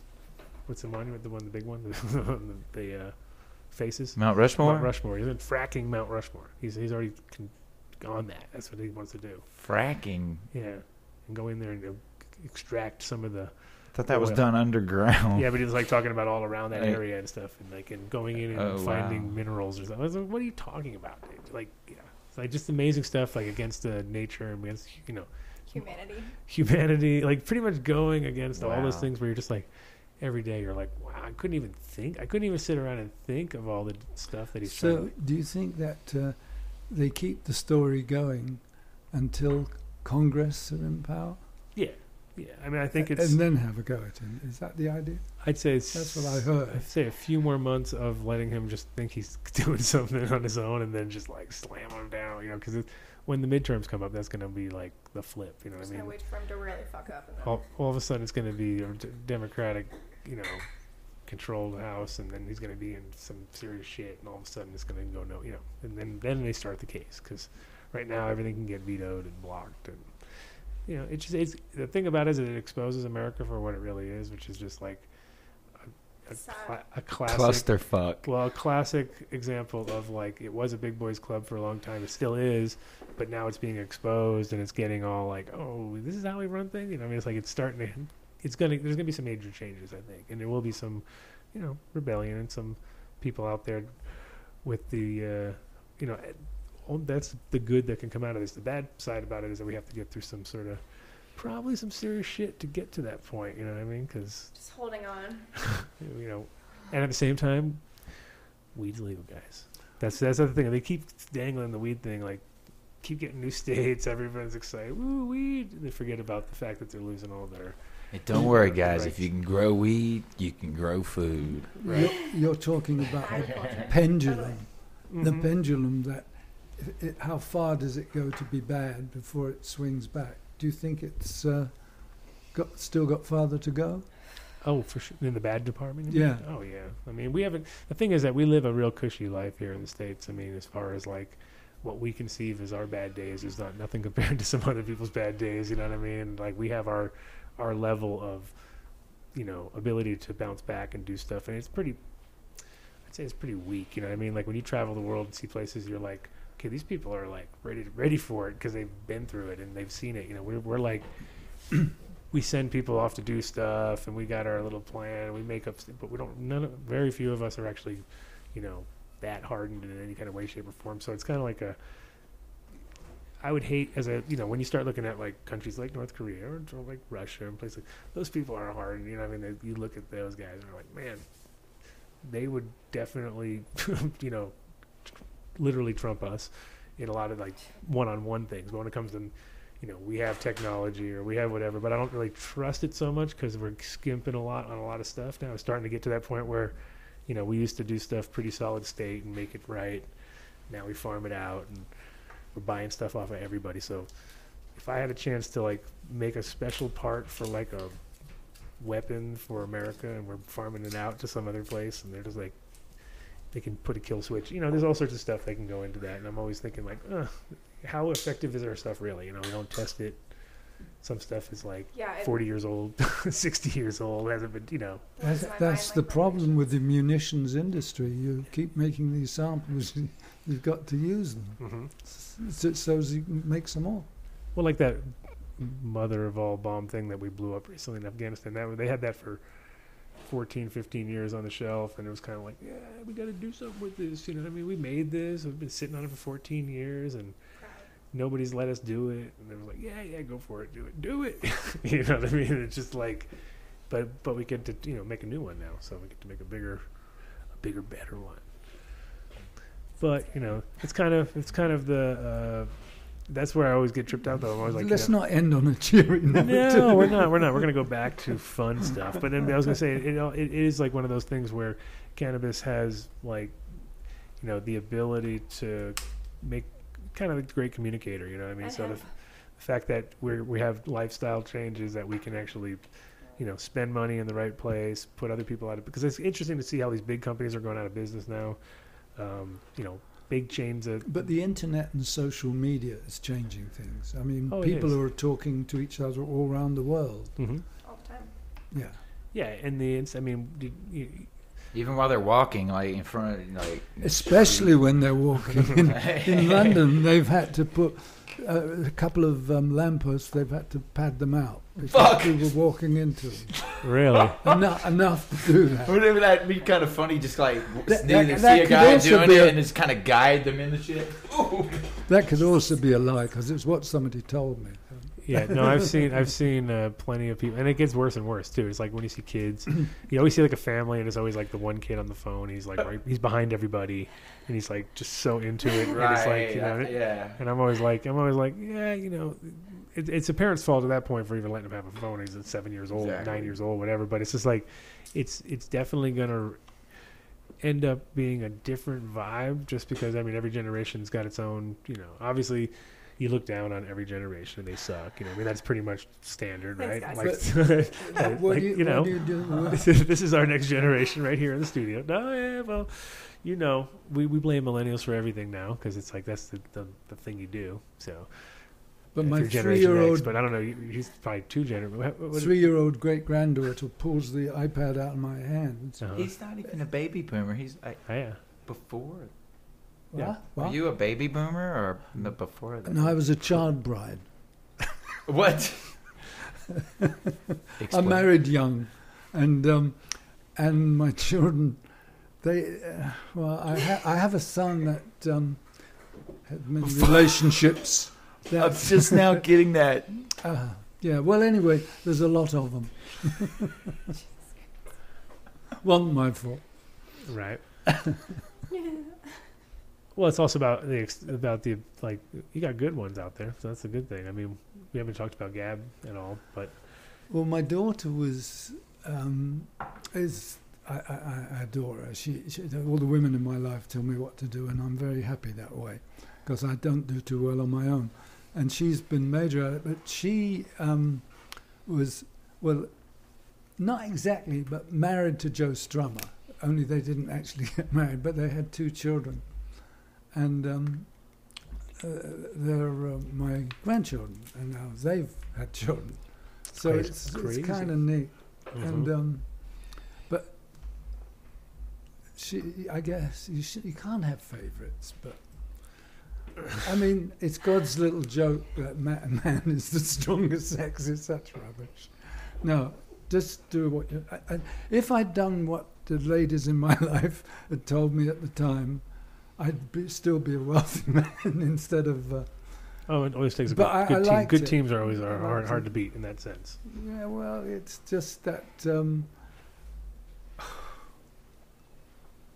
what's the monument? The one, the big one, the, the uh, faces. Mount Rushmore. Mount Rushmore. He's been fracking Mount Rushmore. He's he's already con- on that. That's what he wants to do. Fracking. Yeah, and go in there and uh, extract some of the. I thought that was Oil. done underground. Yeah, but he was like talking about all around that Right. area and stuff, and like and going in and Oh, finding wow. minerals or something. I was like, what are you talking about, dude? Like, yeah, it's like just amazing stuff, like against the nature and against you know humanity. humanity, like pretty much going against all those Wow. things where you're just like, every day you're like, wow, I couldn't even think. I couldn't even sit around and think of all the stuff that he's So, trying. do you think that uh, they keep the story going until Congress are in power, Yeah, yeah. I mean, I think it's. and then have a go at him? Is that the idea? I'd say it's. That's what I heard. I'd say a few more months of letting him just think he's doing something on his own, and then just like slam him down. You know, because when the midterms come up, that's going to be like the flip. You know what Just I gonna mean? wait for him to really fuck up. And All, all of a sudden, it's going to be a d- Democratic, you know, controlled House, and then he's going to be in some serious shit, and all of a sudden, it's going to go no, you know, and then then they start the case because right now everything can get vetoed and blocked, and you know, it's just it's the thing about it is that it exposes America for what it really is, which is just like a, a, Sad. a classic Clusterfuck. well, a classic example of like it was a big boys club for a long time. It still is, but now it's being exposed and it's getting all like, oh, this is how we run things. You know, I mean, it's like it's starting to. It's gonna. There's gonna be some major changes, I think, and there will be some, you know, rebellion and some people out there with the, uh, you know, oh, that's the good that can come out of this. The bad side about it is that we have to get through some sort of, probably some serious shit to get to that point. You know what I mean? Because just holding on. you know, and at the same time, weed's legal, guys. That's that's the other thing. They keep dangling the weed thing, like keep getting new states. Everyone's excited, woo weed. They forget about the fact that they're losing all their. Hey, don't worry, guys. Right. If you can grow weed, you can grow food. You're, you're talking about the pendulum. The Mhm. pendulum that, it, how far does it go to be bad before it swings back? Do you think it's uh, got still got farther to go? Oh, for sure. In the bad department. Yeah. Oh yeah. I mean, we haven't. The thing is that we live a real cushy life here in the states. I mean, as far as like what we conceive as our bad days is not nothing compared to some other people's bad days. You know what I mean? Like we have our our level of you know ability to bounce back and do stuff, and it's pretty. I'd say it's pretty weak. You know what I mean? Like when you travel the world and see places, you're like, okay, these people are like ready ready for it because they've been through it and they've seen it. You know, we're we're like. we send people off to do stuff, and we got our little plan. We make up, but we don't. None of, very few of us are actually, you know, that hardened in any kind of way, shape, or form. So it's kind of like a. I would hate as a you know when you start looking at like countries like North Korea or, or like Russia and places like those people are hardened. You know, I mean, they, you look at those guys and you're like, man, they would definitely, you know, literally trump us in a lot of like one-on-one things. But when it comes to you know, we have technology or we have whatever, but I don't really trust it so much because we're skimping a lot on a lot of stuff now. It's starting to get to that point where, you know, we used to do stuff pretty solid state and make it right. Now we farm it out and we're buying stuff off of everybody. So if I had a chance to like make a special part for like a weapon for America and we're farming it out to some other place and they're just like, they can put a kill switch. You know, there's all sorts of stuff that can go into that. And I'm always thinking like, uh, how effective is our stuff really? You know, we don't test it. Some stuff is like Yeah. It 40 years old, 60 years old, hasn't been, you know. That's, that's the problem with the munitions industry. You keep making these samples, you've got to use them hmm so, so as you can make some more. Well, like that mother of all bomb thing that we blew up recently in Afghanistan. That they had that for 14, 15 years on the shelf, and it was kind of like, yeah, we got to do something with this. You know, what I mean, we made this. We've been sitting on it for 14 years, and nobody's let us do it. And they were like, yeah, yeah, go for it, do it, do it. you know what I mean? It's just like, but but we get to you know make a new one now, so we get to make a bigger, a bigger, better one. But you know, it's kind of it's kind of the. Uh, that's where I always get tripped out, though. I'm always like, Let's know- not end on a cheery note. no, we're not. We're not. We're going to go back to fun stuff. But then I was going to say, it, it, it is like one of those things where cannabis has like, you know, the ability to make kind of a great communicator. You know what I mean? And so the, the fact that we we have lifestyle changes that we can actually, you know, spend money in the right place, put other people out of because it's interesting to see how these big companies are going out of business now. Um, you know, big chains of But the internet and social media is changing things. I mean, Oh, people are talking to each other all around the world. Mhm. all the time. Yeah. yeah, and the I mean, did you, Even while they're walking, like in front, of, like Especially when they're walking. In, in London, they've had to put uh, a couple of um, lampposts, they've had to pad them out. Because Fuck. people were walking into them. really. enough, enough to do that. Wouldn't that be kind of funny? Just like That- see, that- see that a could guy also doing be it a- and just kind of guide them in the shit. Ooh. That could also be a lie, because it's what somebody told me. Yeah, no, I've seen I've seen uh, plenty of people, and it gets worse and worse too. It's like when you see kids, you always see like a family, and it's always like the one kid on the phone. He's like right, he's behind everybody, and he's like just so into it. And it's like you know, yeah. and I'm always like I'm always like yeah, you know, it, it's a parent's fault at that point for even letting him have a phone. He's seven years old, Exactly. nine years old, whatever. But it's just like it's it's definitely gonna end up being a different vibe just because I mean every generation's got its own you know obviously you look down on every generation and they suck you know I mean that's pretty much standard right Thanks, like, What, like, you, you know what do you do? This is, this is our next generation right here in the studio no yeah well you know we, we blame millennials for everything now because it's like that's the, the, the thing you do so but if my you're Generation X, three-year-old but I don't know he's probably two generations three-year-old great granddaughter pulls the iPad out of my hands. uh He's not even a baby boomer. He's like yeah before. Yeah. What? Were you a baby boomer or the before that? No, I was a child bride. What? I Explain. married young, and um, and my children, they, uh, well, I, ha- I have a son that um, had many relationships. I'm just now getting that. uh, yeah. Well, anyway, there's a lot of them. Wasn't my fault. right Well, it's also about the about the like you got good ones out there, so that's a good thing. I mean, we haven't talked about Gab at all, but Well, my daughter was um, is I, I, I adore her. She, she all the women in my life tell me what to do, and I'm very happy that way because I don't do too well on my own. And she's been major at it, but she um, was well, not exactly, but married to Joe Strummer. Only they didn't actually get married, but they had two children, and um, uh, they're uh, my grandchildren, and now they've had children. So Crazy- it's, it's kind of neat, and Mhm. um, but she, I guess you sh- you can't have favourites, but. I mean, it's God's little joke that ma- man is the strongest sex. It's such rubbish. No, just do what you. I, I, if I'd done what the ladies in my life had told me at the time, I'd be, still be a wealthy man instead of. Uh, oh, it always takes a But good, I- good I team. Good it. teams are always are hard, hard to beat in that sense. yeah, well, it's just that um,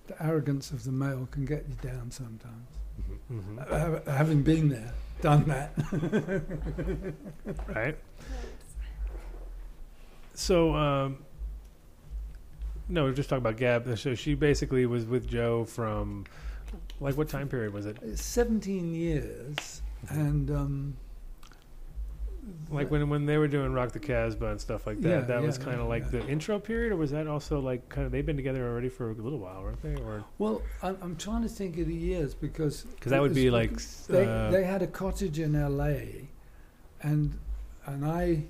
the arrogance of the male can get you down sometimes. hmm Uh, having been there, done that. right? So, um, no, we are just talking about Gab. So she basically was with Joe from, like, what time period was it? 17 years, and um, Like when when they were doing Rock the Casbah and stuff like that. Yeah, that was kind of yeah, like yeah. the intro period, or was that also like kind of they've been together already for a little while, weren't they? Or well, I'm, I'm trying to think of the years because because that would be like they uh, they had a cottage in L.A. and and I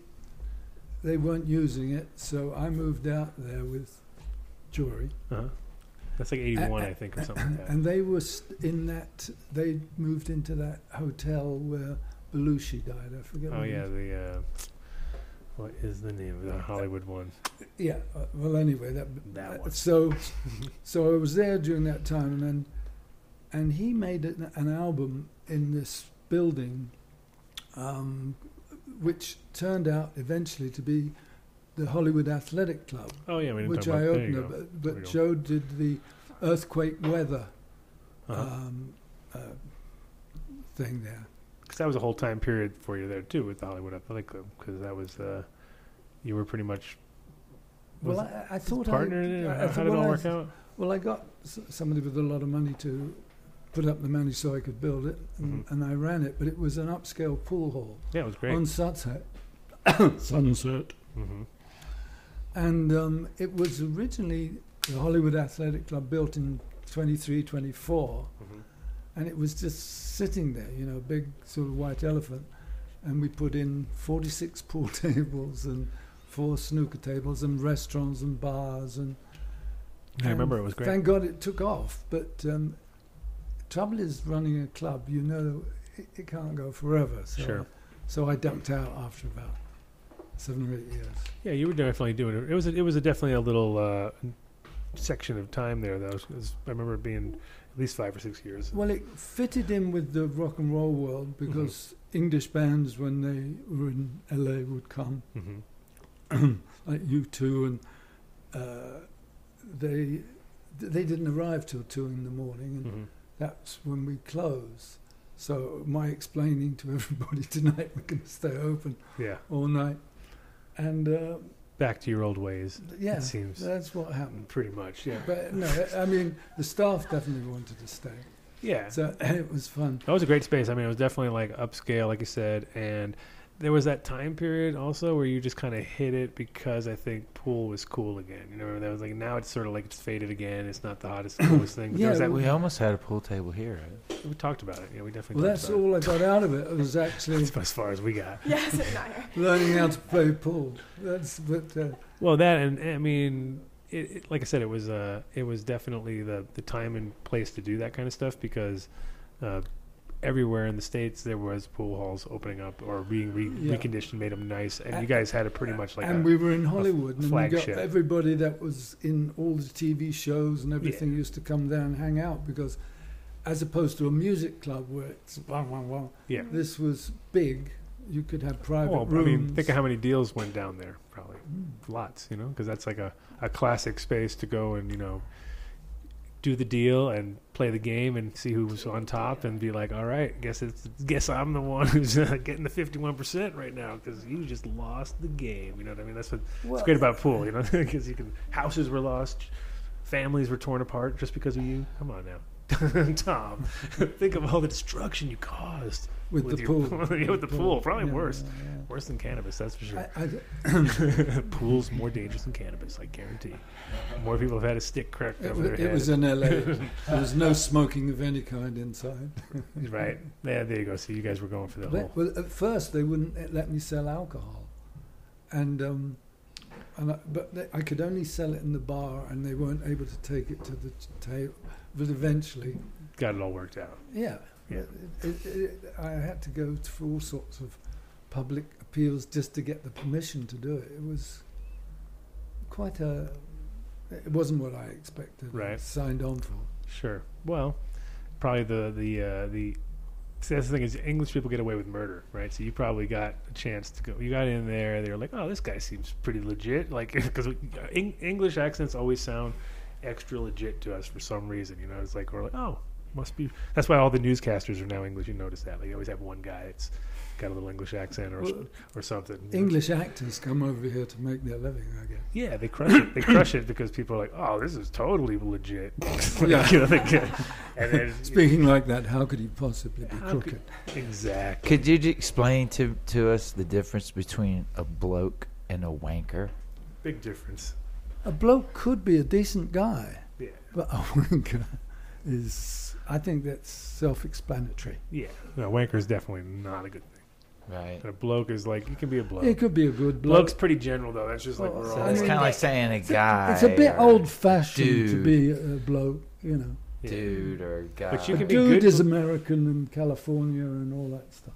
they weren't using it, so I moved out there with Jory, uh that's like eighty one, I think, or something like that. and they were st- in that they moved into that hotel where Belushi died. I forget. Oh yeah, the uh, what is the name of the Hollywood one? Yeah. Uh, well, anyway, that, That uh, one. So, so I was there during that time, and then, and he made an, an album in this building, um, which turned out eventually to be the Hollywood Athletic Club, Oh yeah, we didn't which I about. There you opened. go. But, but. Joe did the earthquake weather Uh-huh. um, uh, thing there. Because that was a whole time period for you there too with the Hollywood Athletic Club. Because that was uh, you were pretty much Well, I, I thought partner I, in it. I How, did it all work out? Well, I got s- somebody with a lot of money to put up the money so I could build it, and, Mhm. and I ran it. But it was an upscale pool hall Yeah, it was great. on Sunset. Sunset. hmm And um, it was originally the Hollywood Athletic Club built in 23, 24, hmm and it was just sitting there, you know, a big sort of white elephant. And we put in 46 pool tables and four snooker tables and restaurants and bars and I remember it was great. Thank God it took off. But um, trouble is running a club. You know, it, it can't go forever. So Sure. So I dumped out after about seven or eight years. Yeah, you were definitely doing it. It was a, it was a definitely a little uh, section of time there. Was I remember it being at least five or six years. Well, it fitted in with the rock and roll world Mm-hmm. because English bands when they were in LA would come, hmm like you two, and uh, they they didn't arrive till two in the morning, and hmm that's when we close. So my explaining to everybody tonight we're going to stay open Yeah. all night, and uh, Back to your old ways. yeah, It seems that's what happened. pretty much. Yeah. But no, I mean the staff definitely wanted to stay, Yeah. so it was fun. That was a great space. I mean, it was definitely like upscale, like you said, and there was that time period also where you just kind of hit it because I think pool was cool again. You know, that was like now it's sort of like it's faded again. It's not the hottest, coolest thing. But Yeah, that, We almost had a pool table here. we talked about it. Yeah, we definitely. Well, talked that's about all I got out of it. It was actually It. That's as far as we got. Yes, learning how to play pool. That's but uh, Well, that and I mean, it, it, like I said, it was uh, it was definitely the the time and place to do that kind of stuff because uh, everywhere in the states there was pool halls opening up or being re- Yeah. reconditioned, made them nice, and A- you guys had it pretty much like and a, we were in Hollywood, and we got everybody that was in all the TV shows and everything used to come there and hang out because, as opposed to a music club where it's blah blah blah, yeah. this was big. You could have private Well, I mean, think of how many deals went down there. Probably Mm. lots, you know, because that's like a, a classic space to go and you know do the deal and play the game and see who's on top and be like, all right, guess it's guess I'm the one who's uh, getting the 51 percent right now because you just lost the game. You know what I mean? That's what, Well, what's great about pool, you know, because you can houses were lost, families were torn apart just because of you. Come on now, Tom, think of all the destruction you caused with, with the your- pool. yeah, with the pool, probably Yeah, worse. yeah, yeah. Worse than cannabis, that's for sure. I, I, Pool's more dangerous than cannabis, I guarantee. More people have had a stick cracked it, over their it head. was in LA. there was no smoking of any kind inside. right. Yeah, there you go. So you guys were going for the But, whole. well, at first they wouldn't let me sell alcohol, and um, and I, but they, I could only sell it in the bar, and they weren't able to take it to the table. But eventually, Got it all worked out. yeah, Yeah. It, it, it, I had to go through all sorts of public appeals just to get the permission to do it. It was quite a. It wasn't what I expected. Right. Signed on for. Sure. Well, probably the the uh, the. See, that's the thing is English people get away with murder, right? So you probably got a chance to go. You got in there. They were like, "Oh, this guy seems pretty legit." Like because English accents always sound extra legit to us for some reason. You know, it's like we're like, "Oh, must be." That's why all the newscasters are now English. You notice that? Like you always have one guy that's got a little English accent or Well, or something. you know? English actors come over here to make their living, I guess. Yeah, they crush it. They crush it because people are like, "Oh, this is totally legit." Like, Yeah. you know, they get- and then Speaking like that, how could he possibly be How crooked? exactly. Could you explain to, to us the difference between a bloke and a wanker? Big difference. A bloke could be a decent guy, Yeah, but a wanker is. I think that's self-explanatory. yeah. No, wanker is definitely not a good thing. Right. And a bloke is like you can be a bloke. It could be a good bloke. Bloke's pretty general though. That's just like Well, we're So all. it's kind of like saying a guy. it's a bit old-fashioned to be a bloke, you know. yeah. Dude or guy. But you a be dude good is for- American and California and all that stuff.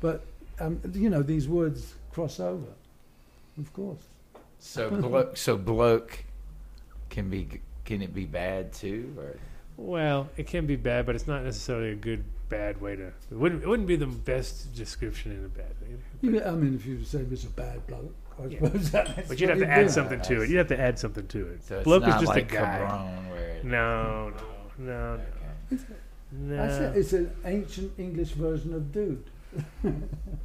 But um, you know these words cross over, of course. So bloke. So bloke can be. Can it be bad too? Or Well, it can be bad, but it's not necessarily a good bad way to. It wouldn't. It wouldn't be the best description in a bad thing. You get- I mean, if you say it's a bad bloke, I Yeah. suppose that's But you'd have to add something to it. You'd have to add something to it. so bloke is just like a guy. where. It, No, no, no, Okay. no. I said it's an ancient English version of dude.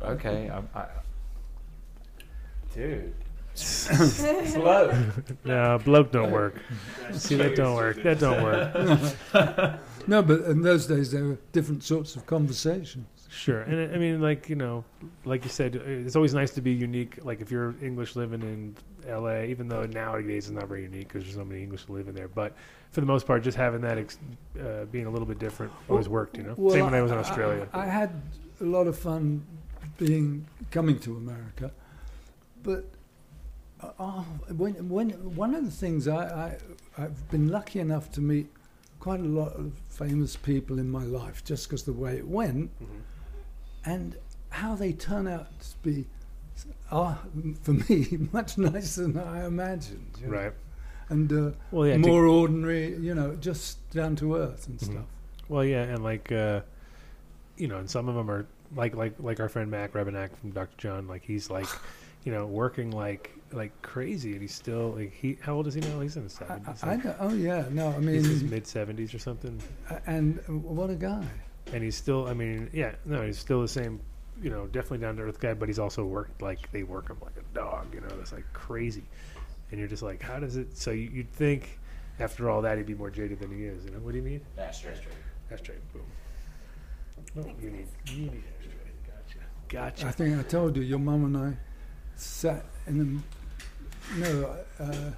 Okay. I'm, I, dude. Bloke. No, bloke don't work. See, that don't work. That don't work. No, but in those days there were different sorts of conversations. Sure, and I- I mean, like you know, like you said, it's always nice to be unique. Like if you're English living in L.A., even though nowadays it's not very unique because there's so many English living there, but for the most part, just having that ex- uh, being a little bit different always worked. You know, Well, same when I was in Australia. I, I had a lot of fun being coming to America, but oh, when when one of the things I, I I've been lucky enough to meet quite a lot of famous people in my life just because the way it went Mhm. and how they turn out to be are for me much nicer than I imagined. you know. Right. And uh, Well, yeah. to- more ordinary, you know, just down to earth and Mhm. stuff. Well, yeah, and like uh, you know, and some of them are like like like our friend Mac Rebennack from Dr. John, like he's like, you know, working like like crazy, and he's still like he. How old is he now? He's in his I, seventies. I, I know- oh yeah, no, I mean, he's his mean, mid seventies or something, and what a guy. and he's still. I mean, yeah, no, he's still the same. You know, definitely down to earth guy, but he's also worked like they work him like a dog. You know, that's like crazy, and you're just like, how does it? So you, you'd think after all that he'd be more jaded than he is. You know, what do you need? Ashtray. Ashtray. Boom. No, you need you need ashtray. Gotcha. Gotcha. I think I told you, your mom and I sat in the, no, uh,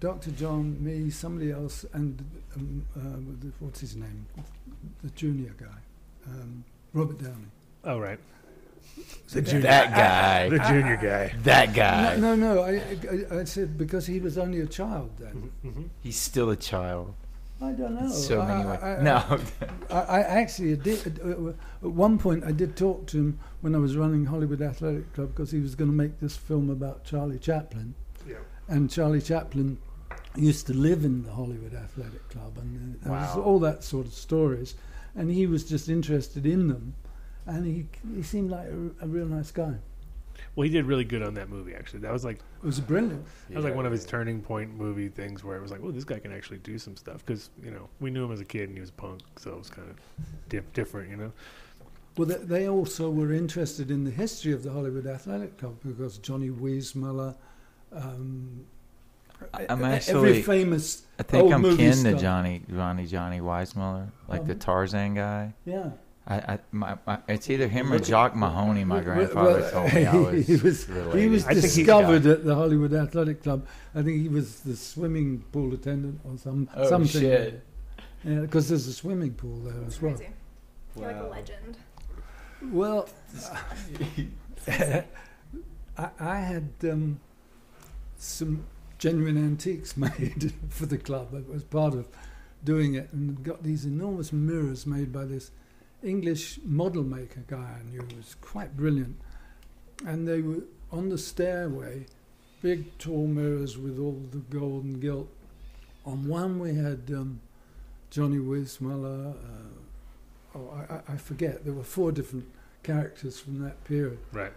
Dr. John, me, somebody else, and um, uh, what's his name? The junior guy, um, Robert Downey. Oh right. That guy. The junior guy. That guy. No, no, no I, I, I said because he was only a child then. Mm-hmm. He's still a child. I don't know. so I, many ways. I- no. I, I actually did. Uh, at one point, I did talk to him when I was running Hollywood Athletic Club because he was going to make this film about Charlie Chaplin. Yeah. And Charlie Chaplin used to live in the Hollywood Athletic Club, and uh, there was Wow. all that sort of stories. And he was just interested in them, and he he seemed like a, a real nice guy. Well, he did really good on that movie. Actually, that was like It was brilliant. that was like one of his turning point movie things where it was like, well, this guy can actually do some stuff because you know we knew him as a kid and he was a punk, so it was kind of dif- different, you know. Well, they, they also were interested in the history of the Hollywood Athletic Club because Johnny Weissmuller, um, I'm e- every famous I think old I'm kin star. to Johnny Johnny Johnny Weissmuller, like the Um, Tarzan guy. Yeah, I, I my, my, it's either him or Jock Mahoney. My grandfather well, told me I was. he was related. he was I discovered at the Hollywood Athletic Club. I think he was the swimming pool attendant or some Oh, something. shit. Yeah, because there's a swimming pool there as well. Crazy. You're like a legend. Well, I, I had um, some genuine antiques made for the club. I was part of doing it and got these enormous mirrors made by this English model maker guy I knew. Was quite brilliant. And they were on the stairway, big tall mirrors with all the gold and gilt. On one we had um, Johnny Weissmuller. Uh, oh, I, I- forget. There were four different characters from that period. Right.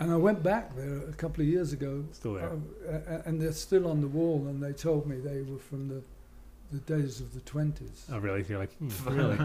And I went back there a couple of years ago, Still there. uh, and they're still on the wall. And they told me they were from the the days of the twenties. Oh, really? You're like, hmm, really?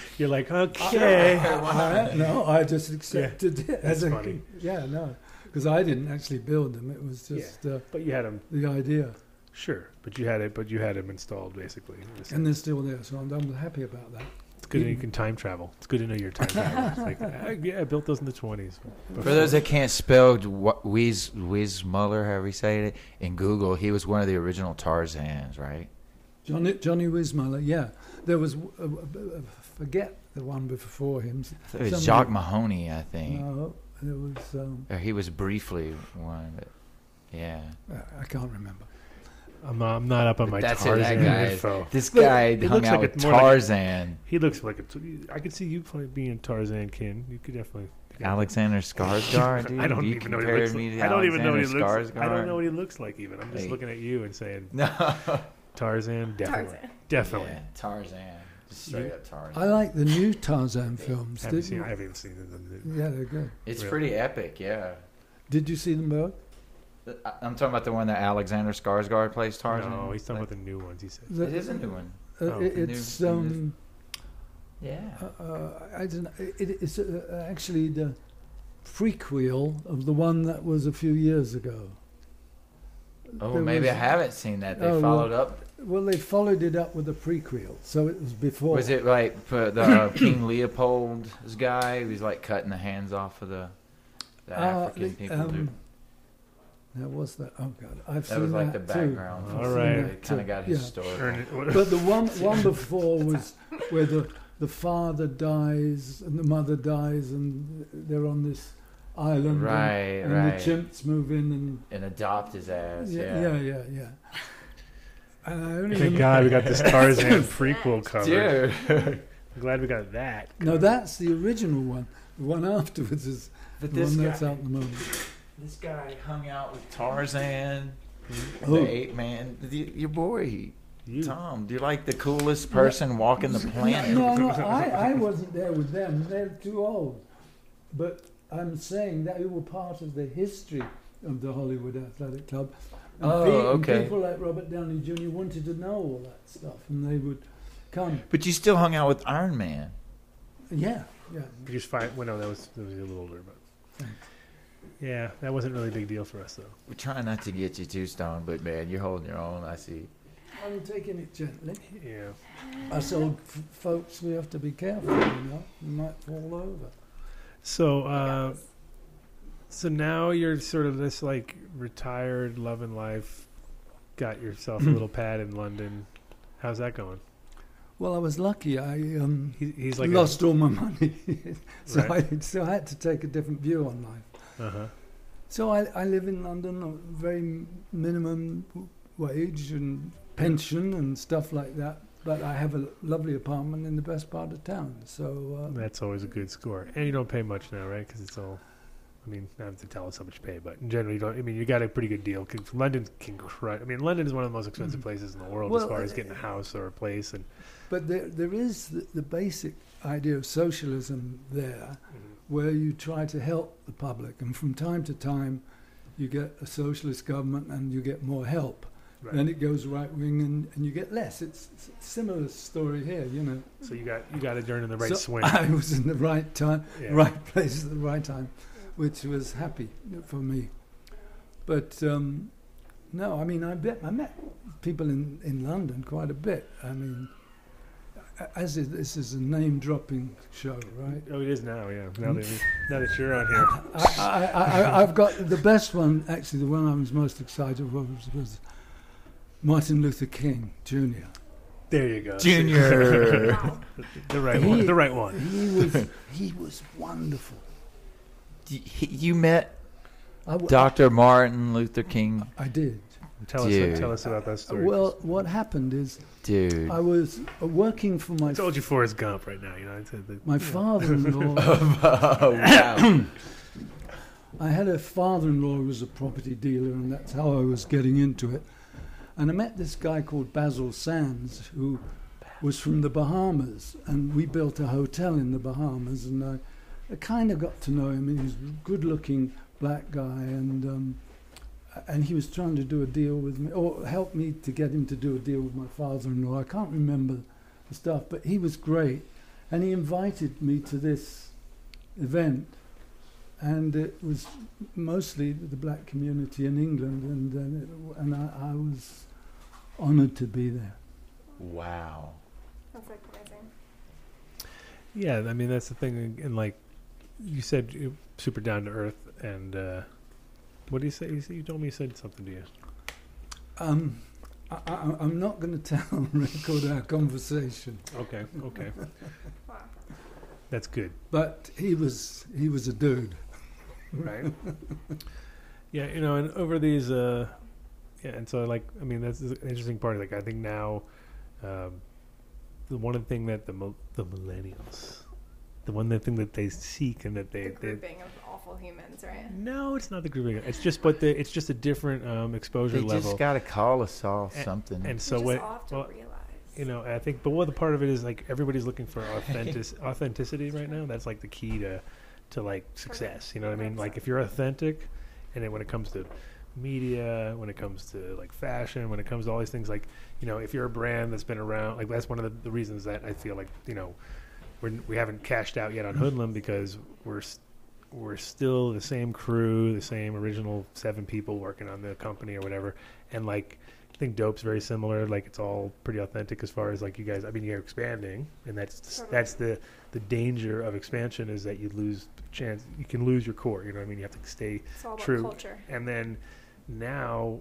You're like, okay. I, no, I just accepted it as That's a funny. yeah, no, because I didn't actually build them. It was just uh, But you had him, the idea, sure. But you had it, but you had them installed basically. It's, and they're still there. So I'm, I'm happy about that. it's good you can time travel. It's good to know your time travel. Like, I, yeah, I built those in the 20s. For those that can't spell Wiz Wiz Muller, however you say it, in Google, he was one of the original Tarzans, right? Johnny Johnny Weissmuller, yeah. There was uh, uh, uh, forget the one before him. It was Somebody- Jock Mahoney, I think. No, there was um, Or he was briefly one, but yeah. I can't remember. I'm not, I'm not up on my That's it, Tarzan that guy. info. This guy it hung looks out like with it's more like- Tarzan. He looks like a. T- I could see you play, being Tarzan kin. You could definitely. Alexander Skarsgård, dude. I don't you even know what he compared looks like. I don't even know what he Alexander looks. I don't know what he looks like. Even I'm just Hey. looking at you and saying No. Tarzan. Definitely. Tarzan. Definitely. Yeah, Tarzan. Just straight up Tarzan. I like the new Tarzan films. Haven't seen. I haven't seen them. Yeah, they're good. It's Really? pretty epic, yeah. Did you see them both? I- I'm talking about the one that Alexander Skarsgård plays Tarzan. No, he's talking Like, about the new ones. He said. The- It is a new one. Uh, Oh, it- the new- it's new- um, Yeah. uh, uh, I don't know. It, it's uh, actually the prequel of the one that was a few years ago. Oh, There maybe I haven't seen that. They Oh, well- followed up. Well, they followed it up with a prequel, so it was before. Was it like for the uh, King Leopold's guy? Who's like cutting the hands off of the, the Uh, African the- people. dude. um, Now, was that? Oh God, I've That seen was like that the too. background. All I've seen right. that It kind of got Yeah. historical. Turn it- what- But the one one before was where the the father dies and the mother dies and they're on this island and- Right, and, right. the chimps move in and and adopt his ass. yeah Yeah. yeah yeah. yeah. And I only Thank remem- God we got this Tarzan prequel covered. Dude. I'm glad we got that. No, that's the original one. The one afterwards is But the this one guy, that's out at the moment. this guy hung out with Tarzan, Who? the ape man, the, your boy. You. Tom, do you like the coolest person walking the planet? No, no, I, I wasn't there with them. They're too old. But I'm saying that we were part of the history of the Hollywood Athletic Club. And Oh, pe- okay. people like Robert Downey Jr. wanted to know all that stuff, and they would come. But you still hung out with Iron Man. Yeah, yeah. You just find. Well, no, that was that was a little older, but yeah, that wasn't really a big deal for us though. We're trying not to get you too stoned, but man, you're holding your own. I see. I'm taking it gently. Yeah. Us old f- folks, we have to be careful, you know. We might fall over. So, uh, so now you're sort of this like retired, loving life. Got yourself a little pad in London. How's that going? Well, I was lucky. I um, He, he's like lost all my money, so Right. I so I had to take a different view on life. Uh huh. So I, I live in London, on very minimum wage and pension and stuff like that. But I have a lovely apartment in the best part of town. So uh, That's always a good score, and you don't pay much now, right? Because it's all. I mean, not have to tell us how much you pay, but in general, you don't. I mean, you got a pretty good deal. London can crush. I mean, London is one of the most expensive mm-hmm. places in the world as far uh, as getting a house or a place, and but there there is the, the basic idea of socialism there, mm-hmm. where you try to help the public, and from time to time, you get a socialist government and you get more help. Right. Then it goes right wing and, and you get less. It's, it's a similar story here, you know. so you got you got to turn in the right So swing. I was in the right time, Yeah. right place at the right time, which was happy for me. But um, no, I mean, I bet I met people in, in London quite a bit. I mean, as it, this is a name dropping show, right? Oh, it is now. Yeah. Now that now that you're on here. I, I, I, I've got the best one. Actually, the one I was most excited was was Martin Luther King Jr. There you go. Junior. the right He- one. The right one. He was he was wonderful. Y- you met I, w- Dr. Martin Luther King, I did. Tell us. Tell us about that story. Well, what happened is dude. I was uh, working for my I told you Forrest Gump right now. You know. I said that, my father-in-law. oh, wow. I had a father-in-law who was a property dealer, and that's how I was getting into it. And I met this guy called Basil Sands, who was from the Bahamas, and we built a hotel in the Bahamas, and I, I kind of got to know him. He was a good-looking black guy, and um, and he was trying to do a deal with me, or help me to get him to do a deal with my father-in-law. I can't remember the stuff, but he was great, and he invited me to this event and it was mostly the black community in England, and and, it, and I, I was honoured to be there. wow. That's like amazing. Yeah, I mean that's the thing. And like you said, you super down to earth. And uh, what do you say? You, told me you said something to you. Um, I, I, I'm not going to tell on record our conversation, Okay. Okay. Wow. That's good. but he was he was a dude. Right. yeah, you know, and over these, uh, yeah, and so like, I mean, that's the interesting part. Like, I think now, um, the one thing that the mil- the millennials, the one thing that they seek and that they, The they grouping of awful humans, right? no, it's not the grouping. It's just, but the, it's just a different um, exposure They level. just got to call us all And- something. and so Which what? is off to well, realize. you know, I think, but what the part of it is like everybody's looking for authentic authenticity right now. That's like the key to to like success. You know what I mean? Like if you're authentic, and then when it comes to media, when it comes to like fashion, when it comes to all these things, like you know, if you're a brand that's been around, like that's one of the, the reasons that I feel like you know we're, we haven't cashed out yet on Hoodlum because we're we're still the same crew, the same original seven people working on the company or whatever, and like I think Dope's very similar. Like it's all pretty authentic as far as like you guys. I mean, you're expanding, and that's that's the the danger of expansion is that you lose chance. You can lose your core. You know what I mean? You have to stay It's all about true. culture. and then now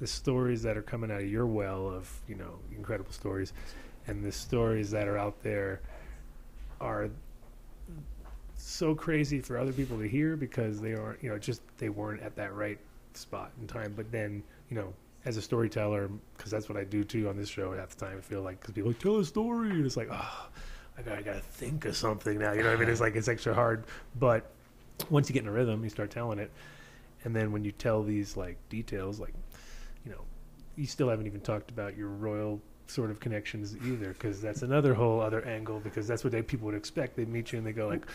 the stories that are coming out of your well of you know incredible stories and the stories that are out there are so crazy for other people to hear because they aren't you know just they weren't at that right spot in time but then you know as a storyteller because that's what i do too on this show half the time i feel like because people like tell a story and it's like oh I gotta, I gotta think of something now you know what i mean it's like it's extra hard but once you get in a rhythm you start telling it and then when you tell these like details like you know you still haven't even talked about your royal sort of connections either, because that's another whole other angle. Because that's what they, people would expect. They meet you and they go like,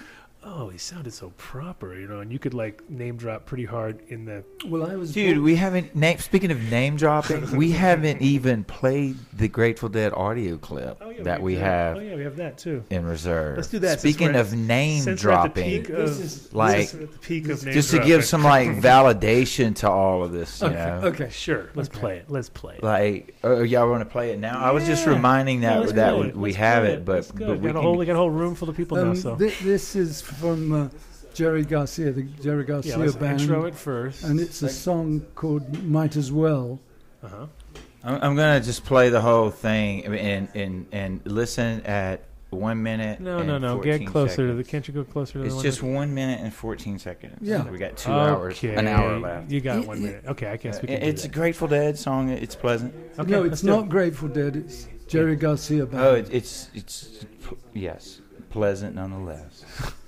"Oh, he sounded so proper," you know, and you could like name drop pretty hard in the. Well, I was Dude, born- we haven't name. Speaking of name dropping, we haven't even played the Grateful Dead audio clip Oh, yeah, that we do. have Oh yeah, we have that too. in reserve. Let's do that. Speaking of name since we're at the dropping, of- like, since we're at the peak of name just to give some like validation to all of this, you okay, know. okay. Sure, let's Okay. play it. Let's play it. Like, oh, y'all want to play it now? I was just reminding that let's that we, we have play it, but but we got a whole we got a whole room full of people now. Um, So thi- this is from uh, Jerry Garcia, the Jerry yeah, Garcia let's band, intro it first. and it's a song called "Might as Well." uh-huh. I'm, I'm gonna just play the whole thing and and and listen at one minute. No, and no, no. 14 Get closer to the. Can't you go closer to the? It's one just that- one minute and 14 seconds. Yeah. we got two hours, an hour left. You got Y- one minute. Okay, I guess we can. It- do it's a. Grateful Dead song. It's pleasant. Okay, no, it's not it. Grateful Dead. It's Jerry Garcia band. Oh, it, it's it's yes, pleasant nonetheless.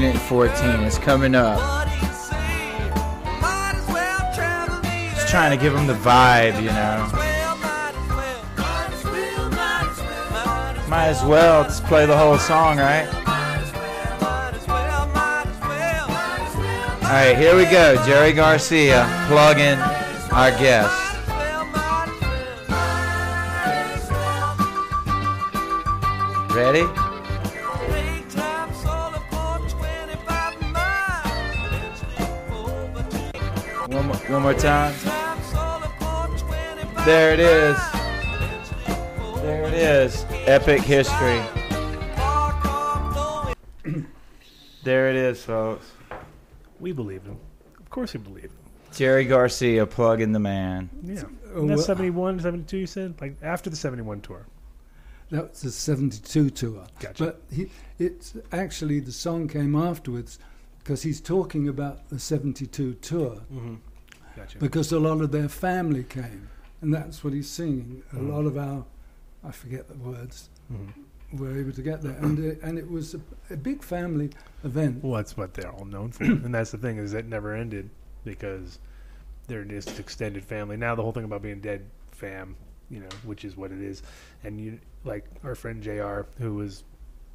minute 14, it's coming up. Just trying to give them the vibe, you know. Might as well just play the whole song, right? All right, here we go. Jerry Garcia plugging our guest. More, one time. There it is. There it is. Epic history. There it is, folks. We believe him. Of course, we believe him. Jerry Garcia plug in the man. Yeah. And that's well- 71, 72, you said? Like after the 71 tour. That was the 72 tour. Gotcha. But he, it's actually the song came afterwards because he's talking about the 72 tour Mm-hmm. Gotcha. because a lot of their family came. And that's what he's singing. A Mhm. lot of our, I forget the words, Mhm. were able to get there. And, uh, and it was a, a big family event. Well, that's what they're all known for, and that's the thing is it never ended because they're just extended family. Now the whole thing about being dead fam, you know, which is what it is, and you like our friend Jr. who was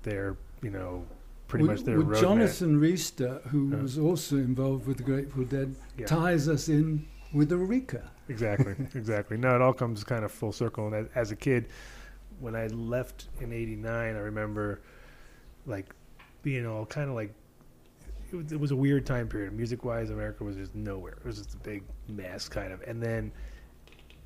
there, you know, pretty With- much their with road Jonathan Reister, who Yeah. was also involved with the Grateful Dead, Yeah. ties us in with Arica. Exactly, exactly. No, it all comes kind of full circle. And as, as a kid, when I left in '89, I remember like being all kind of like it was, it was a weird time period. Music wise, America was just nowhere. It was just a big mess, kind of. And then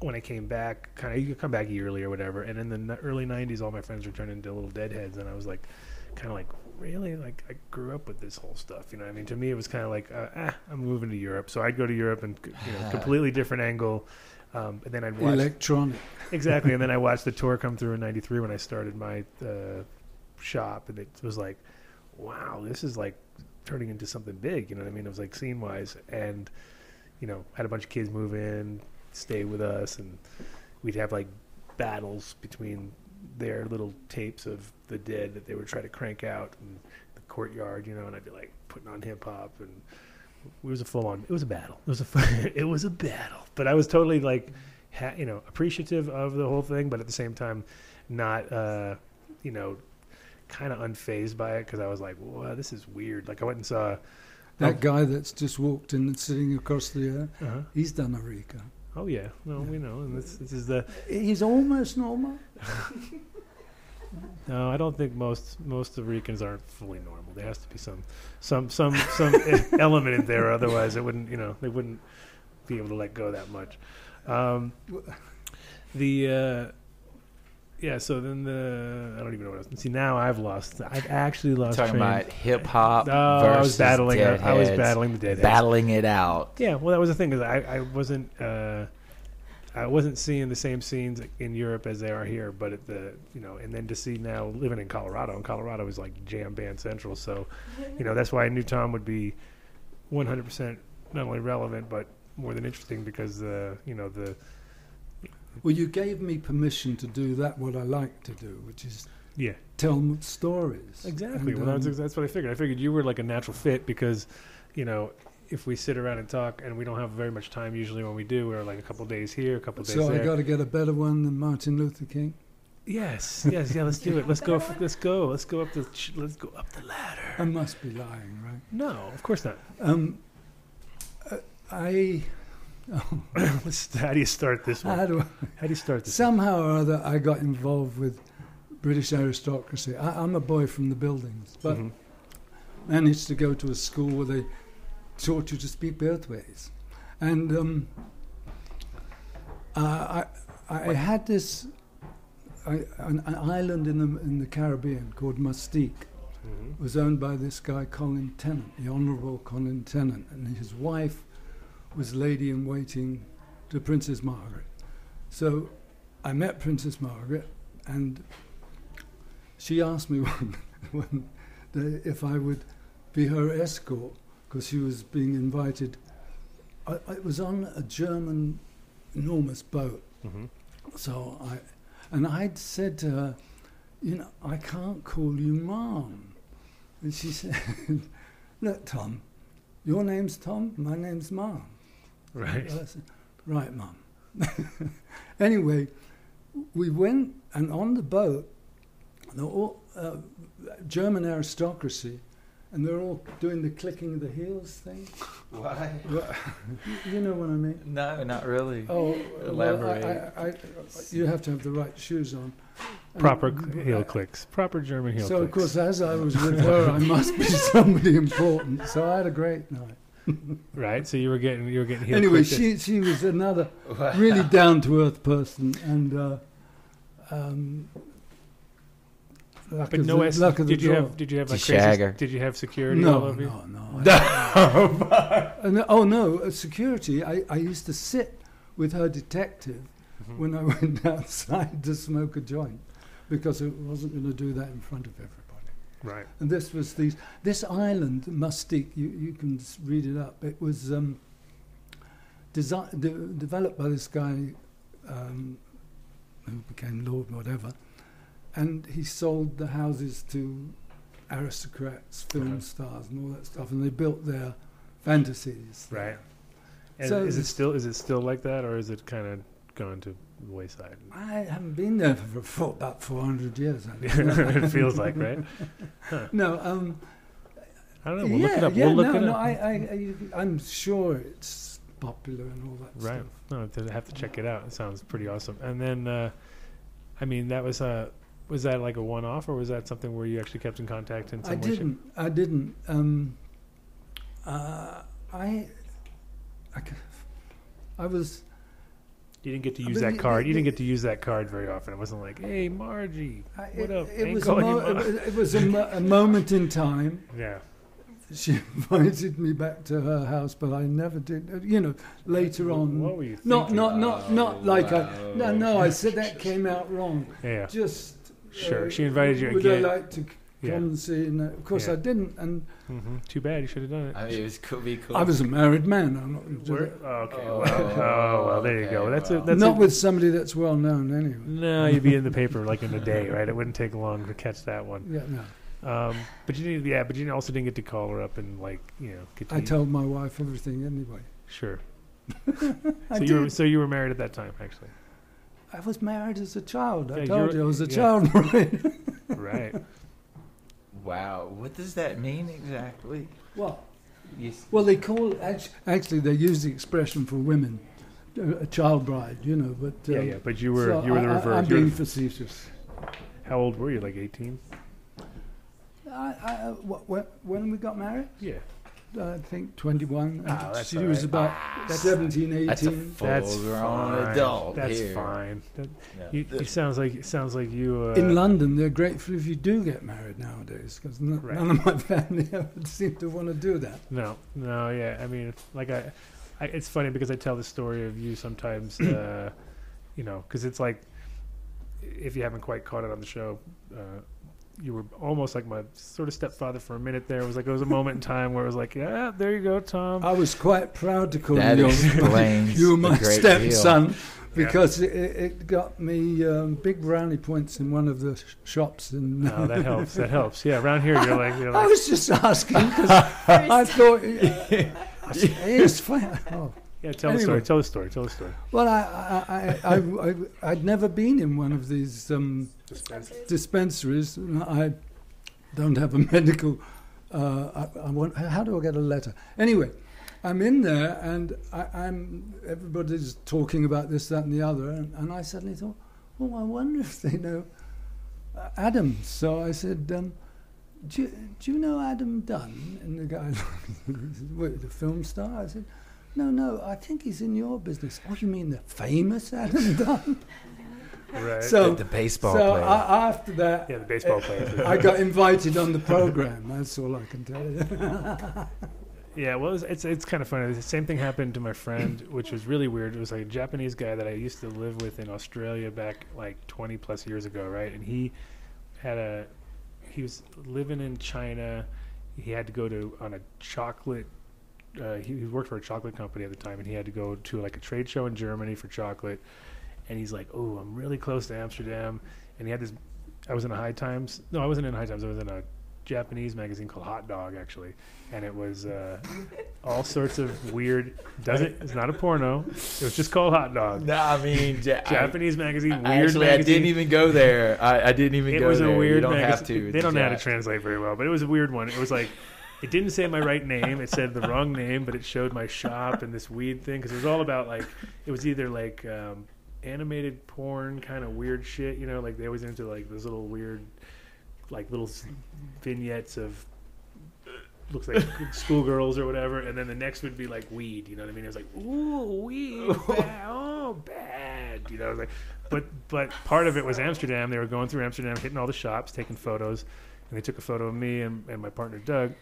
when I came back, kind of you could come back yearly or whatever. And in the early '90s, all my friends were turning into little deadheads, and I was like, kind of like, really? Like I grew up with this whole stuff. You know, I mean, to me, it was kind of like, uh, ah, I'm moving to Europe, so I'd go to Europe and you know, completely different angle. Um, and then I'd watch Electronic. exactly, and then I watched the tour come through in '93 when I started my uh, shop, and it was like, wow, this is like turning into something big. You know what I mean? It was like scene wise, and you know, had a bunch of kids move in, stay with us, and we'd have like battles between their little tapes of the dead that they would try to crank out in the courtyard, you know, and I'd be like putting on hip hop and it was a full on it was a battle. It was a it was a battle. But I was totally like ha, you know, appreciative of the whole thing, but at the same time not uh, you know, kind of unfazed by it because I was like, "Wow, this is weird." Like I went and saw That guy that's just walked in and sitting across the air, uh he's done Arica. Oh yeah, no, we know, and this this is the He's almost normal. No, I don't think most most of Ricans aren't fully normal. There has to be some some some some element in there, otherwise it wouldn't you know they wouldn't be able to let go that much. Um, the uh, yeah. So then the I don't even know what else. See now I've lost. I've actually lost. Talking train. about hip hop Oh, I was battling. I was battling the deadheads. battling it out. Yeah, well, that was the thing. because I, I wasn't uh, I wasn't seeing the same scenes in Europe as they are here, but at the you know, and then to see now living in Colorado, and Colorado is like jam band central. So, you know, that's why I knew Tom would be 100 percent not only relevant but more than interesting because uh, you know the Well, you gave me permission to do that, what I like to do, which is yeah tell stories. exactly. And, well, that's, um, that's what I figured. I figured you were like a natural fit because, you know. If we sit around and talk, and we don't have very much time usually when we do, we're like a couple days here, a couple days so there. I got to get a better one than Martin Luther King. Yes, yes, yeah. Let's do it. Let's go. f- Let's go. Let's go up the. ch- Let's go up the ladder. I must be lying, right? No, of course not. Um, uh, I Let's, how do you start this one? how do I, How do you start this? somehow or other I got involved with British aristocracy. I, I'm a boy from the buildings, but Mhm. managed to go to a school where they taught you to speak both ways. And um, uh, I, I had this I, an, an island in the, in the Caribbean called Mustique. Mhm. Was owned by this guy, Colin Tennant, the Honourable Colin Tennant, and his wife was lady in waiting to Princess Margaret. So I met Princess Margaret, and she asked me one, one day if I would be her escort because she was being invited. I, I was on a German enormous boat, Mhm. so I, and I'd said to her, you know, I can't call you mom. And she said, look, Tom, your name's Tom, my name's mom. Right. I said, right, mum. anyway, we went, and on the boat, the all, uh, German aristocracy, and they're all doing the clicking of the heels thing. Why? You know what I mean? No, not really. Oh, well, I, Elaborate. I, I, you have to have the right shoes on. Proper cl- heel clicks. Proper German heel clicks. So, of course, as I was with her, I must be somebody important. So I had a great night. right. So you were getting you were getting heel anyway, clicked. she she was another really down to earth person, and uh, um, luck But no the, S. luck Did you draw. have did you have like a crazy? shagger. Did you have security all no, you? no, no, no, oh no, uh, security. I, I used to sit with her detective Mhm. when I went outside to smoke a joint because I wasn't going to do that in front of everybody. Right. And this was these this island Mustique. You you can read it up. It was um, desi- de- developed by this guy um, who became lord whatever, and he sold the houses to aristocrats, film Uh-huh. stars, and all that stuff, and they built their fantasies. Right. And So- is it still is it still like that, or is it kind of gone to the wayside? I haven't been there for, for about 400 years. I it feels like right. no, um, I don't know. We'll yeah, look it up. yeah, we'll look no, it no, up. I, I, I, I'm sure it's popular and all that Right. stuff. No, I have to check it out. It sounds pretty awesome. And then, uh, I mean, that was a was that like a one off, or was that something where you actually kept in contact in some I way? didn't. I didn't. Um, uh, I, I, I was. You didn't get to use mean, that card. the- You didn't get to use that card very often. It wasn't like, "Hey, Margie, what it, up? It was, a, mo- it, it was a, mo- a moment in time. yeah, She invited me back to her house, but I never did. You know, later on. What were you Not, thinking? not, not, not Oh, like I. wow. No, no. I said that came out wrong. Yeah, Just. Sure, uh, she invited you would again. I like to c- Yeah. and see? And uh, of course, Yeah. I didn't. And hmm Too bad. You should have done it. I mean, it was could be cool. I was a married man. I'm not. gonna do Where- that. oh, okay. Oh, well, oh, well, there you go. okay, That's a that's not a, with somebody that's well known anyway. No, you'd be in the paper like in a day, right? It wouldn't take long to catch that one. Yeah, no. Um, but you didn't, yeah, but you also didn't get to call her up and like, you know, get to I told my wife everything anyway. Sure. I So you were did. so you were married at that time, actually. I was married as a child. I Yeah, told you're- I was a yeah. child bride. Right. Wow. What does that mean exactly? what? You Well, they call act- actually they use the expression for women, uh, a child bride. You know, but yeah, um, yeah. But you were so you were the I, I, reverse. I'm being facetious. how old were you? Like eighteen? I, I, uh, wh- wh- when we got married, Yeah. I think, 21. Oh, that's she all was right. about 17, 18. That's a That's full-grown fine. adult That's here. fine. That, Yeah. you, it sounds like it sounds like you. Uh, In London, they're grateful if you do get married nowadays because n- Right. none of my family ever seem to want to do that. No, no, yeah. I mean, like I, I it's funny because I tell the story of you sometimes, uh, you know, because it's like, if you haven't quite caught it on the show, uh, you were almost like my sort of stepfather for a minute there. It was like it was a moment in time where it was like, yeah, there you go, Tom. I was quite proud to call That you, you were my great deal. stepson because it, it got me um, big brownie points in one of the sh- shops. In, No, that helps. That helps. Yeah, around here you're like, you're I was just asking because I thought it's fine. Oh. Yeah. Tell the anyway. story. Tell the story. Tell the story. Well, I, I, I, I, I, I'd never been in one of these um, dispensaries. I don't have a medical. Uh, I, I want. How do I get a letter? Anyway, I'm in there, and I, I'm. Everybody's talking about this, that, and the other, and, and I suddenly thought, oh, I wonder if they know uh, Adam. So I said. Um, do you, do you know Adam Dunn? And the guy, the film star? I said, no, no, I think he's in your business. Oh, you mean the famous Adam Dunn? Right. So, The baseball so player. I, after that, yeah, the baseball uh, player. I got invited on the program. That's all I can tell you. Yeah, well, it's it's, it's kind of funny. The same thing happened to my friend, which was really weird. It was like a Japanese guy that I used to live with in Australia back like 20 plus years ago, right? And he had a he was living in China. He had to go to on a chocolate. Uh, he, he worked for a chocolate company at the time, and he had to go to like a trade show in Germany for chocolate. And he's like, "Oh, I'm really close to Amsterdam." And he had this. I was in a High Times. No, I wasn't in High Times. I was in a Japanese magazine called Hot Dog, actually, and it was uh, all sorts of weird. Doesn't it's not a porno. It was just called Hot Dog. No, I mean, ja- Japanese magazine, I, weird actually, I didn't even go there. I, I didn't even it go was there. a weird You don't magazine. have to. They don't know how to translate very well, but it was a weird one. It was like it didn't say my right name. It said the wrong name, but it showed my shop and this weed thing because it was all about like it was either like um, animated porn, kind of weird shit. You know, like they always into like those little weird, like little vignettes of looks like schoolgirls or whatever, and then the next would be like weed. You know what I mean? It was like ooh weed, bad, oh bad. You know, it was like, but but part of it was Amsterdam. They were going through Amsterdam, hitting all the shops, taking photos, and they took a photo of me and, and my partner Doug,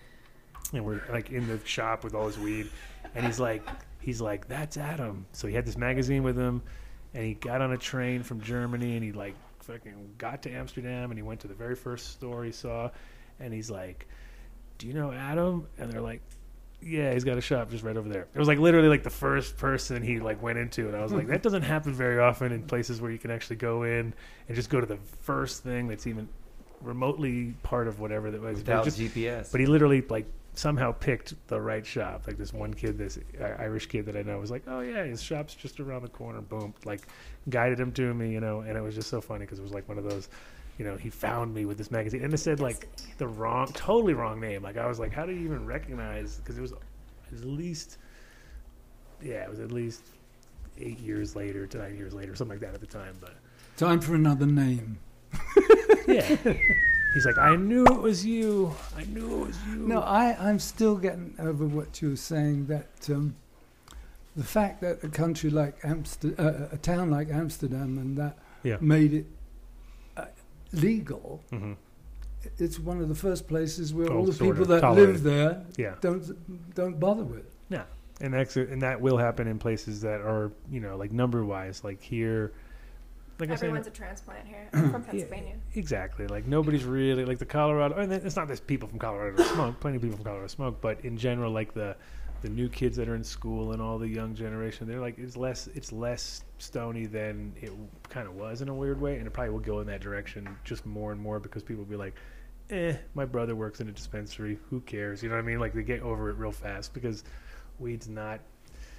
and we're like in the shop with all his weed, and he's like he's like that's Adam. So he had this magazine with him, and he got on a train from Germany, and he like fucking got to Amsterdam, and he went to the very first store he saw, and he's like do you know Adam? And they're like, yeah, he's got a shop just right over there. It was like literally like the first person he like went into, and I was like, that doesn't happen very often in places where you can actually go in and just go to the first thing that's even remotely part of whatever that was. Without just- GPS. but he literally like somehow picked the right shop. Like this one kid, this Irish kid that I know was like, oh yeah, his shop's just around the corner. Boom, like guided him to me, you know. And it was just so funny because it was like one of those, you know, he found me with this magazine, and it said like the wrong, totally wrong name. Like I was like, how do you even recognize? Because it was at least, yeah, it was at least eight years later, to nine years later, something like that at the time. But Time for another name. yeah. He's like, I knew it was you. I knew it was you. No, I, I'm still getting over what you were saying that um, the fact that a country like Amsterdam, uh, a town like Amsterdam, and that Yeah. made it uh, legal. hmm It's one of the first places where Oh, all the people that tolerated. live there Yeah. don't don't bother with. it. and that's and that will happen in places that are you know like number wise like here like I Everyone's said a transplant here. I'm from Pennsylvania. exactly like nobody's really like the Colorado and it's not that people from Colorado smoke plenty of people from Colorado smoke but in general like the the new kids that are in school and all the young generation they're like it's less it's less stony than it kind of was in a weird way and it probably will go in that direction just more and more because people will be like eh my brother works in a dispensary who cares you know what I mean like they get over it real fast because weed's not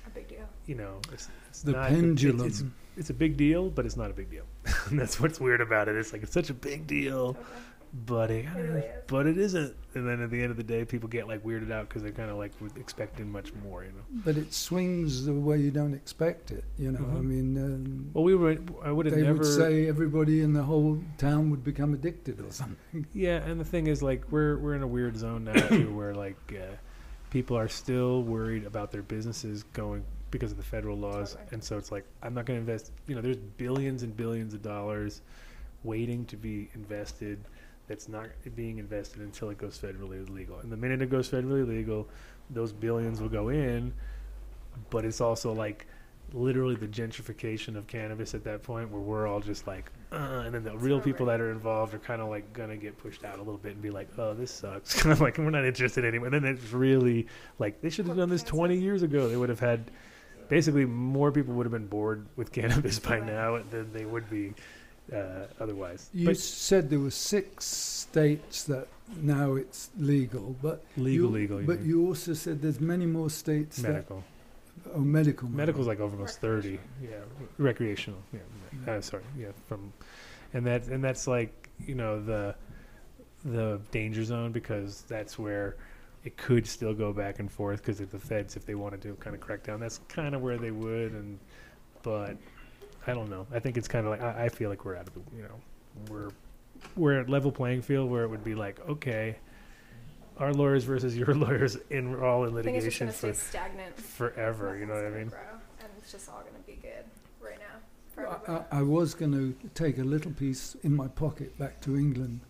A big deal. you know, it's, it's The not, pendulum. It's, it's a big deal, but it's not a big deal. and that's what's weird about it. It's like it's such a big deal, Totally. but it, really but it isn't. And then at the end of the day, people get like weirded out because they're kind of like expecting much more. You know. But it swings the way you don't expect it. You know, I Mhm. mean, um, Well, we were. I would have they never. would say everybody in the whole town would become addicted or something. Yeah, and the thing is, like, we're we're in a weird zone now too, where like uh, people are still worried about their businesses going because of the federal laws, and so it's like I'm not going to invest. You know, there's billions and billions of dollars waiting to be invested. That's not being invested until it goes federally legal. And the minute it goes federally legal, those billions will go in. But it's also like literally the gentrification of cannabis at that point, where we're all just like, uh, and then the real people that are involved are kind of like gonna get pushed out a little bit and be like, oh, this sucks. Kind of like we're not interested anymore. And then it's really like they should have done this 20 years ago. They would have had basically more people would have been bored with cannabis by now than they would be uh, otherwise. You but said there were six states that now it's legal, but legal, you, legal. you But mean. you also said there's many more states medical. that oh medical. Medical's like almost 30. Yeah, recreational. Yeah, uh, sorry. Yeah, from and that and that's like you know the the danger zone because that's where it could still go back and forth because if the feds if they wanted to kind of crack down that's kind of where they would and but I don't know I think it's kind of like I, I feel like we're out of the you know we're we're at level playing field where it would be like okay our lawyers versus your lawyers in we're all in I think it's just litigation for stay stagnant. forever you know what I mean grow, and it's just all going to be good right now. For I. I, I was going to take a little piece in my pocket back to England.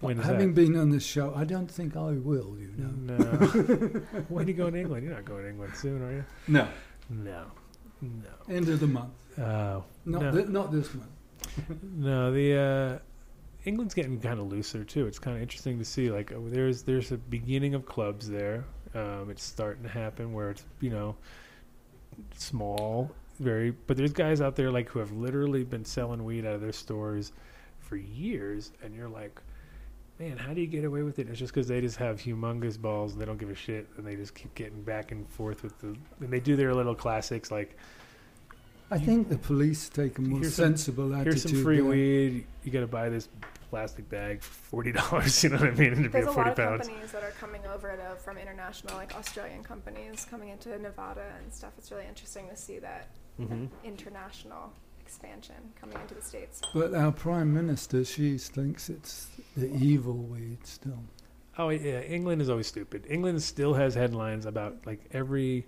But When is having that? been on this show, I don't think I will. You know. No. when are you going to England? You're not going to England soon, are you? No. No. No. End of the month. Uh, Not no. thi- not this month. no. The uh, England's getting kind of looser too. It's kind of interesting to see. Like uh, there's there's a beginning of clubs there. Um, it's starting to happen where it's you know small, very. But there's guys out there like who have literally been selling weed out of their stores for years, and you're like. Man, how do you get away with it? It's just because they just have humongous balls and they don't give a shit, and they just keep getting back and forth with the. And they do their little classics like I think the police take a more Here's some- sensible attitude. here's some free there. weed. You got to buy this plastic bag for forty dollars. You know what I mean? And it'd be There's a forty lot of pounds. companies that are coming over to, from international, like Australian companies, coming into Nevada and stuff. It's really interesting to see that hmm international expansion coming into the states. But our prime minister, she thinks it's the evil weed still. Oh yeah, England is always stupid. England still has headlines about like every,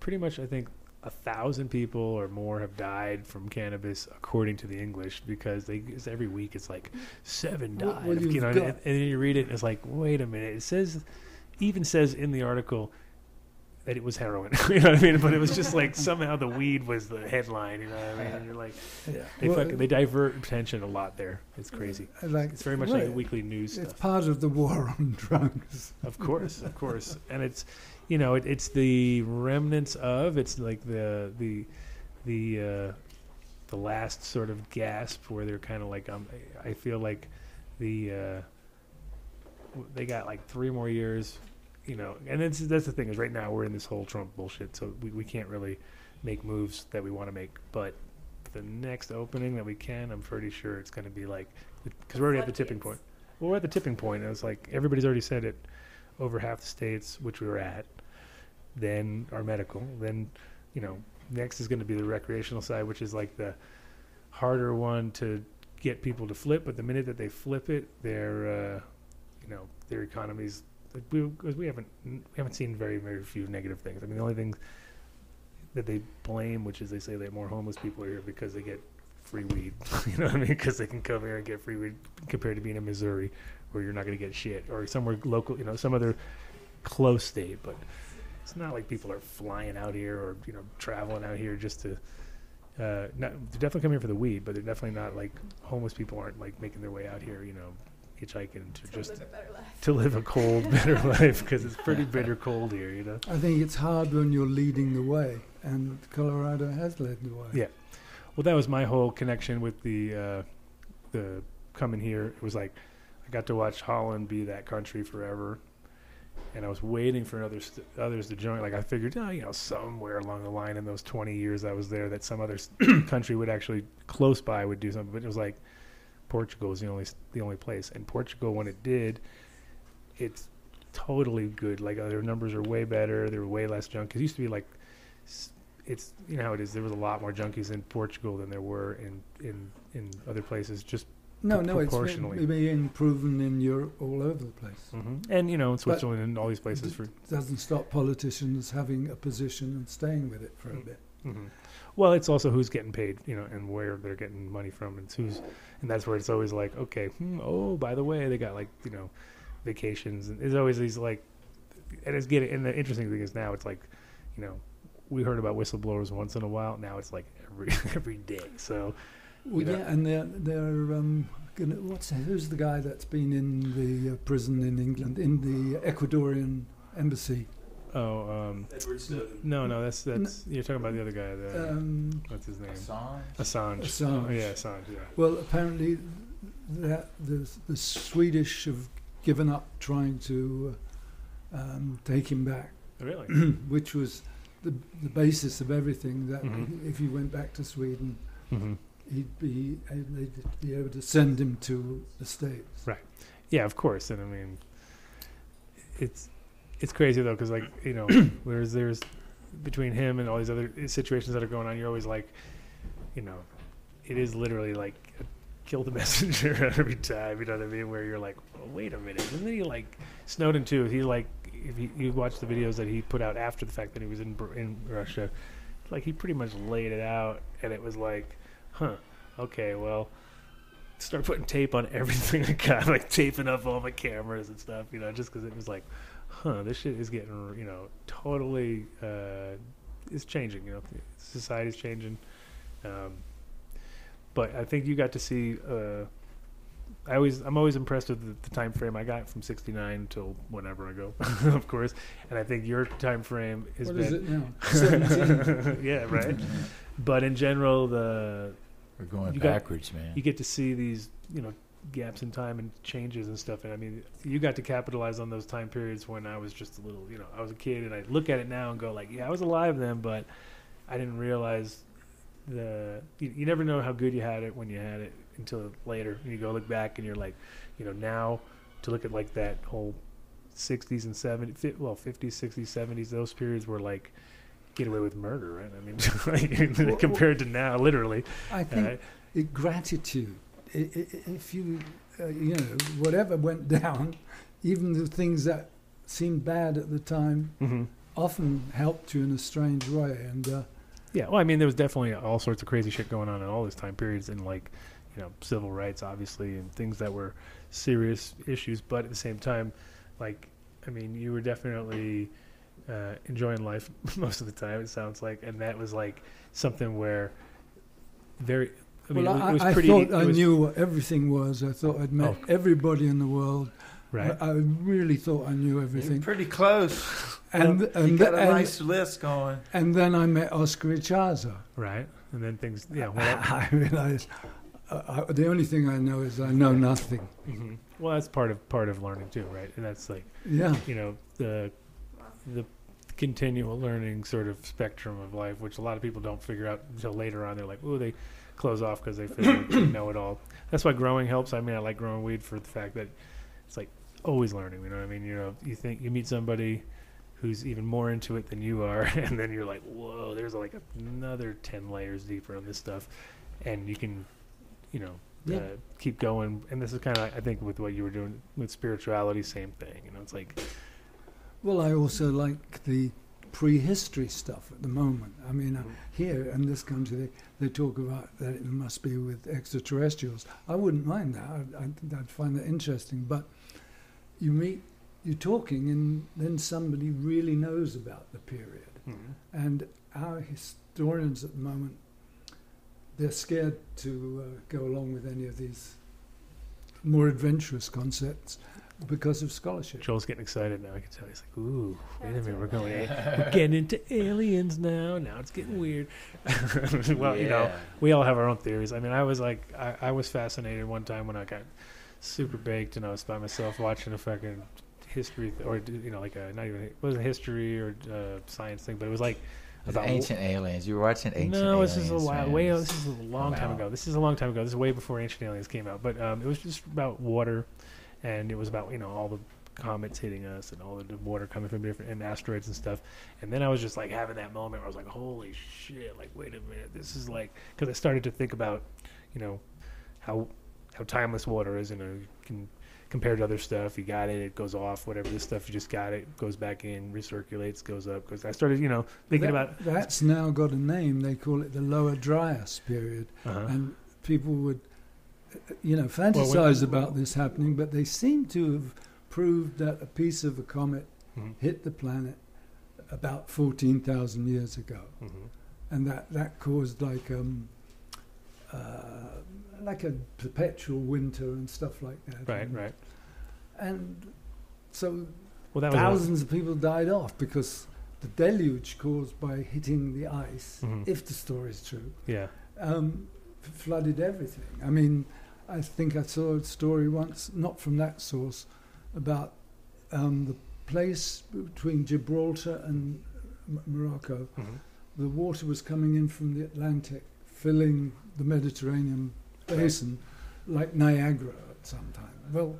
pretty much I think a thousand people or more have died from cannabis according to the English because they every week it's like seven Well- died. well, of- you know, and, and then you read it and it's like wait a minute. It says, even says in the article. That it was heroin, you know what I mean? But it was just like somehow the weed was the headline, you know what I mean? And you're like, Yeah. they Well, fucking, they divert attention a lot there. It's crazy. like, It's very much well, like weekly news It's stuff. part of the war on drugs. Of course, of course, and it's you know it, it's the remnants of it's like the the the uh, the last sort of gasp where they're kind of like um I feel like the uh, they got like three more years, you know, and that's that's the thing is right now we're in this whole Trump bullshit, so we we can't really make moves that we want to make, but the next opening that we can, I'm pretty sure it's going to be like because we're already at the tipping point. Well, we're at the tipping point. and It's like everybody's already said it. Over half the states, which we were at, then our medical, then you know, next is going to be the recreational side, which is like the harder one to get people to flip. But the minute that they flip it, their uh, you know their economies. We, we haven't we haven't seen very very few negative things. I mean, the only thing that they blame, which is they say that more homeless people are here because they get free weed. you know what I mean? Because they can come here and get free weed compared to being in Missouri, where you're not going to get shit, or somewhere local, you know, some other close state. But it's not like people are flying out here or you know traveling out here just to. Uh, not, they're definitely coming here for the weed, but they're definitely not like homeless people aren't like making their way out here, you know, hitchhiking to To just live a better life. to live a cold, better life because it's pretty bitter cold here, you know. I think it's hard when you're leading the way, and Colorado has led the way. Yeah. Well, that was my whole connection with the uh, the coming here. It was like I got to watch Holland be that country forever, and I was waiting for others others to join. Like I figured, oh, you know, somewhere along the line in those twenty years I was there, that some other country would actually close by would do something. But it was like Portugal is the only the only place, and Portugal when it did, it's totally good. Like uh, their numbers are way better. There were way less junk. 'Cause It used to be like it's you know how it is. There was a lot more junkies in Portugal than there were in in in other places. Just No, no, it's proportionally. been, being proven in Europe all over the place. hmm And you know, in Switzerland and all these places for. Doesn't stop politicians having a position and staying with it for a Mm. bit. hmm Well, it's also who's getting paid, you know, and where they're getting money from, and who's, and that's where it's always like, okay, hmm, oh, by the way, they got like, you know, vacations, and there's always these like, and it's getting, and the interesting thing is now it's like, you know, we heard about whistleblowers once in a while, now it's like every every day. So, Well, know- yeah, and they're they're um, gonna, what's who's the guy that's been in the uh, prison in England in the Ecuadorian embassy? Oh, um, Edward Snowden. no, no, that's that's you're talking about the other guy, the, Um, what's his name, Assange? Assange. Assange. Oh, yeah, Assange. Yeah. well, apparently, that the the Swedish have given up trying to uh, um, take him back, Really? which was the the basis of everything. That Mhm. if he went back to Sweden, hmm he'd be they'd be able to send him to the states. Right. Yeah, of course, and I mean, it's it's crazy though because like you know, whereas there's between him and all these other eh, situations that are going on, you're always like, you know, it is literally like kill the messenger every time. You know what I mean? Where you're like, well, wait a minute, then he like Snowden too. He like if you, you watch the videos that he put out after the fact that he was in in Russia, like he pretty much laid it out, and it was like, huh, okay, well start putting tape on everything I got, like taping up all my cameras and stuff, you know, just because it was like, huh, this shit is getting, you know, totally, uh, it's changing, you know, society's changing. Um, but I think you got to see, uh, I always, I'm always impressed with the, the time frame I got from 69 till whenever I go, of course. And I think your time frame has What been, is it now? Yeah, right. But in general, the We're going You got- backwards, man. you get to see these you know gaps in time and changes and stuff. And i mean you got to capitalize on those time periods when i was just a little you know i was a kid and i look at it now and go like yeah i was alive then but i didn't realize the you, you never know how good you had it when you had it until later. And you go look back and you're like you know now to look at like that whole 60s and 70s well 50s 60s 70s those periods were like get away with murder right? I mean compared to now literally. I think uh, it, gratitude. If you, uh, you know, whatever went down, even the things that seemed bad at the time mhm. often helped you in a strange way. And uh, Yeah, well, I mean, there was definitely all sorts of crazy shit going on in all these time periods, and like, you know, civil rights, obviously, and things that were serious issues. But at the same time, like, I mean, you were definitely uh, enjoying life most of the time. It sounds like, and that was like something where very. I mean, well, it, was- I, it was I pretty. thought it I knew what everything was. I thought I'd met Oh. everybody in the world. right. I, I really thought I knew You're everything. pretty close. And you and, got a and, nice list going. and then I met Oscar Ichazo. right, and then things. Yeah. Well, I realized uh, I, the only thing I know is I know nothing. hmm well, that's part of part of learning too, right? And that's like Yeah. you know the the continual learning sort of spectrum of life, which a lot of people don't figure out until later on. They're like, oh, they close off because they feel like they know it all. That's why growing helps. I mean, I like growing weed for the fact that it's like always learning. You know what I mean? You know, you think you meet somebody who's even more into it than you are, and then you're like, whoa, there's like another ten layers deeper on this stuff, and you can, you know. Yeah. Uh, keep going, and this is kind of, I think, with what you were doing with spirituality, same thing. You know, it's like, Well, I also like the prehistory stuff at the moment. I mean, uh, here in this country, they, they talk about that it must be with extraterrestrials. I wouldn't mind that. I'd, I'd, I'd find that interesting. But you meet, you're talking, and then somebody really knows about the period. And our historians at the moment, they're scared to uh, go along with any of these more adventurous concepts because of scholarship. Joel's getting excited now. I can tell. He's like, "Ooh, wait a minute, we're going, we're getting into aliens now. Now it's getting weird." well, you know, Yeah. we all have our own theories. I mean, I was like, I, I was fascinated one time when I got super baked and I was by myself watching a fucking history th- or you know, like a not even it wasn't history or uh, science thing, but it was like It's about ancient aliens. You were watching ancient aliens. no, aliens. this is a while. man. Way this is a long Come time out. ago. This is a long time ago. This is way before Ancient Aliens came out. But um, it was just about water, and it was about you know all the comets hitting us and all the water coming from different and asteroids and stuff. And then I was just like having that moment where I was like, holy shit! Like, wait a minute, this is like because I started to think about, you know, how how timeless water is. You know, you can compared to other stuff, you got it, it goes off. Whatever this stuff, you just got it, goes back in, recirculates, goes up. Because I started, you know, thinking That- about. that's now got a name. They call it the Lower Dryas period, Uh-huh. and people would, you know, when- about this happening, but they seem to have proved that a piece of a comet Mhm. hit the planet about fourteen thousand years ago, Mhm. and that that caused like um, uh, like a perpetual winter and stuff like that. Right, and, right. And so Well, thousands of people died off because the deluge caused by hitting the ice, Mhm. if the story is true, yeah. um, flooded everything. I mean, I think I saw a story once, not from that source, about um, the place between Gibraltar and M- Morocco. Mhm. The water was coming in from the Atlantic, filling the Mediterranean basin like Niagara at some time. Well,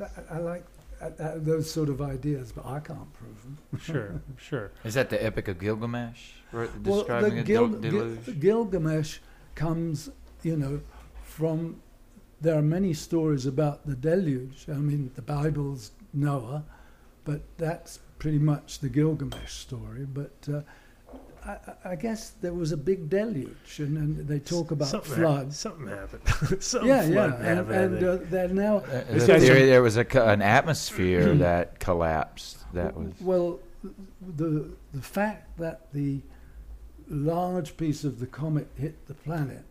I I like uh, uh, those sort of ideas, but I can't prove them. Sure, sure. Is that the Epic of Gilgamesh? Where- Well, Describing the a Gil- del- deluge? Gil- Gilgamesh comes, you know, from. There are many stories about the deluge. I mean, the Bible's Noah, but that's pretty much the Gilgamesh story. But uh, I, I- I guess there was a big deluge, and, and they talk about something floods. Happened. Something happened. Some yeah, flood yeah, and, happened, and and uh, they're now Uh, This the theory some- there was a, an atmosphere that collapsed. That was Well, the the fact that the large piece of the comet hit the planet,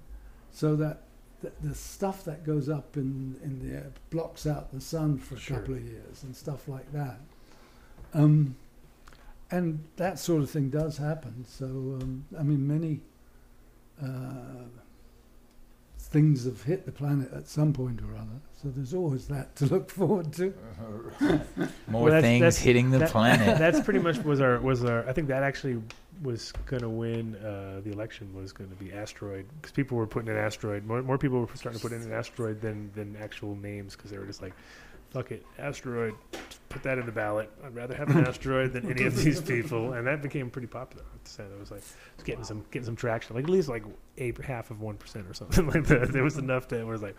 so that the, the stuff that goes up in in the air blocks out the sun for a Sure. couple of years and stuff like that. Um, and that sort of thing does happen. So um, I mean, many uh, things have hit the planet at some point or other. So there's always that to look forward to. more Well, that's- things that's- hitting the that- planet. That's pretty much was our was our. I think that actually was going to win uh, the election. Was going to be asteroid because people were putting in asteroid. More more people were starting to put in an asteroid than than actual names because they were just like, fuck it, asteroid. Just put that in the ballot. I'd rather have an asteroid than any of these people, and that became pretty popular. I have to say that was like it's getting some getting some traction. Like at least like a half of one percent or something like that. There was enough that was like,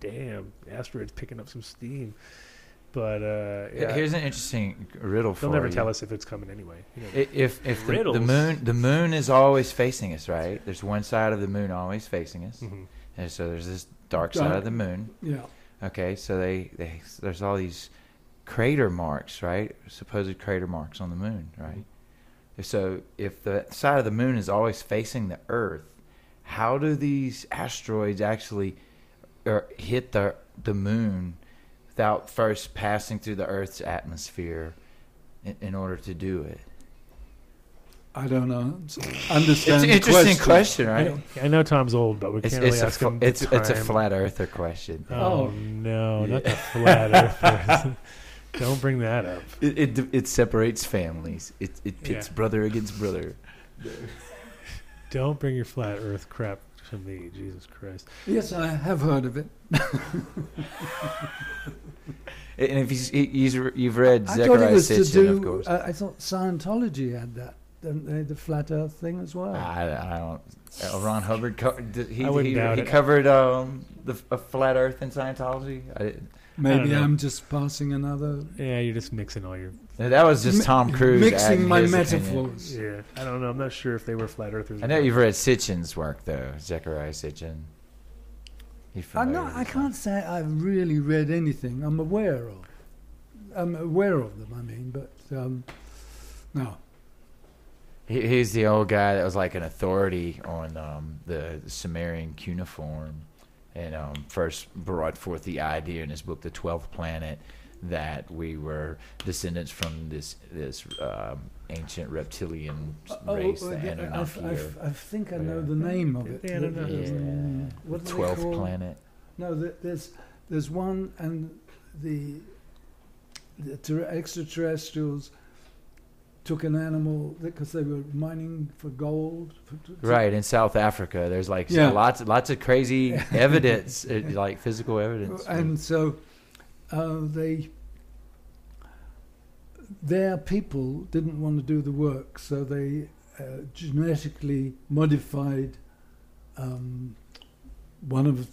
damn, asteroid's picking up some steam. But uh, yeah, Here's an interesting riddle for They'll never you. tell us if it's coming anyway. You know. If if the, the moon the moon is always facing us, right? There's one side of the moon always facing us, Mhm. and so there's this dark side of the moon. Yeah. Okay, so they, they there's all these crater marks, right? Supposed crater marks on the moon, right? Mm-hmm. So if the side of the moon is always facing the Earth, how do these asteroids actually or hit the the moon without first passing through the Earth's atmosphere in, in order to do it? I don't know. It's Understand an interesting question, I, right? I know Tom's old, but we It's, can't it's, really a, ask fl- him. it's, the it's a flat earther question. Oh, Oh. no, not the flat earthers. Don't bring that up. It, it it separates families. It it pits Yeah. brother against brother. Don't bring your flat earth crap to me, Jesus Christ. Yes, I have heard of it. And if he's, he's you've read I thought it Zechariah was Sitchin, of course. Uh, I thought Scientology had that, didn't they? The flat Earth thing as well. I, I don't. uh, Ron Hubbard co- did, he I wouldn't he, doubt he it. covered um, the f- a flat Earth in Scientology. I, Maybe know. I'm just passing another. Yeah, you're just mixing all your. that was just Tom Cruise Mixing my his opinion. metaphors. Yeah, I don't know. I'm not sure if they were flat earthers. I know you've read Sitchin's work though, Zechariah Sitchin. I'm not. I can't say I've really read anything. I'm aware of. I'm aware of them. I mean, but um, no. He, he's the old guy that was like an authority on um, the Sumerian cuneiform, and um, first brought forth the idea in his book, The Twelfth Planet, that we were descendants from this this um, ancient reptilian s- race, oh, the yeah, I, Anunnaki. I, or- I think I know Yeah. the name of it. The Anunnaki. yeah, what the twelfth planet. No, there's there's one, and the the ter- extraterrestrials took an animal because they were mining for gold. For, to- to- Right in South Africa, there's like Yeah. lots lots of crazy evidence, uh, like physical evidence. And so uh, they, their people didn't want to do the work, so they uh, genetically modified um, one of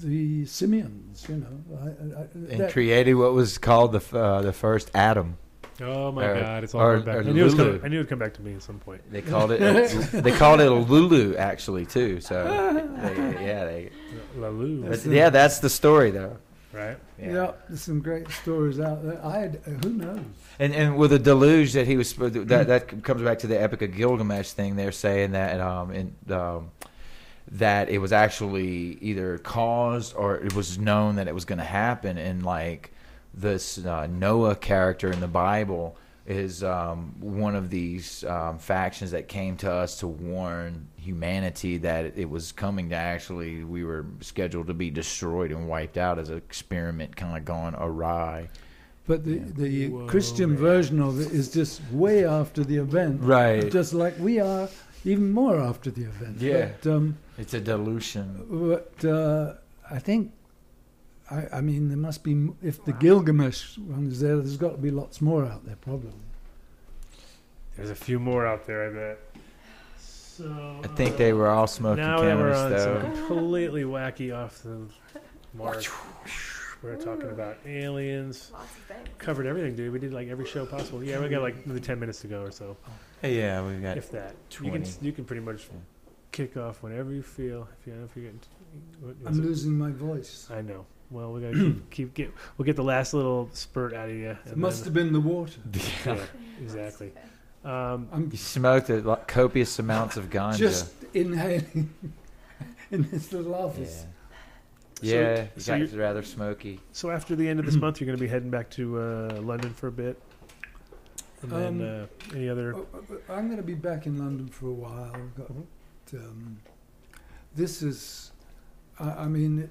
the simians, you know. I, I, And that- created what was called the uh, the first atom. Oh my Or- God! It's all or- coming back. I knew, it was coming, I knew it'd come back to me at some point. They called it they called it a Lulu actually too. So they, yeah, they, Lalu, but yeah, that's the story though. right? yeah. there's some great stories out there. I had, uh, who knows? And and with the deluge that he was that that comes back to the Epic of Gilgamesh thing. They're saying that um in um that it was actually either caused or it was known that it was going to happen. And like this uh, Noah character in the Bible is um, one of these um, factions that came to us to warn humanity that it was coming to actually we were scheduled to be destroyed and wiped out as an experiment kind of gone awry. But the, the Whoa, Christian man. version of it is just way after the event. Right. Just like we are, even more after the event. Yeah. But, um, It's a delusion. but uh, I think, I, I mean, there must be, if the Gilgamesh one is there, there's got to be lots more out there, probably. There's a few more out there, I bet. So I think they were all smoking now that we're cameras, on though. some completely wacky off the mark. We're talking about aliens. Lots of things. Covered everything, dude. We did like every show possible. Yeah, we got like maybe ten minutes to go or so, Hey, yeah, we've got. if that. You can you can pretty much kick off whenever you feel. If you if you get. what is I'm it? losing my voice. I know. Well, we gotta keep, keep get. We'll get the last little spurt out of you. It must have been the water. Yeah, exactly. Um, I'm You smoked a lot, copious amounts of ganja. just inhaling in this little yeah. office. Yeah, so you got you- rather smoky. so after the end of this month, you're going to be heading back to uh, London for a bit, and then Um, uh, any other. Oh, uh, I'm going to be back in London for a while. I've got, um, this is, I, I mean,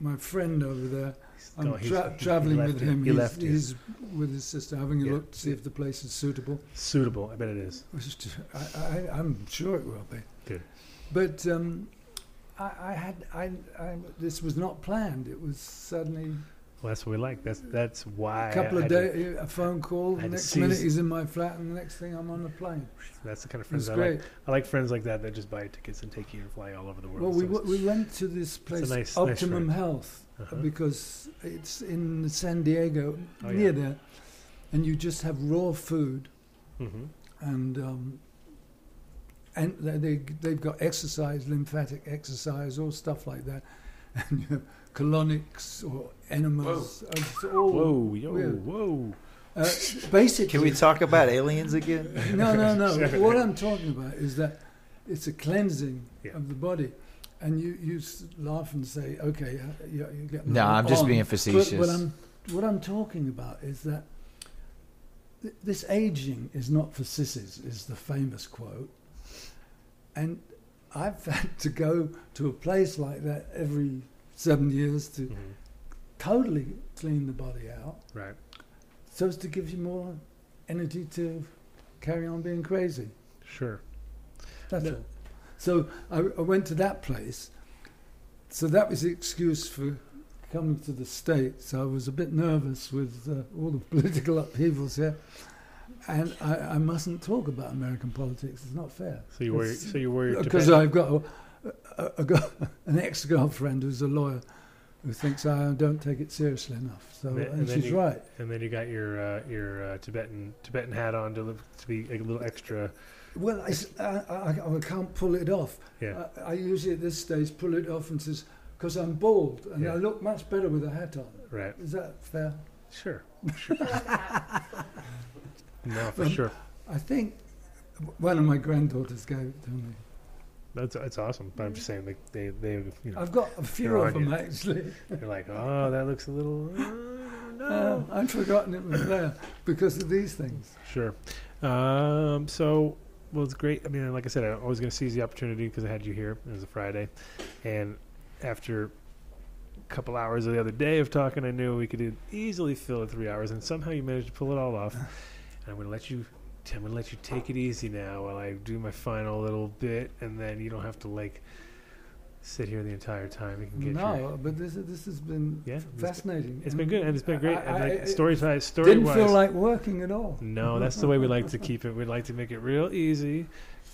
my friend over there. I'm Oh, tra- traveling with him. He he's, left he's with his sister, having a Yeah. look to see if the place is suitable. Suitable, I bet it is. Which is t- I, I, I'm sure it will be. Good. But um, I, I had I, I this was not planned. It was suddenly Well, that's what we like. That's that's why. a couple I of days, a phone call. The next minute he's in my flat, and the next thing I'm on the plane. That's the kind of friends I like. I like friends like that that just buy tickets and take you and fly all over the world. Well, we, So w- we went to this place, nice- nice Optimum friend. Health, Uh-huh. because it's in San Diego, Oh, near yeah. there, and you just have raw food, Mhm. and um, and they, they they've got exercise, lymphatic exercise, all stuff like that, and you have colonics or enemas. It's all Whoa, yo, weird. whoa. Uh, basically, Can we talk about aliens again? no, no, no. what I'm talking about is that it's a cleansing Yeah. of the body. And you, you laugh and say, okay, uh, you, you get No, I'm just being facetious. But what I'm, what I'm talking about is that th- this aging is not for sissies, is the famous quote. And I've had to go to a place like that every seven years to Mhm. Totally clean the body out Right. so as to give you more energy to carry on being crazy. Sure. That's No. all. So I, I went to that place. So that was the excuse for coming to the States. I was a bit nervous with uh, all the political upheavals here. And I, I mustn't talk about American politics. It's not fair. So you. It's- So you worry. Because I've got a, a, a, girl- an ex-girlfriend who's a lawyer who thinks I don't take it seriously enough. So, And and, she's you- right. and then you got your uh, your uh, Tibetan Tibetan hat on to look, to be a little extra. Well, I I can't pull it off. Yeah. I, I usually at this stage pull it off and says, because I'm bald and Yeah. I look much better with a hat on. Right. Is that fair? Sure. Sure. no, for Um, sure. I think one of my granddaughters gave it to me. That's that's awesome. But I'm just saying, like they they you know I've got a few of them you. actually. they're like, oh, that looks a little. uh, Uh, no. I'd forgotten it was there because of these things. Sure. Um, so, well, it's great. I mean, like I said, I'm always going to seize the opportunity because I had you here. It was a Friday. And after a couple hours of the other day of talking, I knew we could easily fill it three hours. And somehow you managed to pull it all off. And I'm going to let you. I'm going to let you take it easy now while I do my final little bit, and then you don't have to like sit here the entire time. You can get your, No, but this this has been Yeah, fascinating. It's been good, and it's been great. I- and like, story time, story Didn't wise, feel like working at all. no, that's the way we like to keep it. We like to make it real easy,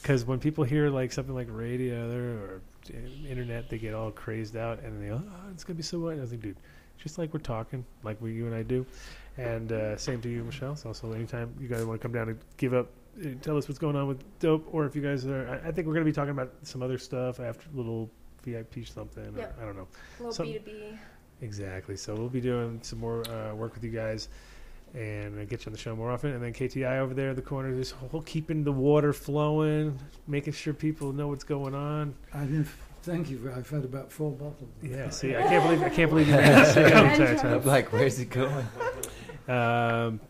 because when people hear like something like radio or internet, they get all crazed out and they, go, oh, it's gonna be so what? I was like, dude, just like we're talking, like we you and I do, and uh, same to you, Michelle. So also, anytime you guys want to come down and give up, uh, tell us what's going on with dope, or if you guys are, I, I think we're gonna be talking about some other stuff after a little VIP something. or- I don't know. A little Some- B two B. Exactly. So we'll be doing some more uh, work with you guys, and uh, get you on the show more often. And then KTI over there in the corner, this whole keeping the water flowing, making sure people know what's going on. I didn't. Thank you. I've had about four bottles. Yeah. See, I can't believe I can't believe you managed to say that I'm time. like, where's it going? Um,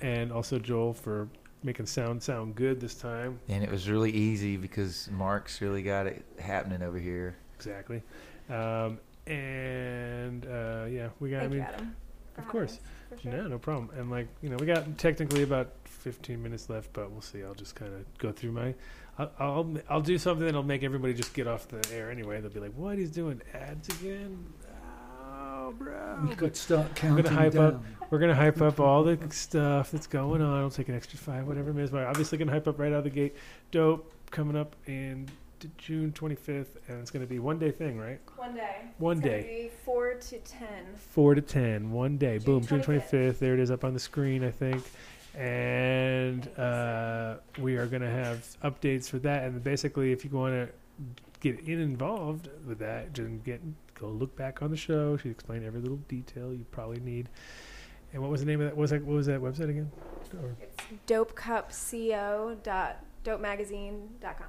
and also Joel for making sound sound good this time. And it was really easy because Mark's really got it happening over here. Exactly. Um, and uh, yeah, we got. Thank I mean, Adam. of having course. us, sure. No, no problem. And like you know, we got technically about 15 minutes left, but we'll see. I'll just kind of go through my. I'll, I'll I'll do something that'll make everybody just get off the air anyway. They'll be like, "What? He's doing ads again? Oh, bro!" We But could start I'm counting gonna hype down. up. We're gonna hype up all the stuff that's going on. It'll take an extra five, whatever it is. But obviously, gonna hype up right out of the gate. Dope coming up in June 25th, and it's gonna be one day thing, right? One day. One It's day. Gonna be four to ten. four to ten, one day. June Boom, June 25th. 25th. There it is up on the screen, I think. And uh, we are going to have updates for that. And basically, if you want to get in involved with that, just get go look back on the show. She explained every little detail you probably need. And what was the name of that? What was that what was that website again? Or, It's dopecupco.dopemagazine.com.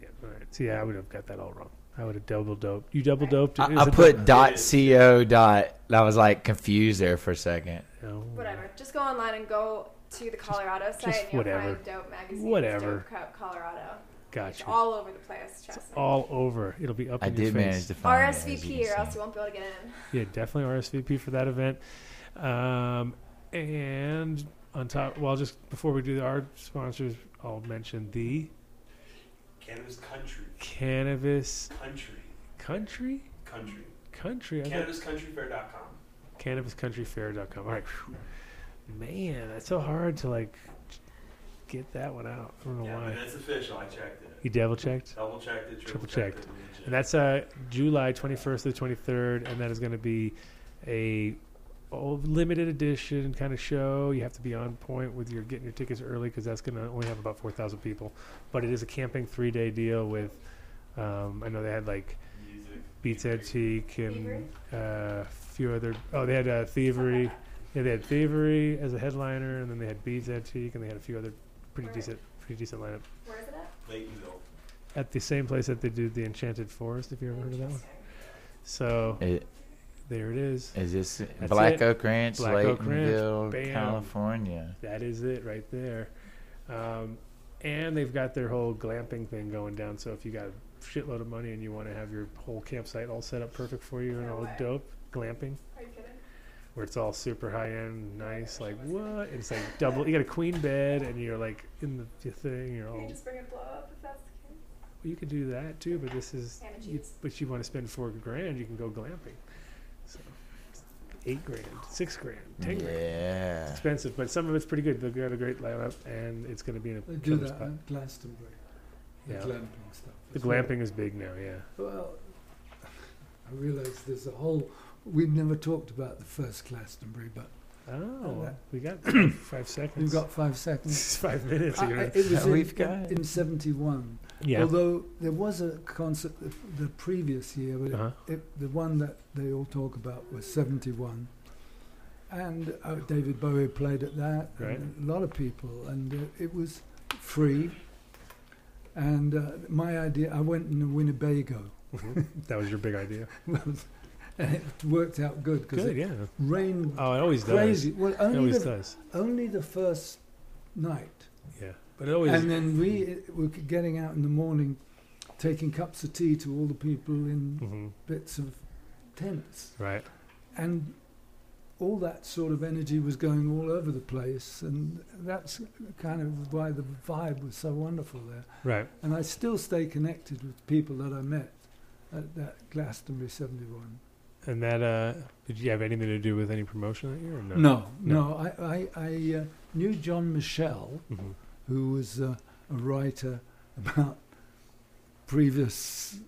yeah, all right. See, I would have got that all wrong. I would have double doped. You double doped. I, I put dot co dot. I was like confused there for a second. No. Whatever. Just go online and go to the Colorado site just and you'll whatever. find Dope Magazine. Whatever. Dope Cup Colorado. It's Gotcha. all over the place. Trust me. All over. It'll be up I in your did face. manage to find it, as you RSVP can or else you won't be able to get in. Yeah, definitely RSVP for that event. Um, and on top, well, just before we do our sponsors, I'll mention the Cannabis country. Cannabis Country. Country Country. Country. CannabisCountryFair.com. CannabisCountryFair.com. All right, man, that's so hard to like get that one out. I don't know Yeah, why. it's official. I checked it. You double checked. Double checked it. Triple Triple checked. checked. it. And that's uh, July 21st to the 23rd, and that is going to be a oh, limited edition kind of show. You have to be on point with your getting your tickets early because that's going to only have about 4,000 people. But it is a camping three day deal with, um, I know they had like music. Beats Antique and uh, a few other. Oh, they had uh, Thievery. Yeah, they had Thievery as a headliner, and then they had Beats Antique, and they had a few other pretty Right. decent, pretty decent lineup. Where is it at? Laytonville. At the same place that they do the Enchanted Forest, if you ever heard of that one. So It, there it is. is this That's Black it. Oak Ranch, Black Oak Ranch, California? That is it right there. Um, and they've got their whole glamping thing going down. So if you got a shitload of money and you want to have your whole campsite all set up perfect for you and all way. dope, glamping, Are you kidding? where it's all super high end, nice. Like what? It's like double. You got a queen bed and you're like in the, the thing. You're all. Can you just bring a blow up if that's the case? Well, you could do that too, but this is. You, but you want to spend four grand, you can go glamping. So eight grand, six grand, ten grand. Yeah. expensive, but some of it's pretty good. They've got a great lineup, and it's going to be in a They do that spot. at Glastonbury. The Yeah. glamping stuff. The as well. glamping is big now, yeah. Well, I realise there's a whole. We've never talked about the first Glastonbury, but Oh, that- we got five, five seconds. we've got five seconds. Five minutes. I- I- it was in, We've got- in '71. Yeah. Although there was a concert the, the previous year, but Uh-huh. it, the one that they all talk about was 71. And uh, David Bowie played at that, Right. and a lot of people, and uh, it was free. And uh, my idea, I went in Winnebago, Mhm. that was your big idea. and it worked out good because it yeah. rained Oh, it always crazy. does. Well, It always the, does. only the first night. But it always. And then we were getting out in the morning, taking cups of tea to all the people in Mhm. bits of tents. Right. And all that sort of energy was going all over the place. And that's kind of why the vibe was so wonderful there. Right. And I still stay connected with people that I met at that Glastonbury 71. And that, uh, did you have anything to do with any promotion that year or no? No, No. no. I, I, I uh, knew John Michell, Mhm. Who was uh, a writer about previous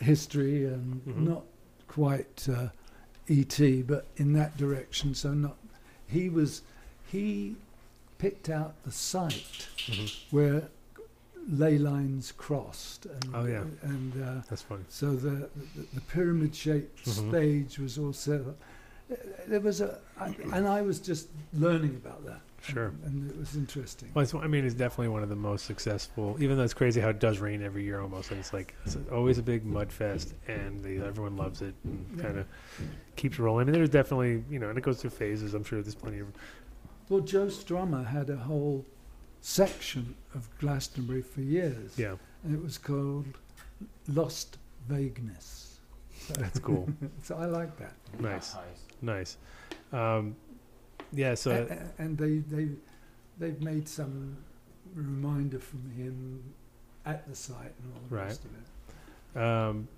history and Mhm. not quite uh, ET, but in that direction. So not he was he picked out the site Mhm. where ley lines crossed. And, Oh, yeah. and uh, That's funny. so the the, the pyramid shaped Mhm. stage was also there was a I, and I was just learning about that. Sure. and, and it was interesting. Well, it's, I mean, it's definitely one of the most successful. Even though it's crazy how it does rain every year almost, and it's like it's always a big mud fest, and they, everyone loves it and Yeah. kind of keeps rolling. I mean, there's definitely you know, and it goes through phases. I'm sure there's plenty of Well, Joe Strummer had a whole section of Glastonbury for years. yeah. And it was called Lost Vagueness. So, That's cool. so I like that. nice, nice. Um, yeah. So A- a- and they, they, they've made some reminder from him at the site and all the Right. rest of it. Um,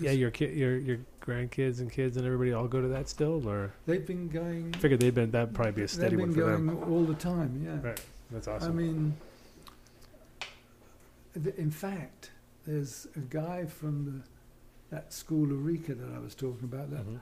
yeah, your kid, your your grandkids and kids and everybody all go to that still, or They've been going. I figured they'd been that'd probably be a steady they've steady been one going all the time. Yeah. Right, that's awesome. I mean, th- in fact, there's a guy from the, that school Arica that I was talking about. That Mhm.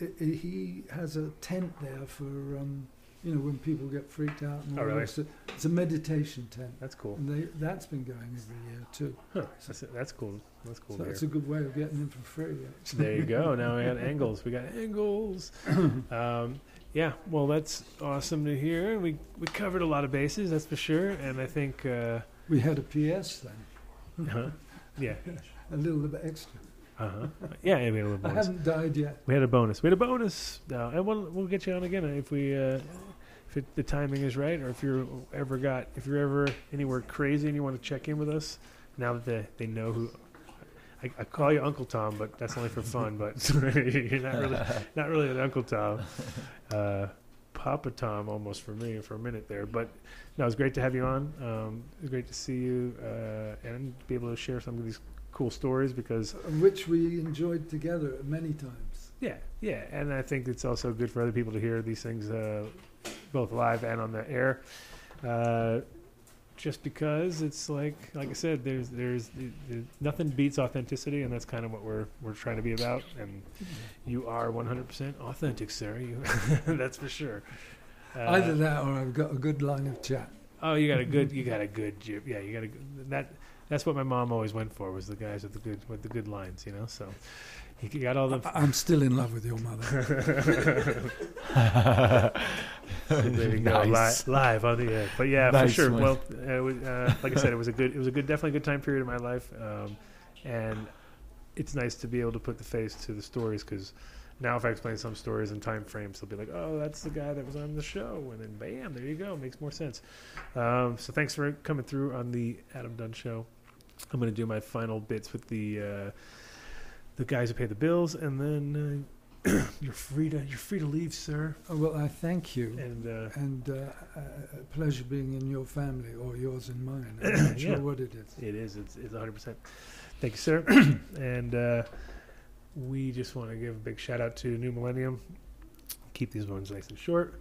I- i- he has a tent there for um, you know when people get freaked out. And Oh, all the really? rest of- It's a meditation tent, That's cool. and they, that's been going every year too. Huh, that's, that's cool. That's cool. so that's a good way of getting in for free. Actually. There you go. Now we got angles. We got angles. Um, yeah. Well, that's awesome to hear. We we covered a lot of bases, that's for sure. And I think, uh, We had a PS then, huh? yeah, a little bit extra. Uh huh. Yeah, we had a little I bonus. haven't died yet. We had a bonus. We had a bonus. No, and we'll we'll get you on again if we uh, if it, the timing is right, or if you're ever got if you're ever anywhere crazy and you want to check in with us. Now that they, they know who. I, I call you Uncle Tom, but that's only for fun. But you're not really not really an Uncle Tom. Uh, Papa Tom almost for me for a minute there. But no, it was great to have you on. Um, it was great to see you uh, and be able to share some of these cool stories because Which we enjoyed together many times. yeah, yeah, and I think it's also good for other people to hear these things uh, both live and on the air. Uh, just because it's like, like I said, there's there's, there's nothing beats authenticity, and that's kind of what we're we're trying to be about. And you are 100% authentic, sir. You, that's for sure. Uh, Either that or I've got a good line of chat. Oh, you got a good, you got a good, yeah, you got a good, that. That's what my mom always went for was the guys with the good with the good lines, you know. So you got all them. I- I'm still in love with your mother. there you go, Nice. li- live on the air. But yeah, Nice for sure. one. Well, uh, it was, uh, like I said, it was a good, it was a good, definitely a good time period in my life, um, and it's nice to be able to put the face to the stories because now if I explain some stories in time frames, they'll be like, "Oh, that's the guy that was on the show," and then bam, there you go, makes more sense. Um, so thanks for coming through on the Adam Dunn Show. I'm going to do my final bits with the uh, the guys who pay the bills, and then uh, you're free to you're free to leave, sir. oh, well, I thank you. And uh, And uh, uh, a pleasure being in your family or yours and mine. I'm not Yeah. sure what it is. It is. It's, it's 100%. Thank you, sir. and uh, we just want to give a big shout out to New Millennium. Keep these ones nice and short.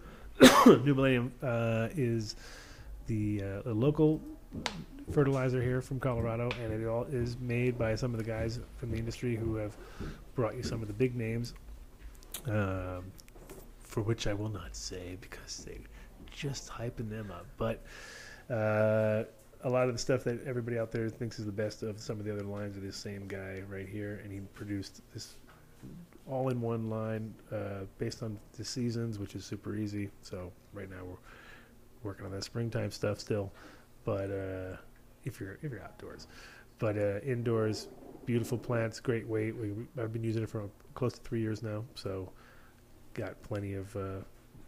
New Millennium uh, is the uh, a local fertilizer here from Colorado, and it all is made by some of the guys from the industry who have brought you some of the big names, um, for which I will not say because they just hyping them up. But uh, a lot of the stuff that everybody out there thinks is the best of some of the other lines are this same guy right here, and he produced this all-in-one line uh, based on the seasons, which is super easy. So right now we're working on that springtime stuff still, but uh, if you're if you're outdoors, but uh, indoors, beautiful plants, great weight. We, I've been using it for close to three years now, so got plenty of uh,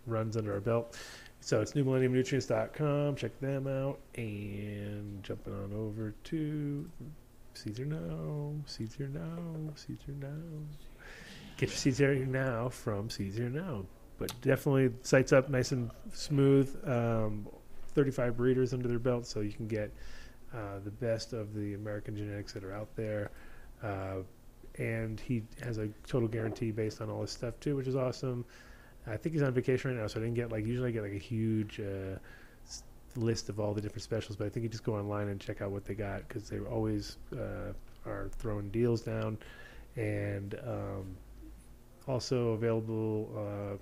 runs under our belt. So it's newmillenniumnutrients.com. Check them out. And jumping on over to Here Now, Seeds Here Now, Seeds Here Now. Get your Seeds Here Now from Here Now. But definitely, site's up nice and smooth. Um, 35 breeders under their belt, so you can get uh, the best of the American genetics that are out there. Uh, and he has a total guarantee based on all his stuff too, which is awesome. I think he's on vacation right now, so I didn't get like usually I get like a huge uh, list of all the different specials, but I think you just go online and check out what they got because they always uh, are throwing deals down, and um, also available uh,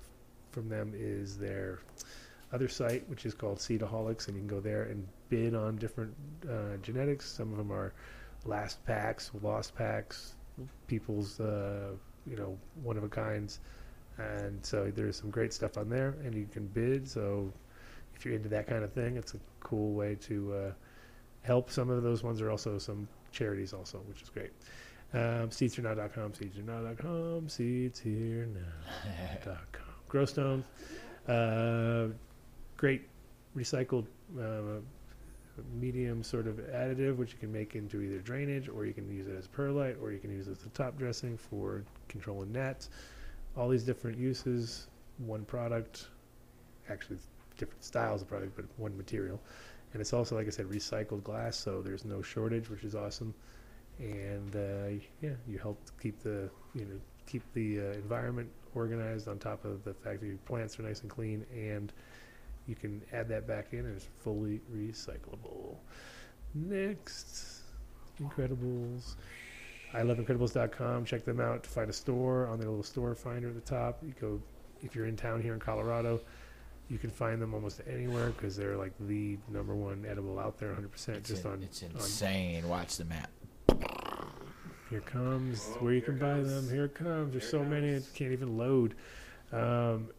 from them is their other site, which is called Seedaholics, and you can go there and bid on different uh, genetics. Some of them are last packs, lost packs, people's uh, you know one of a kinds, and so there's some great stuff on there, and you can bid. So if you're into that kind of thing, it's a cool way to uh, help. Some of those ones are also some charities, also, which is great. Um, seedsherenow.com, seedsherenow.com, seedsherenow.com. Growstone, uh, great recycled uh, medium sort of additive, which you can make into either drainage or you can use it as perlite or you can use it as a top dressing for controlling gnats. All these different uses, one product, actually different styles of product, but one material. And it's also, like I said, recycled glass, so there's no shortage, which is awesome. And uh, yeah, you help keep the you know keep the uh, environment organized on top of the fact that your plants are nice and clean, and you can add that back in, and it's fully recyclable. Next, Incredibles. I love Incredibles.com. Check them out to find a store on their little store finder at the top. You go if you're in town here in Colorado. You can find them almost anywhere because they're like the number one edible out there, 100% just in- on it's insane. Watch the map. Here comes where you can buy them. Here it comes. There's so many it can't even load. Um,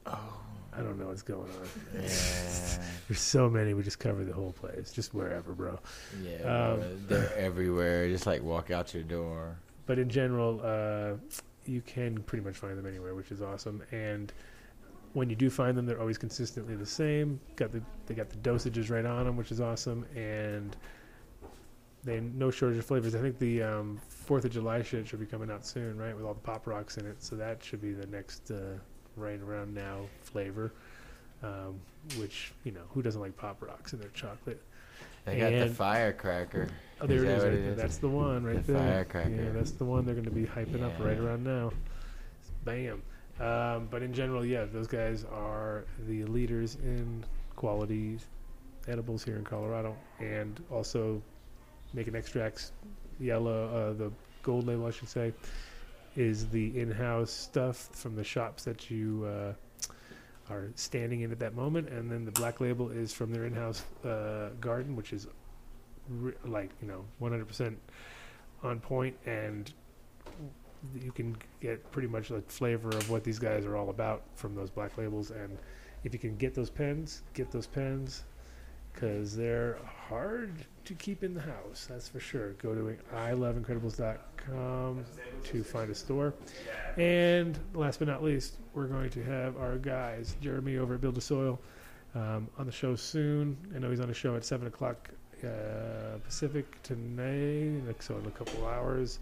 I don't know what's going on. Yeah, There's so many. We just cover the whole place, just wherever, bro. yeah. Um, bro, they're everywhere. Just like walk out your door. But in general, uh, you can pretty much find them anywhere, which is awesome. And when you do find them, they're always consistently the same. Got the they got the dosages right on them, which is awesome. And they no shortage of flavors. I think the um, Fourth of July shit should be coming out soon, right? With all the pop rocks in it, so that should be the next uh, right around now flavor. Um, which you know, who doesn't like pop rocks in their chocolate? They got the firecracker. Oh, there Is it that is. Right it there. is? That's the one right The there. firecracker. Yeah, that's the one they're going to be hyping up right around now. Bam. Um, but in general, yeah, those guys are the leaders in quality edibles here in Colorado, and also making extracts. Yellow, uh, the gold label, I should say, is the in-house stuff from the shops that you uh, are standing in at that moment, and then the black label is from their in-house uh, garden, which is re- like you know 100% on point. And you can get pretty much the flavor of what these guys are all about from those black labels. And if you can get those pens get those pens because they're hard to keep in the house that's for sure go to iloveincredibles.com to find a store and last but not least we're going to have our guys jeremy over at build a soil um, on the show soon i know he's on a show at 7 o'clock uh, Pacific tonight, so in a couple hours,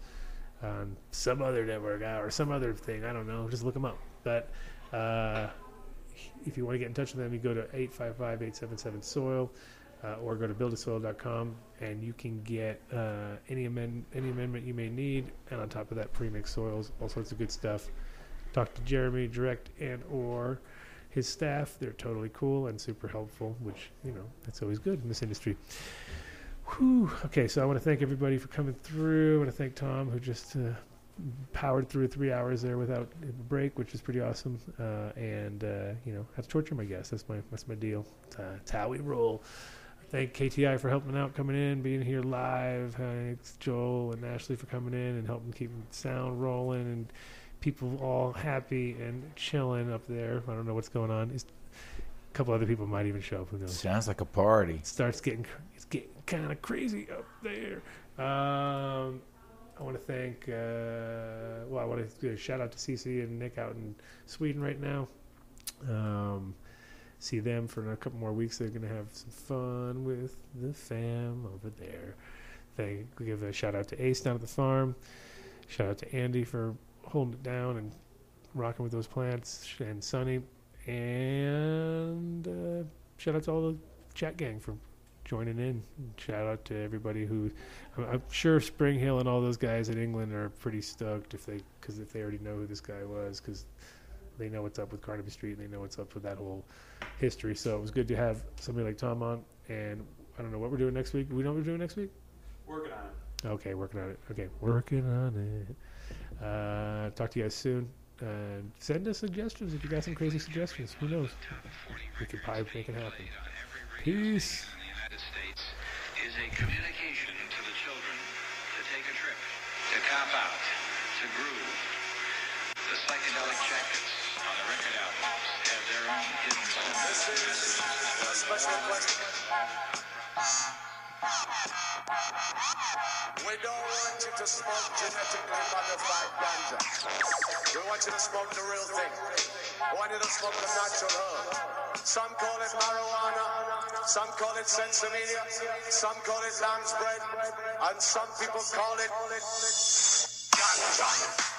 on some other network or some other thing. I don't know. Just look them up. But uh, if you want to get in touch with them, you go to 855-877-SOIL uh, or go to buildasoil.com and you can get uh, any, amend- any amendment you may need. And on top of that, premix soils, all sorts of good stuff. Talk to Jeremy direct and or his staff. They're totally cool and super helpful, which, you know, that's always good in this industry. Whew. Okay, so I want to thank everybody for coming through. I want to thank Tom, who just uh, powered through three hours there without a break, which is pretty awesome. Uh, and uh, you know, had to torture my guests. That's my that's my deal. It's, uh, how we roll. Thank KTI for helping out, coming in, being here live. Thanks Joel and Ashley for coming in and helping keep the sound rolling and people all happy and chilling up there. I don't know what's going on. It's, a couple other people might even show up. Who knows? Sounds like a party. it starts getting it's getting kind of crazy up there. Um, I want to thank. Uh, well, I want to shout out to CC and Nick out in Sweden right now. Um, see them for a couple more weeks. They're gonna have some fun with the fam over there. Thank. Give a shout out to Ace down at the farm. Shout out to Andy for holding it down and rocking with those plants, and Sunny, and uh, shout out to all the chat gang for joining in. Shout out to everybody who I'm, I'm sure Spring Hill and all those guys in England are pretty stoked if they because if they already know who this guy was because they know what's up with Carnaby Street and they know what's up with that whole history. So it was good to have somebody like Tom on. And I don't know what we're doing next week. We know what we're doing next week. Working on it. Okay, working on it. Okay, working on it. Uh, talk to you guys soon. Uh, send us suggestions if you got some crazy suggestions. Who knows? We could probably make it happen. Peace. Special question. We don't want you to smoke genetically modified ganja. We want you to smoke the real thing. We want you to smoke the natural herb. Some call it marijuana, some call it sinsemilla, some call it lamb's bread, and some people call it ganja.